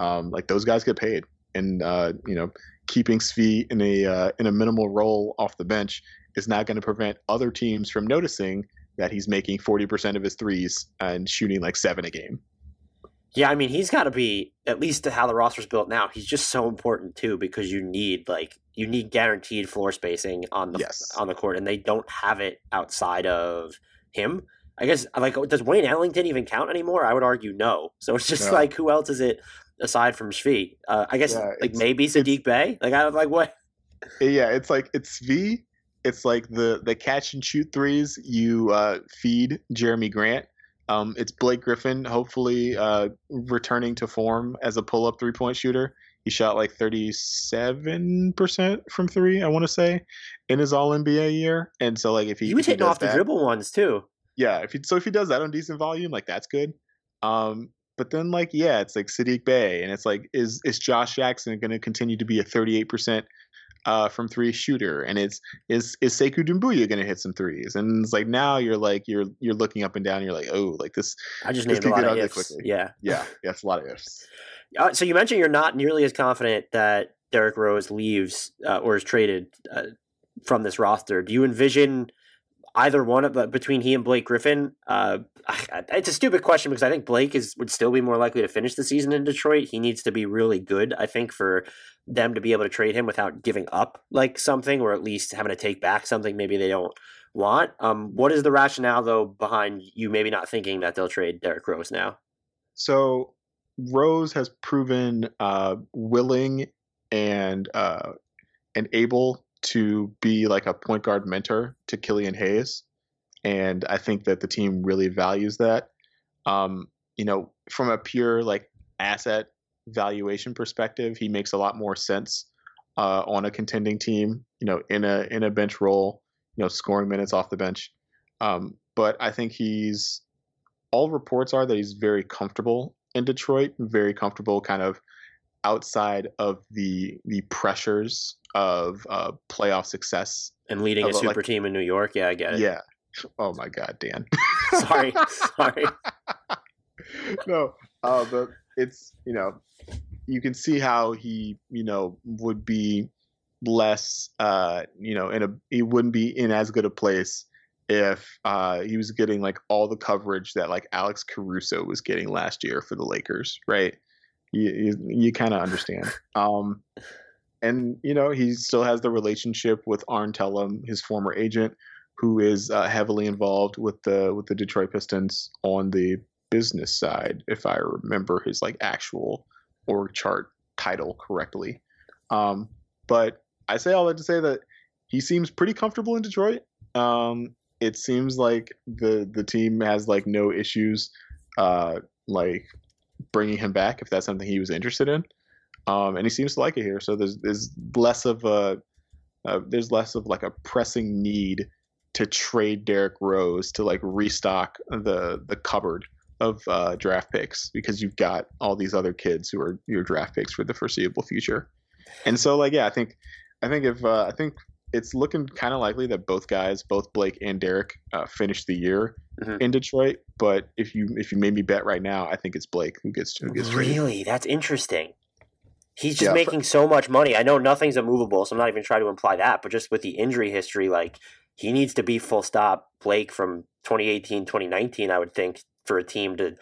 Um, like those guys get paid, and uh, you know, keeping Svi in a uh, in a minimal role off the bench is not going to prevent other teams from noticing that he's making 40% of his threes and shooting like seven a game. Yeah, I mean, he's got to be at least to how the roster's built now. He's just so important too because you need like you need guaranteed floor spacing on the yes. on the court, and they don't have it outside of him. I guess like does Wayne Ellington even count anymore? I would argue no. So it's just No. like who else is it aside from Svi? Uh, I guess Yeah, like maybe Saddiq Bey. Like I like what? Yeah, it's like it's V. It's like the the catch and shoot threes you uh, feed Jerami Grant. Um, it's Blake Griffin, hopefully uh, returning to form as a pull up three point shooter. He shot like thirty seven percent from three, I want to say, in his All NBA year. And so like if he He was if hitting off the dribble ones too. yeah, if he so if he does that on decent volume, like that's good. Um, but then like yeah, it's like Saddiq Bey, and it's like is is Josh Jackson going to continue to be a thirty eight percent uh from three shooter, and it's is is Sekou Doumbouya going to hit some threes, and it's like now you're like you're you're looking up and down, you're like oh like this I just This named a lot of ifs. quickly. Yeah. yeah yeah it's a lot of ifs. [LAUGHS] Uh, so you mentioned you're not nearly as confident that Derrick Rose leaves uh, or is traded uh, from this roster. Do you envision either one of but between he and Blake Griffin? Uh, it's a stupid question because I think Blake is would still be more likely to finish the season in Detroit. He needs to be really good, I think, for them to be able to trade him without giving up like something or at least having to take back something maybe they don't want. Um, what is the rationale though behind you maybe not thinking that they'll trade Derrick Rose now? So Rose has proven uh, willing and uh, and able to be like a point guard mentor to Killian Hayes, and I think that the team really values that. Um, you know, from a pure like asset valuation perspective, he makes a lot more sense uh, on a contending team. You know, in a in a bench role, you know, scoring minutes off the bench. Um, but I think he's all reports are that he's very comfortable in Detroit, very comfortable kind of outside of the the pressures of uh, playoff success. And leading a Although, like- super team in New York, yeah, I get it. Yeah. Oh my God, Dan. [LAUGHS] sorry, sorry. [LAUGHS] no, uh, but it's you know you can see how he you know would be less uh you know in a he wouldn't be in as good a place if uh he was getting like all the coverage that like Alex Caruso was getting last year for the Lakers right you you, you kind of understand um and you know he still has the relationship with Arn Tellem his former agent who is uh, heavily involved with the with the Detroit Pistons on the business side, if I remember his like actual org chart title correctly. Um, but I say all that to say that he seems pretty comfortable in Detroit. Um, it seems like the the team has like no issues, uh, like bringing him back if that's something he was interested in. Um, and he seems to like it here. So there's there's less of a uh, there's less of like a pressing need to trade Derrick Rose to like restock the the cupboard of uh, draft picks because you've got all these other kids who are your draft picks for the foreseeable future. And so like yeah, I think I think if uh, I think it's looking kind of likely that both guys, both Blake and Derrick, uh, finish the year Mhm. in Detroit. But if you if you made me bet right now, I think it's Blake who gets who gets traded. Really? That's interesting. He's just Yeah, making so much money. I know nothing's immovable, so I'm not even trying to imply that, but just with the injury history, like he needs to be full stop Blake from 2018, 2019, I would think, for a team to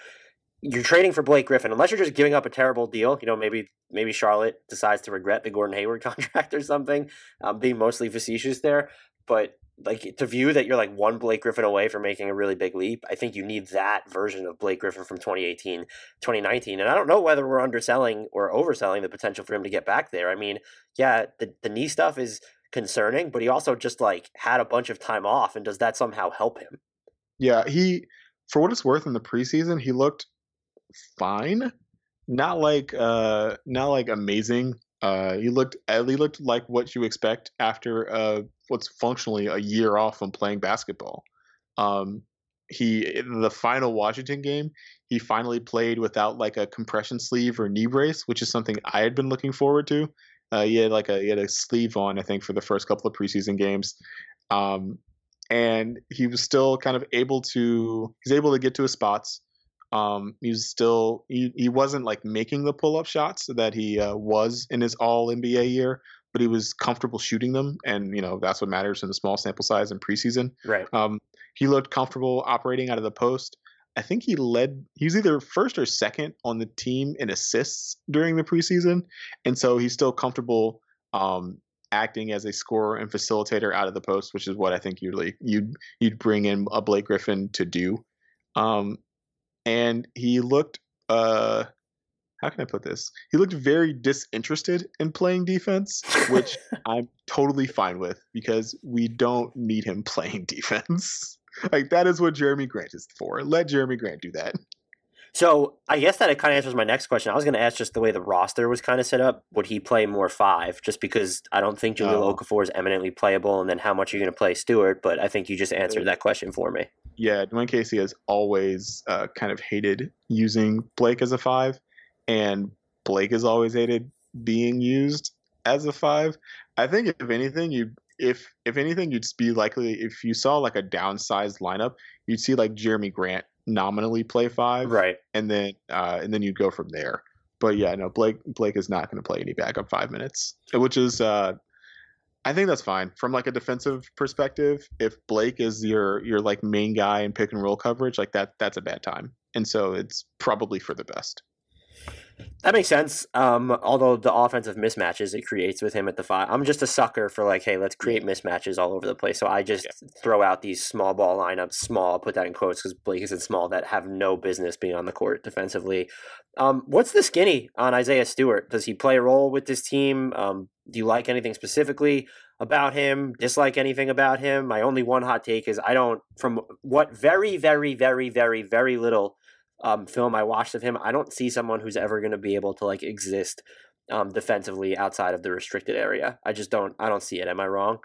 you're trading for Blake Griffin, unless you're just giving up a terrible deal. You know, maybe maybe Charlotte decides to regret the Gordon Hayward [LAUGHS] contract or something. I'm being mostly facetious there, but like to view that you're like one Blake Griffin away from making a really big leap, I think you need that version of Blake Griffin from 2018, 2019. And I don't know whether we're underselling or overselling the potential for him to get back there. I mean, yeah, the, the knee stuff is concerning, but he also just like had a bunch of time off. And does that somehow help him? Yeah, he for what it's worth in the preseason, he looked fine. Not like uh not like amazing. Uh he looked he looked like what you expect after uh what's functionally a year off from playing basketball. Um he in the final Washington game, he finally played without like a compression sleeve or knee brace, which is something I had been looking forward to. Uh, he had like a he had a sleeve on, I think, for the first couple of preseason games. Um, and he was still kind of able to he's able to get to his spots um he was still he, he wasn't like making the pull-up shots that he uh, was in his all nba year but he was comfortable shooting them and you know that's what matters in the small sample size in preseason. Right. um he looked comfortable operating out of the post. I think he led he was either first or second on the team in assists during the preseason and so he's still comfortable um acting as a scorer and facilitator out of the post, which is what I think usually you'd you'd bring in a Blake Griffin to do. Um, and he looked uh how can I put this? He looked very disinterested in playing defense, which [LAUGHS] I'm totally fine with because we don't need him [LAUGHS] playing defense. like that is what Jerami Grant is for. Let Jerami Grant do that. So I guess that it kind of answers my next question. I was going to ask just the way the roster was kind of set up. Would he play more five? Just because I don't think Jahlil No. Okafor is eminently playable, and then how much are you going to play Stewart? But I think you just answered that question for me. Yeah, Dwane Casey has always uh, kind of hated using Blake as a five, and Blake has always hated being used as a five. I think if anything, you if if anything, you'd be likely if you saw like a downsized lineup, you'd see like Jerami Grant nominally play five, Right. and then uh, and then you'd go from there. But yeah, no, Blake Blake is not going to play any backup five minutes, which is uh, I think that's fine from like a defensive perspective. If Blake is your your like main guy in pick and roll coverage, like that that's a bad time, and so it's probably for the best. That makes sense. Um, although the offensive mismatches it creates with him at the five, I'm just a sucker for like, hey, let's create mismatches all over the place. So I just throw out these small ball lineups, small, put that in quotes because Blake isn't small, that have no business being on the court defensively. Um, what's the skinny on Isaiah Stewart? Does he play a role with this team? Um, do you like anything specifically about him? Dislike anything about him? My only one hot take is I don't, from what very, very, very, very, very little um, film I watched of him, I don't see someone who's ever going to be able to like exist um, defensively outside of the restricted area. I just don't. I don't see it. Am I wrong?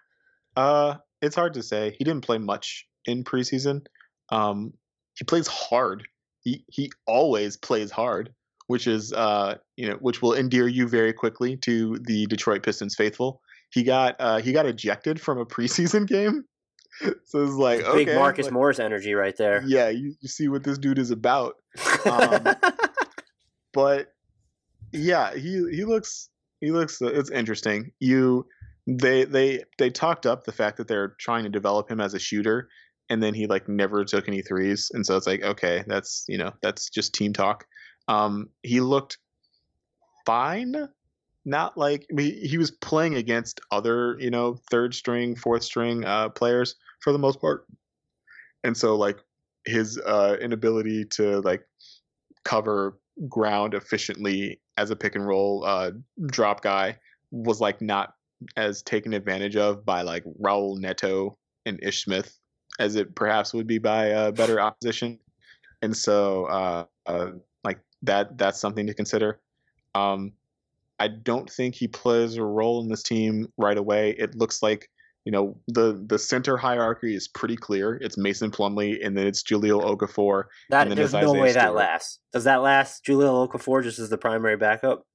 Uh, it's hard to say. He didn't play much in preseason. Um, he plays hard. He he always plays hard, which is uh you know which will endear you very quickly to the Detroit Pistons faithful. He got uh he got ejected from a [LAUGHS] preseason game, [LAUGHS] so it's like Big Marcus like, Morris energy right there. Yeah, you, you see what this dude is about. [LAUGHS] Um, but yeah, he he looks he looks uh, it's interesting. You they they they talked up the fact that they're trying to develop him as a shooter and then he like never took any threes and so it's like okay, that's you know, that's just team talk. Um he looked fine. Not like I mean, he was playing against other, you know, third string, fourth string uh players for the most part. And so like his uh inability to like cover ground efficiently as a pick and roll uh, drop guy was like not as taken advantage of by like Raul Neto and Ish Smith as it perhaps would be by uh, better opposition. And so uh, uh, like that that's something to consider. Um, I don't think he plays a role in this team right away. It looks like you know the the center hierarchy is pretty clear. It's Mason Plumlee and then it's Julio Okafor that and then there's no way that lasts. Does that last? Julio Okafor just as the primary backup?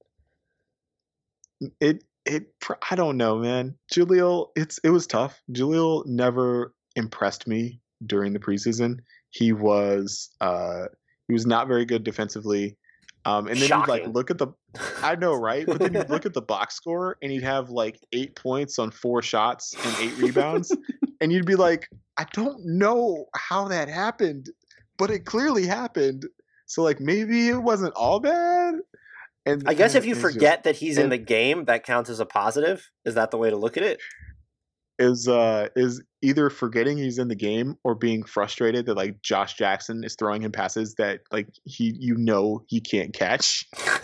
it it I don't know, man. Julio, it's it was tough. Julio never impressed me during the preseason. He was uh he was not very good defensively. Um and then you'd like look at the I know, right? But then you'd look at the [LAUGHS] box score and you'd have like eight points on four shots and eight rebounds. and you'd be like, I don't know how that happened, but it clearly happened. So like maybe it wasn't all bad. And I guess if you it's just- forget that he's in the game, that counts as a positive. Is that the way to look at it? Is uh is either forgetting he's in the game or being frustrated that like Josh Jackson is throwing him passes that like he you know he can't catch. [LAUGHS]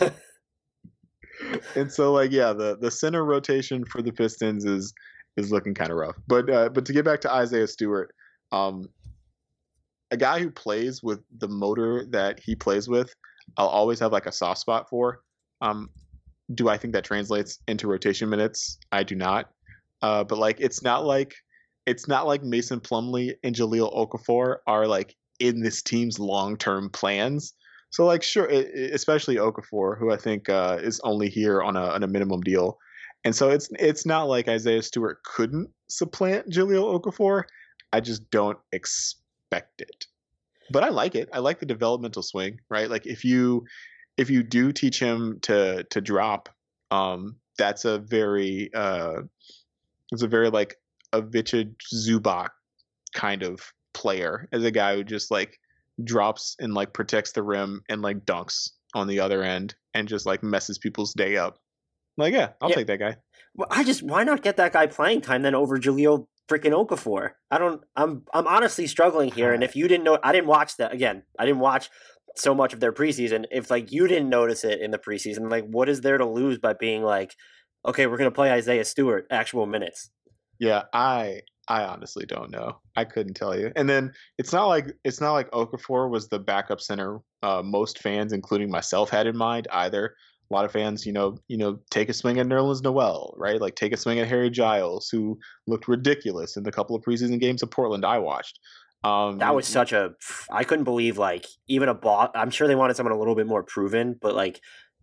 and so like yeah, the the center rotation for the Pistons is is looking kind of rough. But uh but to get back to Isaiah Stewart, um a guy who plays with the motor that he plays with, I'll always have like a soft spot for. Um do I think that translates into rotation minutes? I do not. Uh, but like it's not like it's not like Mason Plumlee and Jahlil Okafor are like in this team's long term plans. So like sure, e- especially Okafor, who I think uh, is only here on a on a minimum deal, and so it's it's not like Isaiah Stewart couldn't supplant Jahlil Okafor. I just don't expect it. But I like it. I like the developmental swing, right? Like if you if you do teach him to to drop, um, that's a very uh, it's a very like a Ivica Zubac kind of player as a guy who just like drops and like protects the rim and like dunks on the other end and just like messes people's day up. Like, yeah, I'll Yeah. take that guy. Well, I just why not get that guy playing time then over Jahlil freaking Okafor. I don't. I'm I'm honestly struggling here. And if you didn't know, I didn't watch that again. I didn't watch so much of their preseason. If like you didn't notice it in the preseason, like what is there to lose by being like, okay, we're gonna play Isaiah Stewart actual minutes? Yeah, I I honestly don't know. I couldn't tell you. And then it's not like it's not like Okafor was the backup center uh, most fans, including myself, had in mind either. A lot of fans, you know, you know, take a swing at Nerlens Noel, right? Like take a swing at Harry Giles, who looked ridiculous in the couple of preseason games of Portland I watched. Um, that was such a. I couldn't believe like even a bot. I'm sure they wanted someone a little bit more proven, but like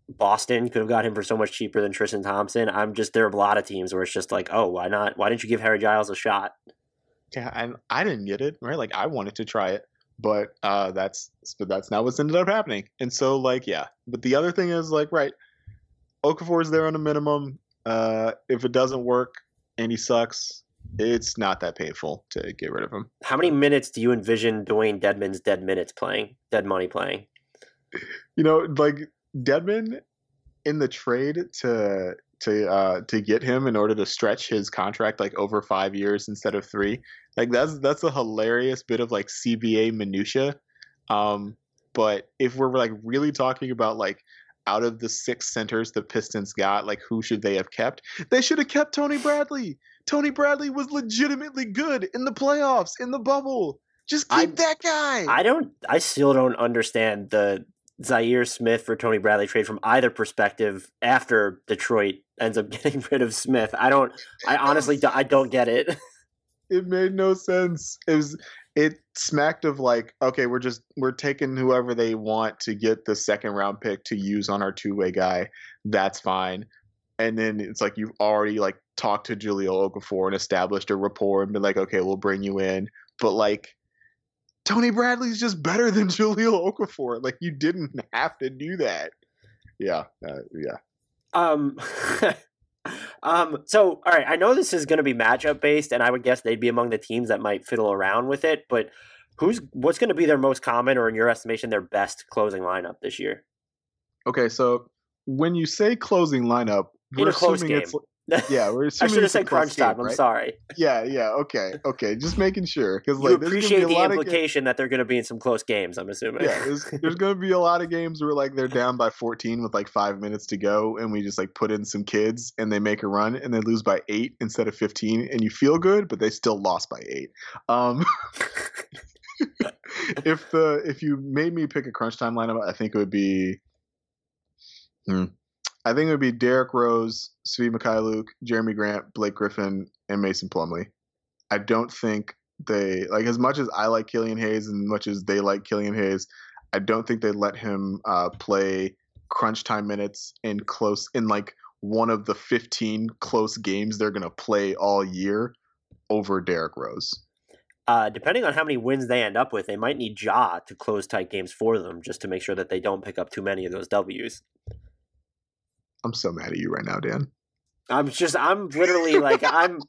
Boston could have got him for so much cheaper than Tristan Thompson. I'm just there are a lot of teams where it's just like, oh, why not? Why didn't you give Harry Giles a shot? Yeah, and I didn't get it right. Like I wanted to try it, but uh, that's but that's not what's ended up happening. And so like yeah, but the other thing is like right, Okafor is there on a minimum. Uh, if it doesn't work and he sucks, it's not that painful to get rid of him. How many minutes do you envision Dewayne Dedmon's dead minutes playing, dead money playing? You know, like Dedmon in the trade to to uh, to get him in order to stretch his contract like over five years instead of three. Like that's that's a hilarious bit of like CBA minutia. Um, but if we're like really talking about like out of the six centers the Pistons got, like who should they have kept? They should have kept Tony Bradley. Tony Bradley was legitimately good in the playoffs in the bubble. Just keep I, that guy. I don't. I still don't understand the Zhaire Smith for Tony Bradley trade from either perspective after Detroit ends up [LAUGHS] getting rid of Smith. I don't I honestly I don't get it. [LAUGHS] It made no sense. It was it smacked of like okay, we're just we're taking whoever they want to get the second round pick to use on our two-way guy. That's fine. And then it's like you've already like talked to Jahlil Okafor and established a rapport and been like, okay, we'll bring you in. But like Tony Bradley's just better than [LAUGHS] Jahlil Okafor. Like you didn't have to do that. Yeah, uh, yeah. Um, [LAUGHS] um. So, all right. I know this is going to be matchup based, and I would guess they'd be among the teams that might fiddle around with it. But who's what's going to be their most common, or in your estimation, their best closing lineup this year? Okay, so when you say closing lineup, we're assuming game. it's yeah, we're [LAUGHS] I should have said crunch time. Right? I'm sorry. Yeah, yeah, okay, okay. Just making sure because like you appreciate the implication that they're going to be in some close games. I'm assuming. Yeah, there's, there's going to be a lot of games where like they're down by 14 with like five minutes to go, and we just like put in some kids and they make a run and they lose by eight instead of 15, and you feel good, but they still lost by eight. Um, [LAUGHS] if the if you made me pick a crunch time lineup, I think it would be. Hmm, I think it would be Derrick Rose, Svi Mykhailiuk, Jerami Grant, Blake Griffin, and Mason Plumlee. I don't think they like as much as I like Killian Hayes and as much as they like Killian Hayes. I don't think they let him uh, play crunch time minutes in close in like one of the 15 close games they're going to play all year over Derrick Rose. Uh, depending on how many wins they end up with, they might need Ja to close tight games for them just to make sure that they don't pick up too many of those W's. I'm so mad at you right now, Dan. I'm just I'm literally like I'm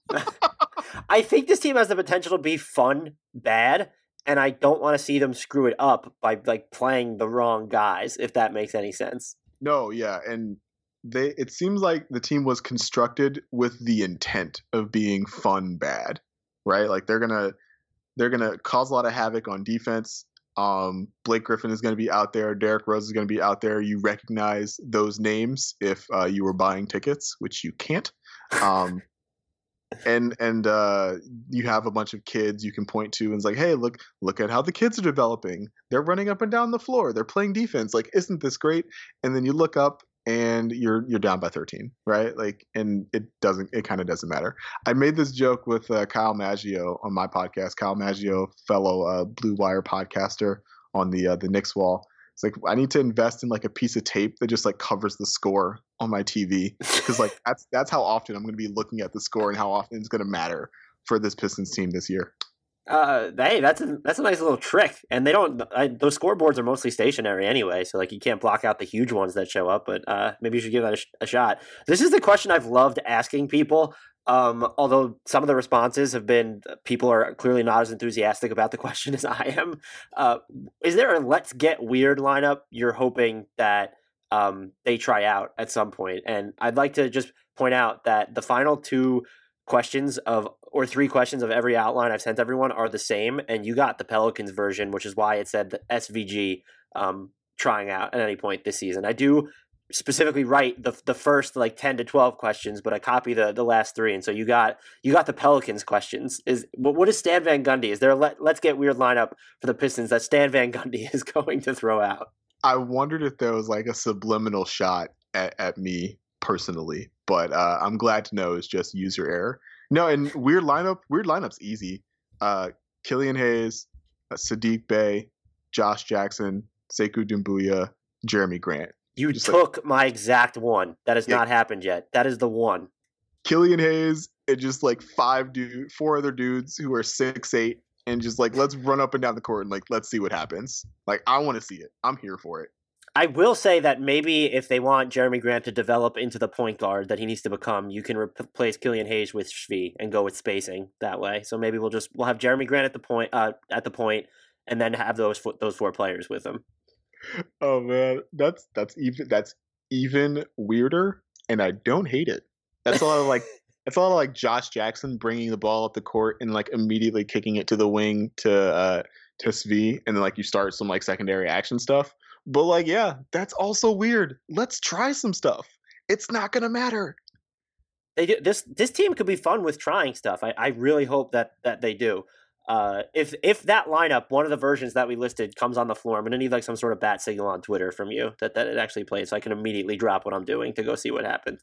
[LAUGHS] I think this team has the potential to be fun bad and I don't want to see them screw it up by like playing the wrong guys if that makes any sense. No, yeah, and they it seems like the team was constructed with the intent of being fun bad, right? Like they're going to they're going to cause a lot of havoc on defense. Um, Blake Griffin is going to be out there. Derrick Rose is going to be out there. You recognize those names if uh, you were buying tickets, which you can't. Um, [LAUGHS] and and uh, you have a bunch of kids you can point to and it's like, hey, look look at how the kids are developing. They're running up and down the floor. They're playing defense. Like, isn't this great? And then you look up and you're you're down by 13 right? Like and it doesn't it kind of doesn't matter. I made this joke with uh, kyle maggio on my podcast kyle maggio fellow uh, blue wire podcaster on the uh, the Knicks wall. It's like i need to invest in like a piece of tape that just like covers the score on my tv because like [LAUGHS] that's that's how often i'm going to be looking at the score and how often it's going to matter for this pistons team this year uh, hey, that's a that's a nice little trick. And they don't; I, those scoreboards are mostly stationary anyway, so like you can't block out the huge ones that show up. But uh, maybe you should give that a, sh- a shot. This is the question I've loved asking people. Um, although some of the responses have been people are clearly not as enthusiastic about the [LAUGHS] question as I am. Uh, is there a let's get weird lineup you're hoping that um, they try out at some point? And I'd like to just point out that the final two questions of or three questions of every outline I've sent everyone are the same, and you got the Pelicans version, which is why it said the SVG um, trying out at any point this season. I do specifically write the the first like 10 to 12 questions but i copy the the last three and so you got you got the pelicans questions. Is what, what is stan van gundy? Is there a let, let's get weird lineup for the pistons that stan van gundy [LAUGHS] is going to throw out? I wondered if there was like a subliminal shot at, at me personally, but uh, I'm glad to know it's just user error. No, and weird lineup, weird lineup's easy. Uh, Killian Hayes, uh, Saddiq Bey, Josh Jackson, Sekou Doumbouya, Jerami Grant. you Just like- took my exact one that has Yeah. not happened yet that is the one Killian Hayes and just like five dude, four other dudes who are six eight, and just like let's run up and down the court and like let's see what happens. Like I want to see it. I'm here for it. I will say that maybe if they want Jerami Grant to develop into the point guard that he needs to become, you can replace Killian Hayes with Svi and go with spacing that way. So maybe we'll just we'll have Jerami Grant at the point uh, at the point, and then have those fo- those four players with him. Oh man, that's that's even that's even weirder, and I don't hate it. That's a lot of like [LAUGHS] that's a lot of like Josh Jackson bringing the ball up the court and like immediately kicking it to the wing to uh to Svi, and then like you start some like secondary action stuff. But like, yeah, that's also weird. Let's try some stuff. It's not gonna matter. They do, this this team could be fun with trying stuff. I, I really hope that that they do. Uh, if if that lineup, one of the versions that we listed, comes on the floor, I'm gonna need like some sort of bat signal on Twitter from you that that it actually plays, so I can immediately drop what I'm doing to go see what happens.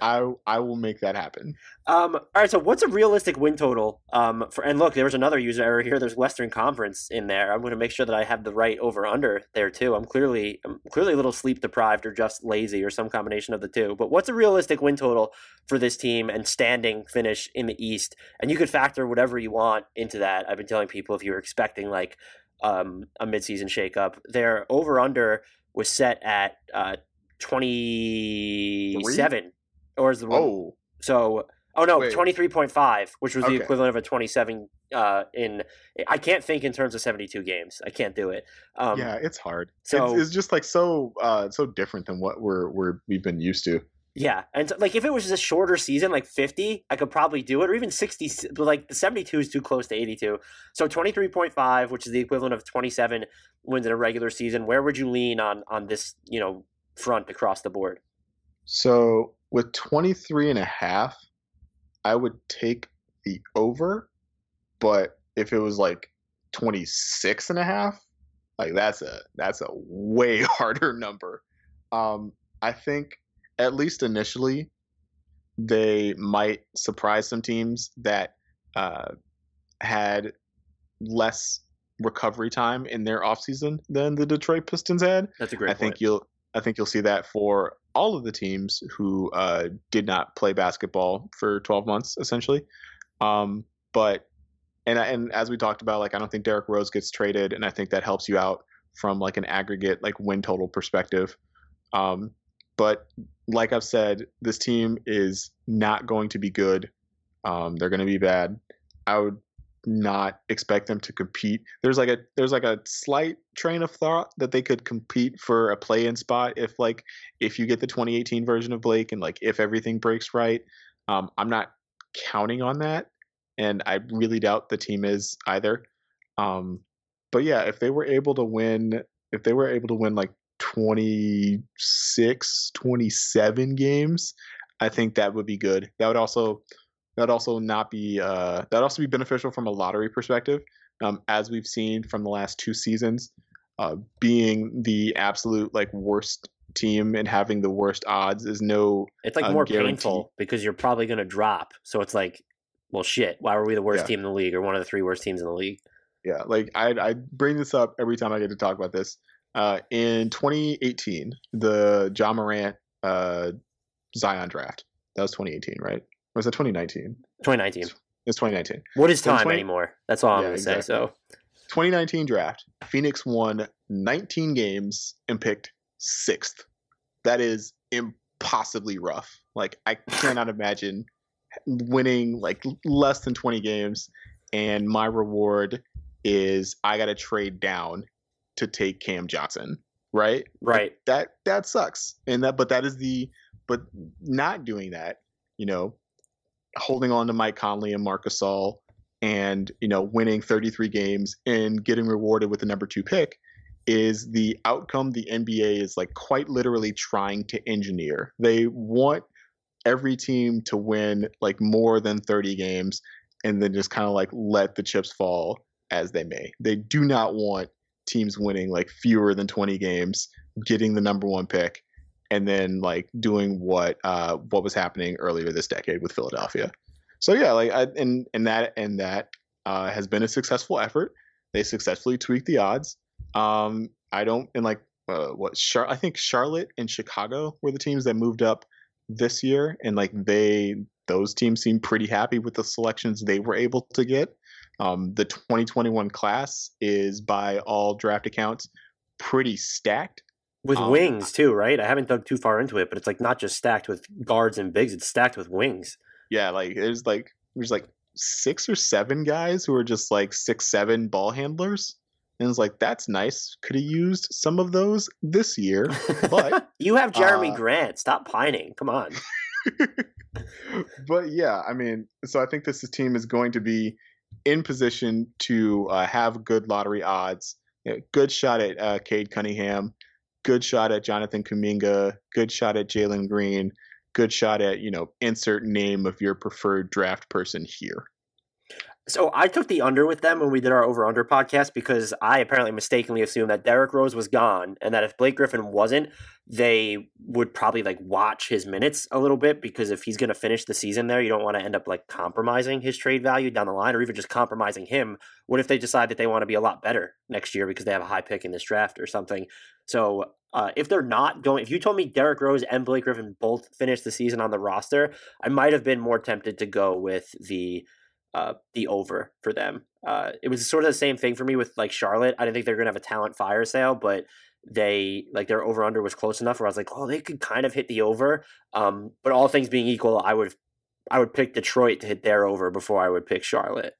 I I will make that happen. Um, all right, so what's a realistic win total? Um, for and look, there was another user error here. There's Western Conference in there. I'm going to make sure that I have the right over under there too. I'm clearly I'm clearly a little sleep deprived or just lazy or some combination of the two. But what's a realistic win total for this team and standing finish in the East? And you could factor whatever you want into that. I've been telling people if you were expecting like um, a midseason shakeup, their over under was set at uh, 27 or is the one Oh, so, oh no, Wait. twenty three point five, which was the equivalent of a twenty seven. Uh, in I can't think in terms of seventy two games. I can't do it. Um, yeah, it's hard. so- it's, it's just like so uh so different than what we're we're we've been used to. Yeah, and so, like if it was just a shorter season, like fifty, I could probably do it, or even sixty. But like the seventy two is too close to eighty two. So twenty three point five, which is the equivalent of twenty seven wins in a regular season. Where would you lean on on this? You know, front across the board. So with 23 and a half, I would take the over, but if it was like 26 and a half, like that's a that's a way [LAUGHS] harder number. Um I think at least initially they might surprise some teams that uh had less recovery time in their offseason than the Detroit Pistons had. That's a great. I think you'll I think you'll see that for all of the teams who uh, did not play basketball for 12 months essentially. Um, but and and as we talked about, like I don't think Derrick Rose gets traded, and I think that helps you out from like an aggregate like win total perspective. Um, but like I've said, this team is not going to be good. Um, they're going to be bad. I would not expect them to compete. There's like a there's like a slight train of thought that they could compete for a play-in spot if like if you get the 2018 version of Blake and like if everything breaks right. Um, I'm not counting on that, and I really doubt the team is either. Um, but yeah, if they were able to win, if they were able to win like 26, 27 games, I think that would be good. That would also that also not be uh, that also be beneficial from a lottery perspective, um, as we've seen from the last two seasons. Uh, being the absolute like worst team and having the worst odds is no It's like uh, more guarantee. painful because you're probably going to drop. So it's like, well, shit. Why were we the worst Yeah. team in the league or one of the three worst teams in the league? yeah like i i bring this up every time i get to talk about this uh in 2018 the john morant uh zion draft that was 2018 right or was that 2019 2019. it's 2019 What is time 20 anymore? That's all I'm Yeah, going to say. So 2019 draft phoenix won 19 games and picked sixth that is impossibly rough like i cannot imagine winning like less than 20 games and my reward is i gotta trade down to take cam johnson right right. that that sucks and that but that is the but not doing that you know holding on to Mike Conley and Marc Gasol and you know winning 33 games and getting rewarded with the number two pick is the outcome the NBA is like quite literally trying to engineer. They want every team to win like more than 30 games and then just kind of like let the chips fall as they may. They do not want teams winning like fewer than 20 games, getting the number 1 pick and then like doing what uh what was happening earlier this decade with Philadelphia. So yeah, like I, and and that and that uh, has been a successful effort. They successfully tweaked the odds. Um, I don't and like uh, what Char- I think Charlotte and Chicago were the teams that moved up this year, and like they those teams seem pretty happy with the selections they were able to get. Um, the 2021 class is by all draft accounts pretty stacked with um, wings too, right? I haven't dug too far into it, but it's like not just stacked with guards and bigs; it's stacked with wings. Yeah, like there's like there's like six or seven guys who are just like six seven ball handlers. And it's like that's nice. Could have used some of those this year, but [LAUGHS] you have Jerami uh, Grant. Stop pining. Come on. [LAUGHS] but yeah, I mean, so I think this team is going to be in position to uh, have good lottery odds. You know, good shot at uh, Cade Cunningham. Good shot at Jonathan Kuminga. Good shot at Jalen Green. Good shot at you know insert name of your preferred draft person here. So I took the under with them when we did our over under podcast because I apparently mistakenly assumed that Derrick Rose was gone and that if Blake Griffin wasn't, they would probably like watch his minutes a little bit because if he's going to finish the season there, you don't want to end up like compromising his trade value down the line or even just compromising him. What if they decide that they want to be a lot better next year because they have a high pick in this draft or something? So uh, if they're not going, if you told me Derrick Rose and Blake Griffin both finished the season on the roster, I might have been more tempted to go with the uh, the over for them. Uh, it was sort of the same thing for me with like Charlotte. I didn't think they were gonna have a talent fire sale, but they like their over under was close enough where I was like, oh, they could kind of hit the over. Um, but all things being equal, I would I would pick Detroit to hit their over before I would pick Charlotte.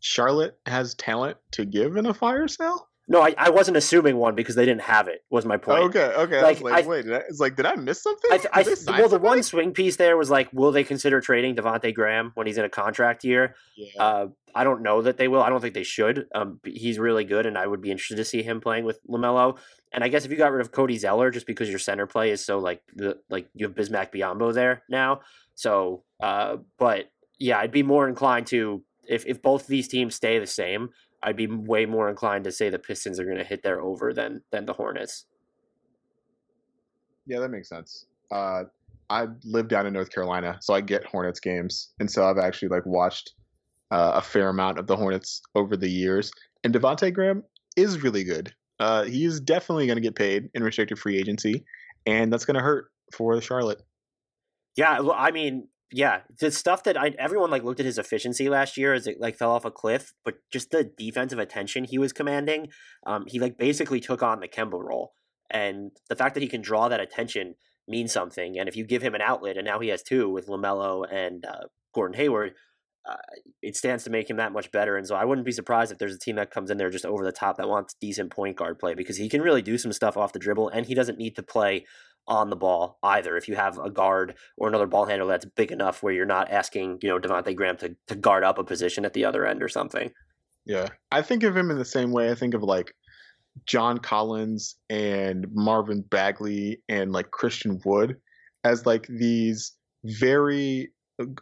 Charlotte has talent to give in a fire sale. No, I, I wasn't assuming one because they didn't have it. Was my point. Okay, okay. Like, like I, wait, did I, it's like, did I miss something? I, I, well, somebody? the one swing piece there was like, will they consider trading Devonte Graham when he's in a contract year? Yeah. Uh, I don't know that they will. I don't think they should. Um, he's really good, and I would be interested to see him playing with LaMelo. And I guess if you got rid of Cody Zeller, just because your center play is so like the like you have Bismack Biyombo there now. So, uh, but yeah, I'd be more inclined to if if both these teams stay the same. I'd be way more inclined to say the Pistons are going to hit their over than than the Hornets. Yeah, that makes sense. Uh, I live down in North Carolina, so I get Hornets games, and so I've actually like watched uh, a fair amount of the Hornets over the years. And Devonte Graham is really good. Uh, he is definitely going to get paid in restricted free agency, and that's going to hurt for Charlotte. Yeah, well, I mean, yeah, the stuff that I everyone like looked at his efficiency last year as it like fell off a cliff, but just the defensive attention he was commanding, um, he like basically took on the Kemba role, and the fact that he can draw that attention means something. And if you give him an outlet, and now he has two with LaMelo and uh, Gordon Hayward, uh, it stands to make him that much better. And so I wouldn't be surprised if there's a team that comes in there just over the top that wants decent point guard play because he can really do some stuff off the dribble, and he doesn't need to play on the ball either. If you have a guard or another ball handler that's big enough where you're not asking, you know, Devonte Graham to, to guard up a position at the other end or something. Yeah. I think of him in the same way I think of like John Collins and Marvin Bagley and like Christian Wood as like these very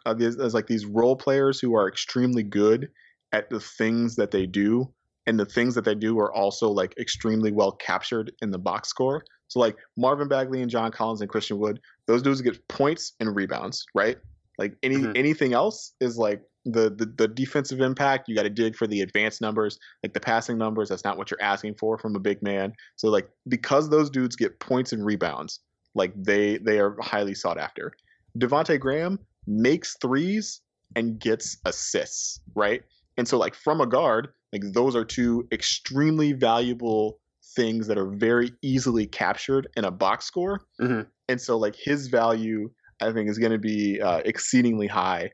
uh, as like these role players who are extremely good at the things that they do and the things that they do are also like extremely well captured in the box score so like Marvin Bagley and John Collins and Christian Wood, those dudes get points and rebounds, right? Like any mm-hmm. anything else is like the, the the defensive impact. You got to dig for the advanced numbers, like the passing numbers. That's not what you're asking for from a big man. So like because those dudes get points and rebounds, like they they are highly sought after. Devonte Graham makes threes and gets assists, right? And so like from a guard, like those are two extremely valuable things that are very easily captured in a box score. Mm-hmm. And so like his value, I think, is going to be uh, exceedingly high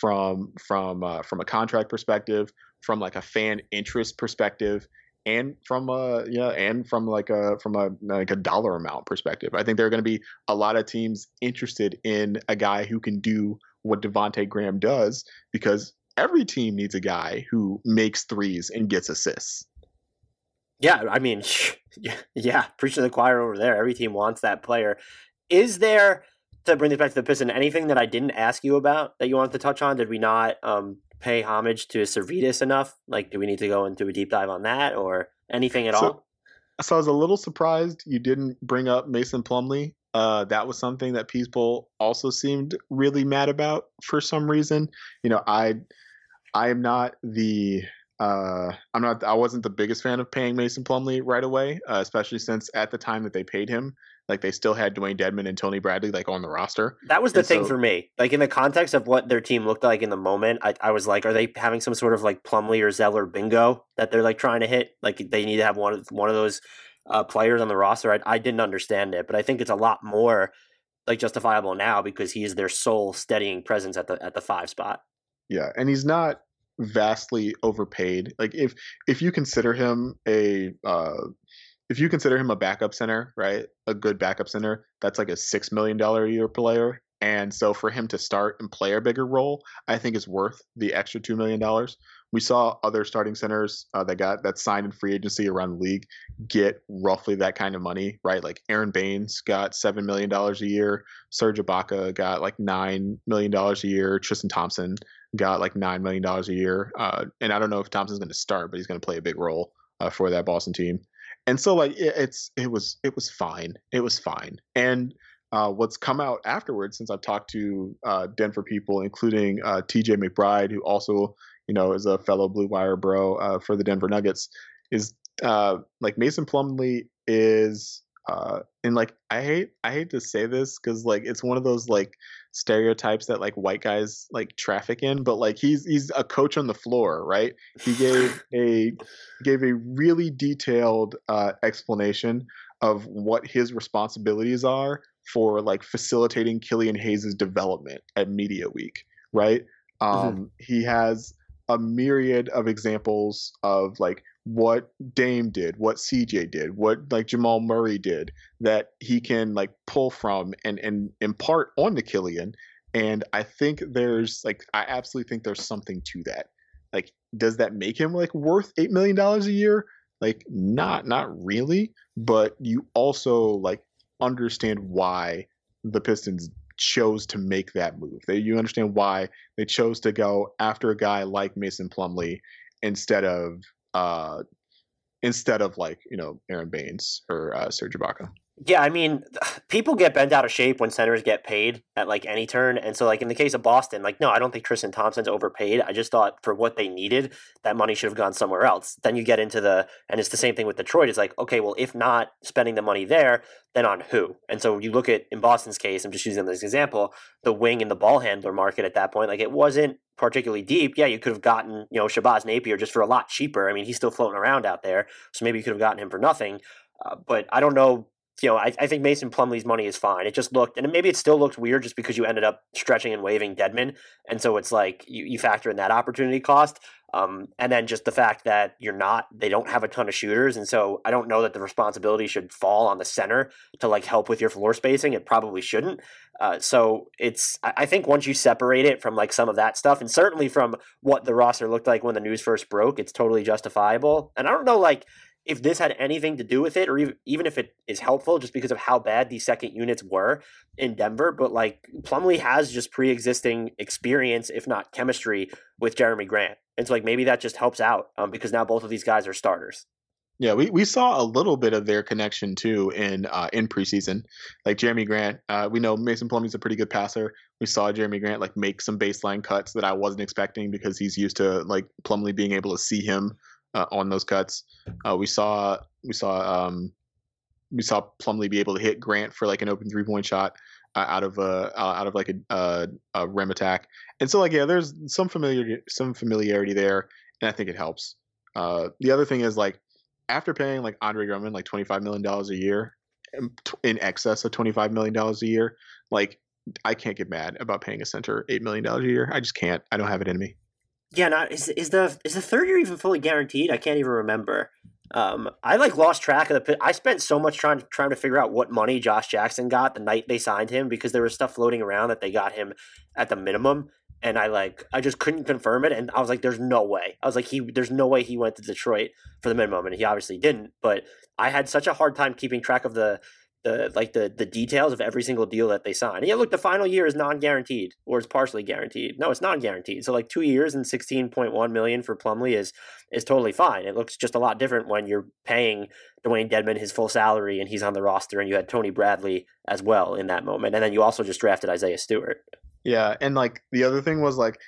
from from uh, from a contract perspective, from like a fan interest perspective, and from a yeah, and from like a from a like a dollar amount perspective. I think there are going to be a lot of teams interested in a guy who can do what Devonte Graham does because every team needs a guy who makes threes and gets assists. Yeah, I mean, [LAUGHS] yeah, preach to the choir over there. Every team wants that player. Is there to bring this back to the Piston? Anything that I didn't ask you about that you wanted to touch on? Did we not um, pay homage to Servetus enough? Like, do we need to go into a deep dive on that or anything at So- all? So I was a little surprised you didn't bring up Mason Plumlee. Uh, that was something that people also seemed really mad about for some reason. You know, I I am not the uh, I'm not I wasn't the biggest fan of paying Mason Plumlee right away, uh, especially since at the time that they paid him, like they still had Dewayne Dedmon and Tony Bradley like on the roster. That was the And thing so- for me. Like in the context of what their team looked like in the moment, I, I was like, are they having some sort of like Plumlee or Zeller bingo that they're like trying to hit? Like they need to have one of one of those uh, players on the roster. I, I didn't understand it, but I think it's a lot more like justifiable now because he is their sole steadying presence at the at the five spot. Yeah, and he's not vastly overpaid. Like if if you consider him a uh if you consider him a backup center, right? A good backup center, that's like a 6 million dollar a year player. And so for him to start and play a bigger role, I think is worth the extra 2 million dollars. We saw other starting centers uh, that got that signed in free agency around the league get roughly that kind of money, right? Like Aron Baynes got seven million dollars a year, Serge Ibaka got like nine million dollars a year, Tristan Thompson got like nine million dollars a year. Uh, and I don't know if Thompson's going to start, but he's going to play a big role uh, for that Boston team. And so like it, it's it was it was fine. It was fine. And uh, what's come out afterwards, since I've talked to uh, Denver people, including uh, T.J. McBride, who also you know is a fellow Blue Wire bro uh, for the Denver Nuggets, is uh, like Mason Plumlee is. Uh, and like I hate I hate to say this because like it's one of those like stereotypes that like white guys like traffic in but like he's he's a coach on the floor right he gave [LAUGHS] a gave a really detailed uh, explanation of what his responsibilities are for like facilitating Killian Hayes' development at Media Week, right? Um, He has a myriad of examples of like what Dame did, what CJ did, what like Jamal Murray did that he can like pull from and and impart on the Killian. And I think there's like I absolutely think there's something to that. Like, does that make him like worth eight million dollars a year? Like, not not really. But you also like understand why the Pistons chose to make that move. They, you understand why they chose to go after a guy like Mason Plumlee instead of uh instead of like you know Aron Baynes or uh, Serge Ibaka. Yeah, I mean, [SIGHS] people get bent out of shape when centers get paid at like any turn, and so like in the case of Boston, like no, I don't think Tristan Thompson's overpaid. I just thought for what they needed, that money should have gone somewhere else. Then you get into the, and it's the same thing with Detroit. It's like okay, well, if not spending the money there, then on who? And so you look at in Boston's case, I'm just using this example, the wing and the ball handler market at that point, like it wasn't particularly deep. Yeah, you could have gotten you know Shabazz Napier just for a lot cheaper. I mean, he's still floating around out there, so maybe you could have gotten him for nothing. Uh, but I don't know you know, I, I think Mason Plumlee's money is fine. It just looked, and maybe it still looked weird just because you ended up stretching and waving Dedmon, and so it's like you, you factor in that opportunity cost, um, and then just the fact that you're not, they don't have a ton of shooters, and so I don't know that the responsibility should fall on the center to like help with your floor spacing. It probably shouldn't. Uh, so it's, I think once you separate it from like some of that stuff, and certainly from what the roster looked like when the news first broke, it's totally justifiable. And I don't know, like if this had anything to do with it, or even, even if it is helpful just because of how bad these second units were in Denver. But like Plumlee has just pre existing experience, if not chemistry, with Jerami Grant. And so like maybe that just helps out um, because now both of these guys are starters. Yeah, we, we saw a little bit of their connection too in uh, in preseason. Like Jerami Grant, uh, we know Mason Plumlee's a pretty good passer. We saw Jerami Grant like make some baseline cuts that I wasn't expecting because he's used to like Plumlee being able to see him uh, on those cuts. Uh, we saw we saw um, we saw Plumlee be able to hit Grant for like an open three point shot uh, out of a uh, out of like a, uh, a rim attack. And so like yeah, there's some familiarity some familiarity there, and I think it helps. Uh, the other thing is like after paying like Andre Drummond like twenty five million dollars a year, in excess of twenty five million dollars a year, like I can't get mad about paying a center eight million dollars a year. I just can't. I don't have it in me. Yeah, not is is the is the third year even fully guaranteed? I can't even remember. Um, I like lost track of the. I spent so much trying trying to figure out what money Josh Jackson got the night they signed him because there was stuff floating around that they got him at the minimum, and I like I just couldn't confirm it, and I was like, "There's no way." I was like, "He, there's no way he went to Detroit for the minimum," and he obviously didn't. But I had such a hard time keeping track of the the like the the details of every single deal that they sign. yeah, look, the final year is non-guaranteed or it's partially guaranteed. No, it's non-guaranteed. So like two years and sixteen point one million for Plumlee is is totally fine. It looks just a lot different when you're paying Dewayne Dedmon his full salary and he's on the roster, and you had Tony Bradley as well in that moment, and then you also just drafted Isaiah Stewart. Yeah, and like the other thing was like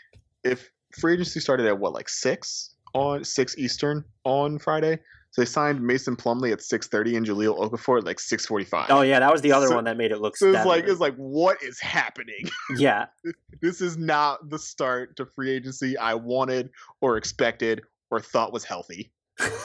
if free agency started at what like six on six Eastern on Friday. So they signed Mason Plumlee at six thirty and Jahlil Okafor at like six forty five. Oh yeah, that was the other so, one that made it look. So it's like it's like what is happening? [LAUGHS] Yeah, this is not the start to free agency I wanted or expected or thought was healthy. [LAUGHS]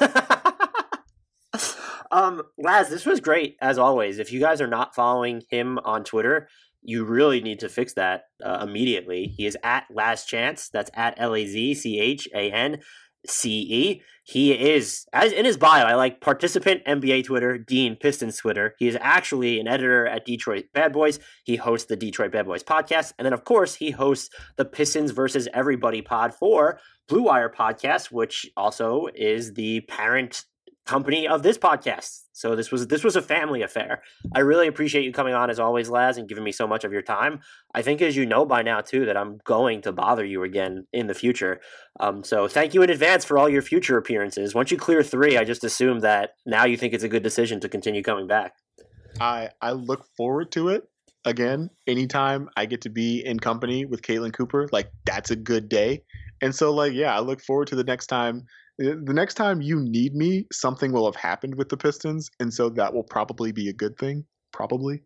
um, Laz, this was great as always. If you guys are not following him on Twitter, you really need to fix that uh, immediately. He is at Laz Chance. That's at L A Z C H A N CE. He is, as in his bio, I like participant NBA Twitter, Dean Pistons Twitter. He is actually an editor at Detroit Bad Boys. He hosts the Detroit Bad Boys podcast. And then, of course, he hosts the Pistons versus Everybody pod for Blue Wire podcast, which also is the parent company of this podcast. So this was this was a family affair. I really appreciate you coming on as always, Laz, and giving me so much of your time. I think, as you know by now too, that I'm going to bother you again in the future. Um, so thank you in advance for all your future appearances. Once you clear three, I just assume that now you think it's a good decision to continue coming back. I I look forward to it. Again, anytime I get to be in company with Caitlin Cooper, like that's a good day. And so, like, yeah, I look forward to the next time the next time you need me, something will have happened with the Pistons, and so that will probably be a good thing. Probably.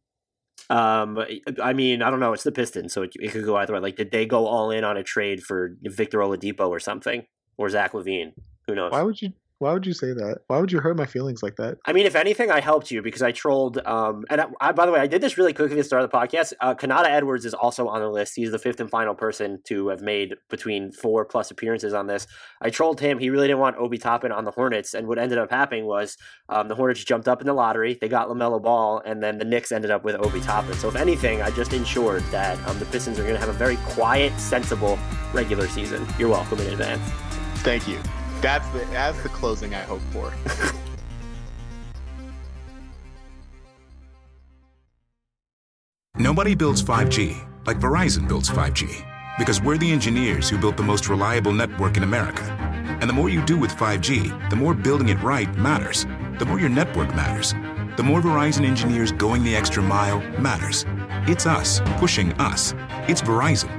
Um, I mean, I don't know. It's the Pistons, so it, it could go either way. Like, did they go all in on a trade for Victor Oladipo or something, or Zach LaVine? Who knows? Why would you? Why would you say that? Why would you hurt my feelings like that? I mean, if anything, I helped you because I trolled. Um, and I, I, by the way, I did this really quickly at the start of the podcast. Uh, Kanata Edwards is also on the list. He's the fifth and final person to have made between four plus appearances on this. I trolled him. He really didn't want Obi Toppin on the Hornets, and what ended up happening was um, the Hornets jumped up in the lottery. They got LaMelo Ball, and then the Knicks ended up with Obi Toppin. So if anything, I just ensured that um, the Pistons are going to have a very quiet, sensible regular season. You're welcome in advance. Thank you. That's the that's the closing I hope for. [LAUGHS] Nobody builds 5G like Verizon builds 5G because we're the engineers who built the most reliable network in America. And the more you do with 5G, the more building it right matters. The more your network matters. The more Verizon engineers going the extra mile matters. It's us pushing us. It's Verizon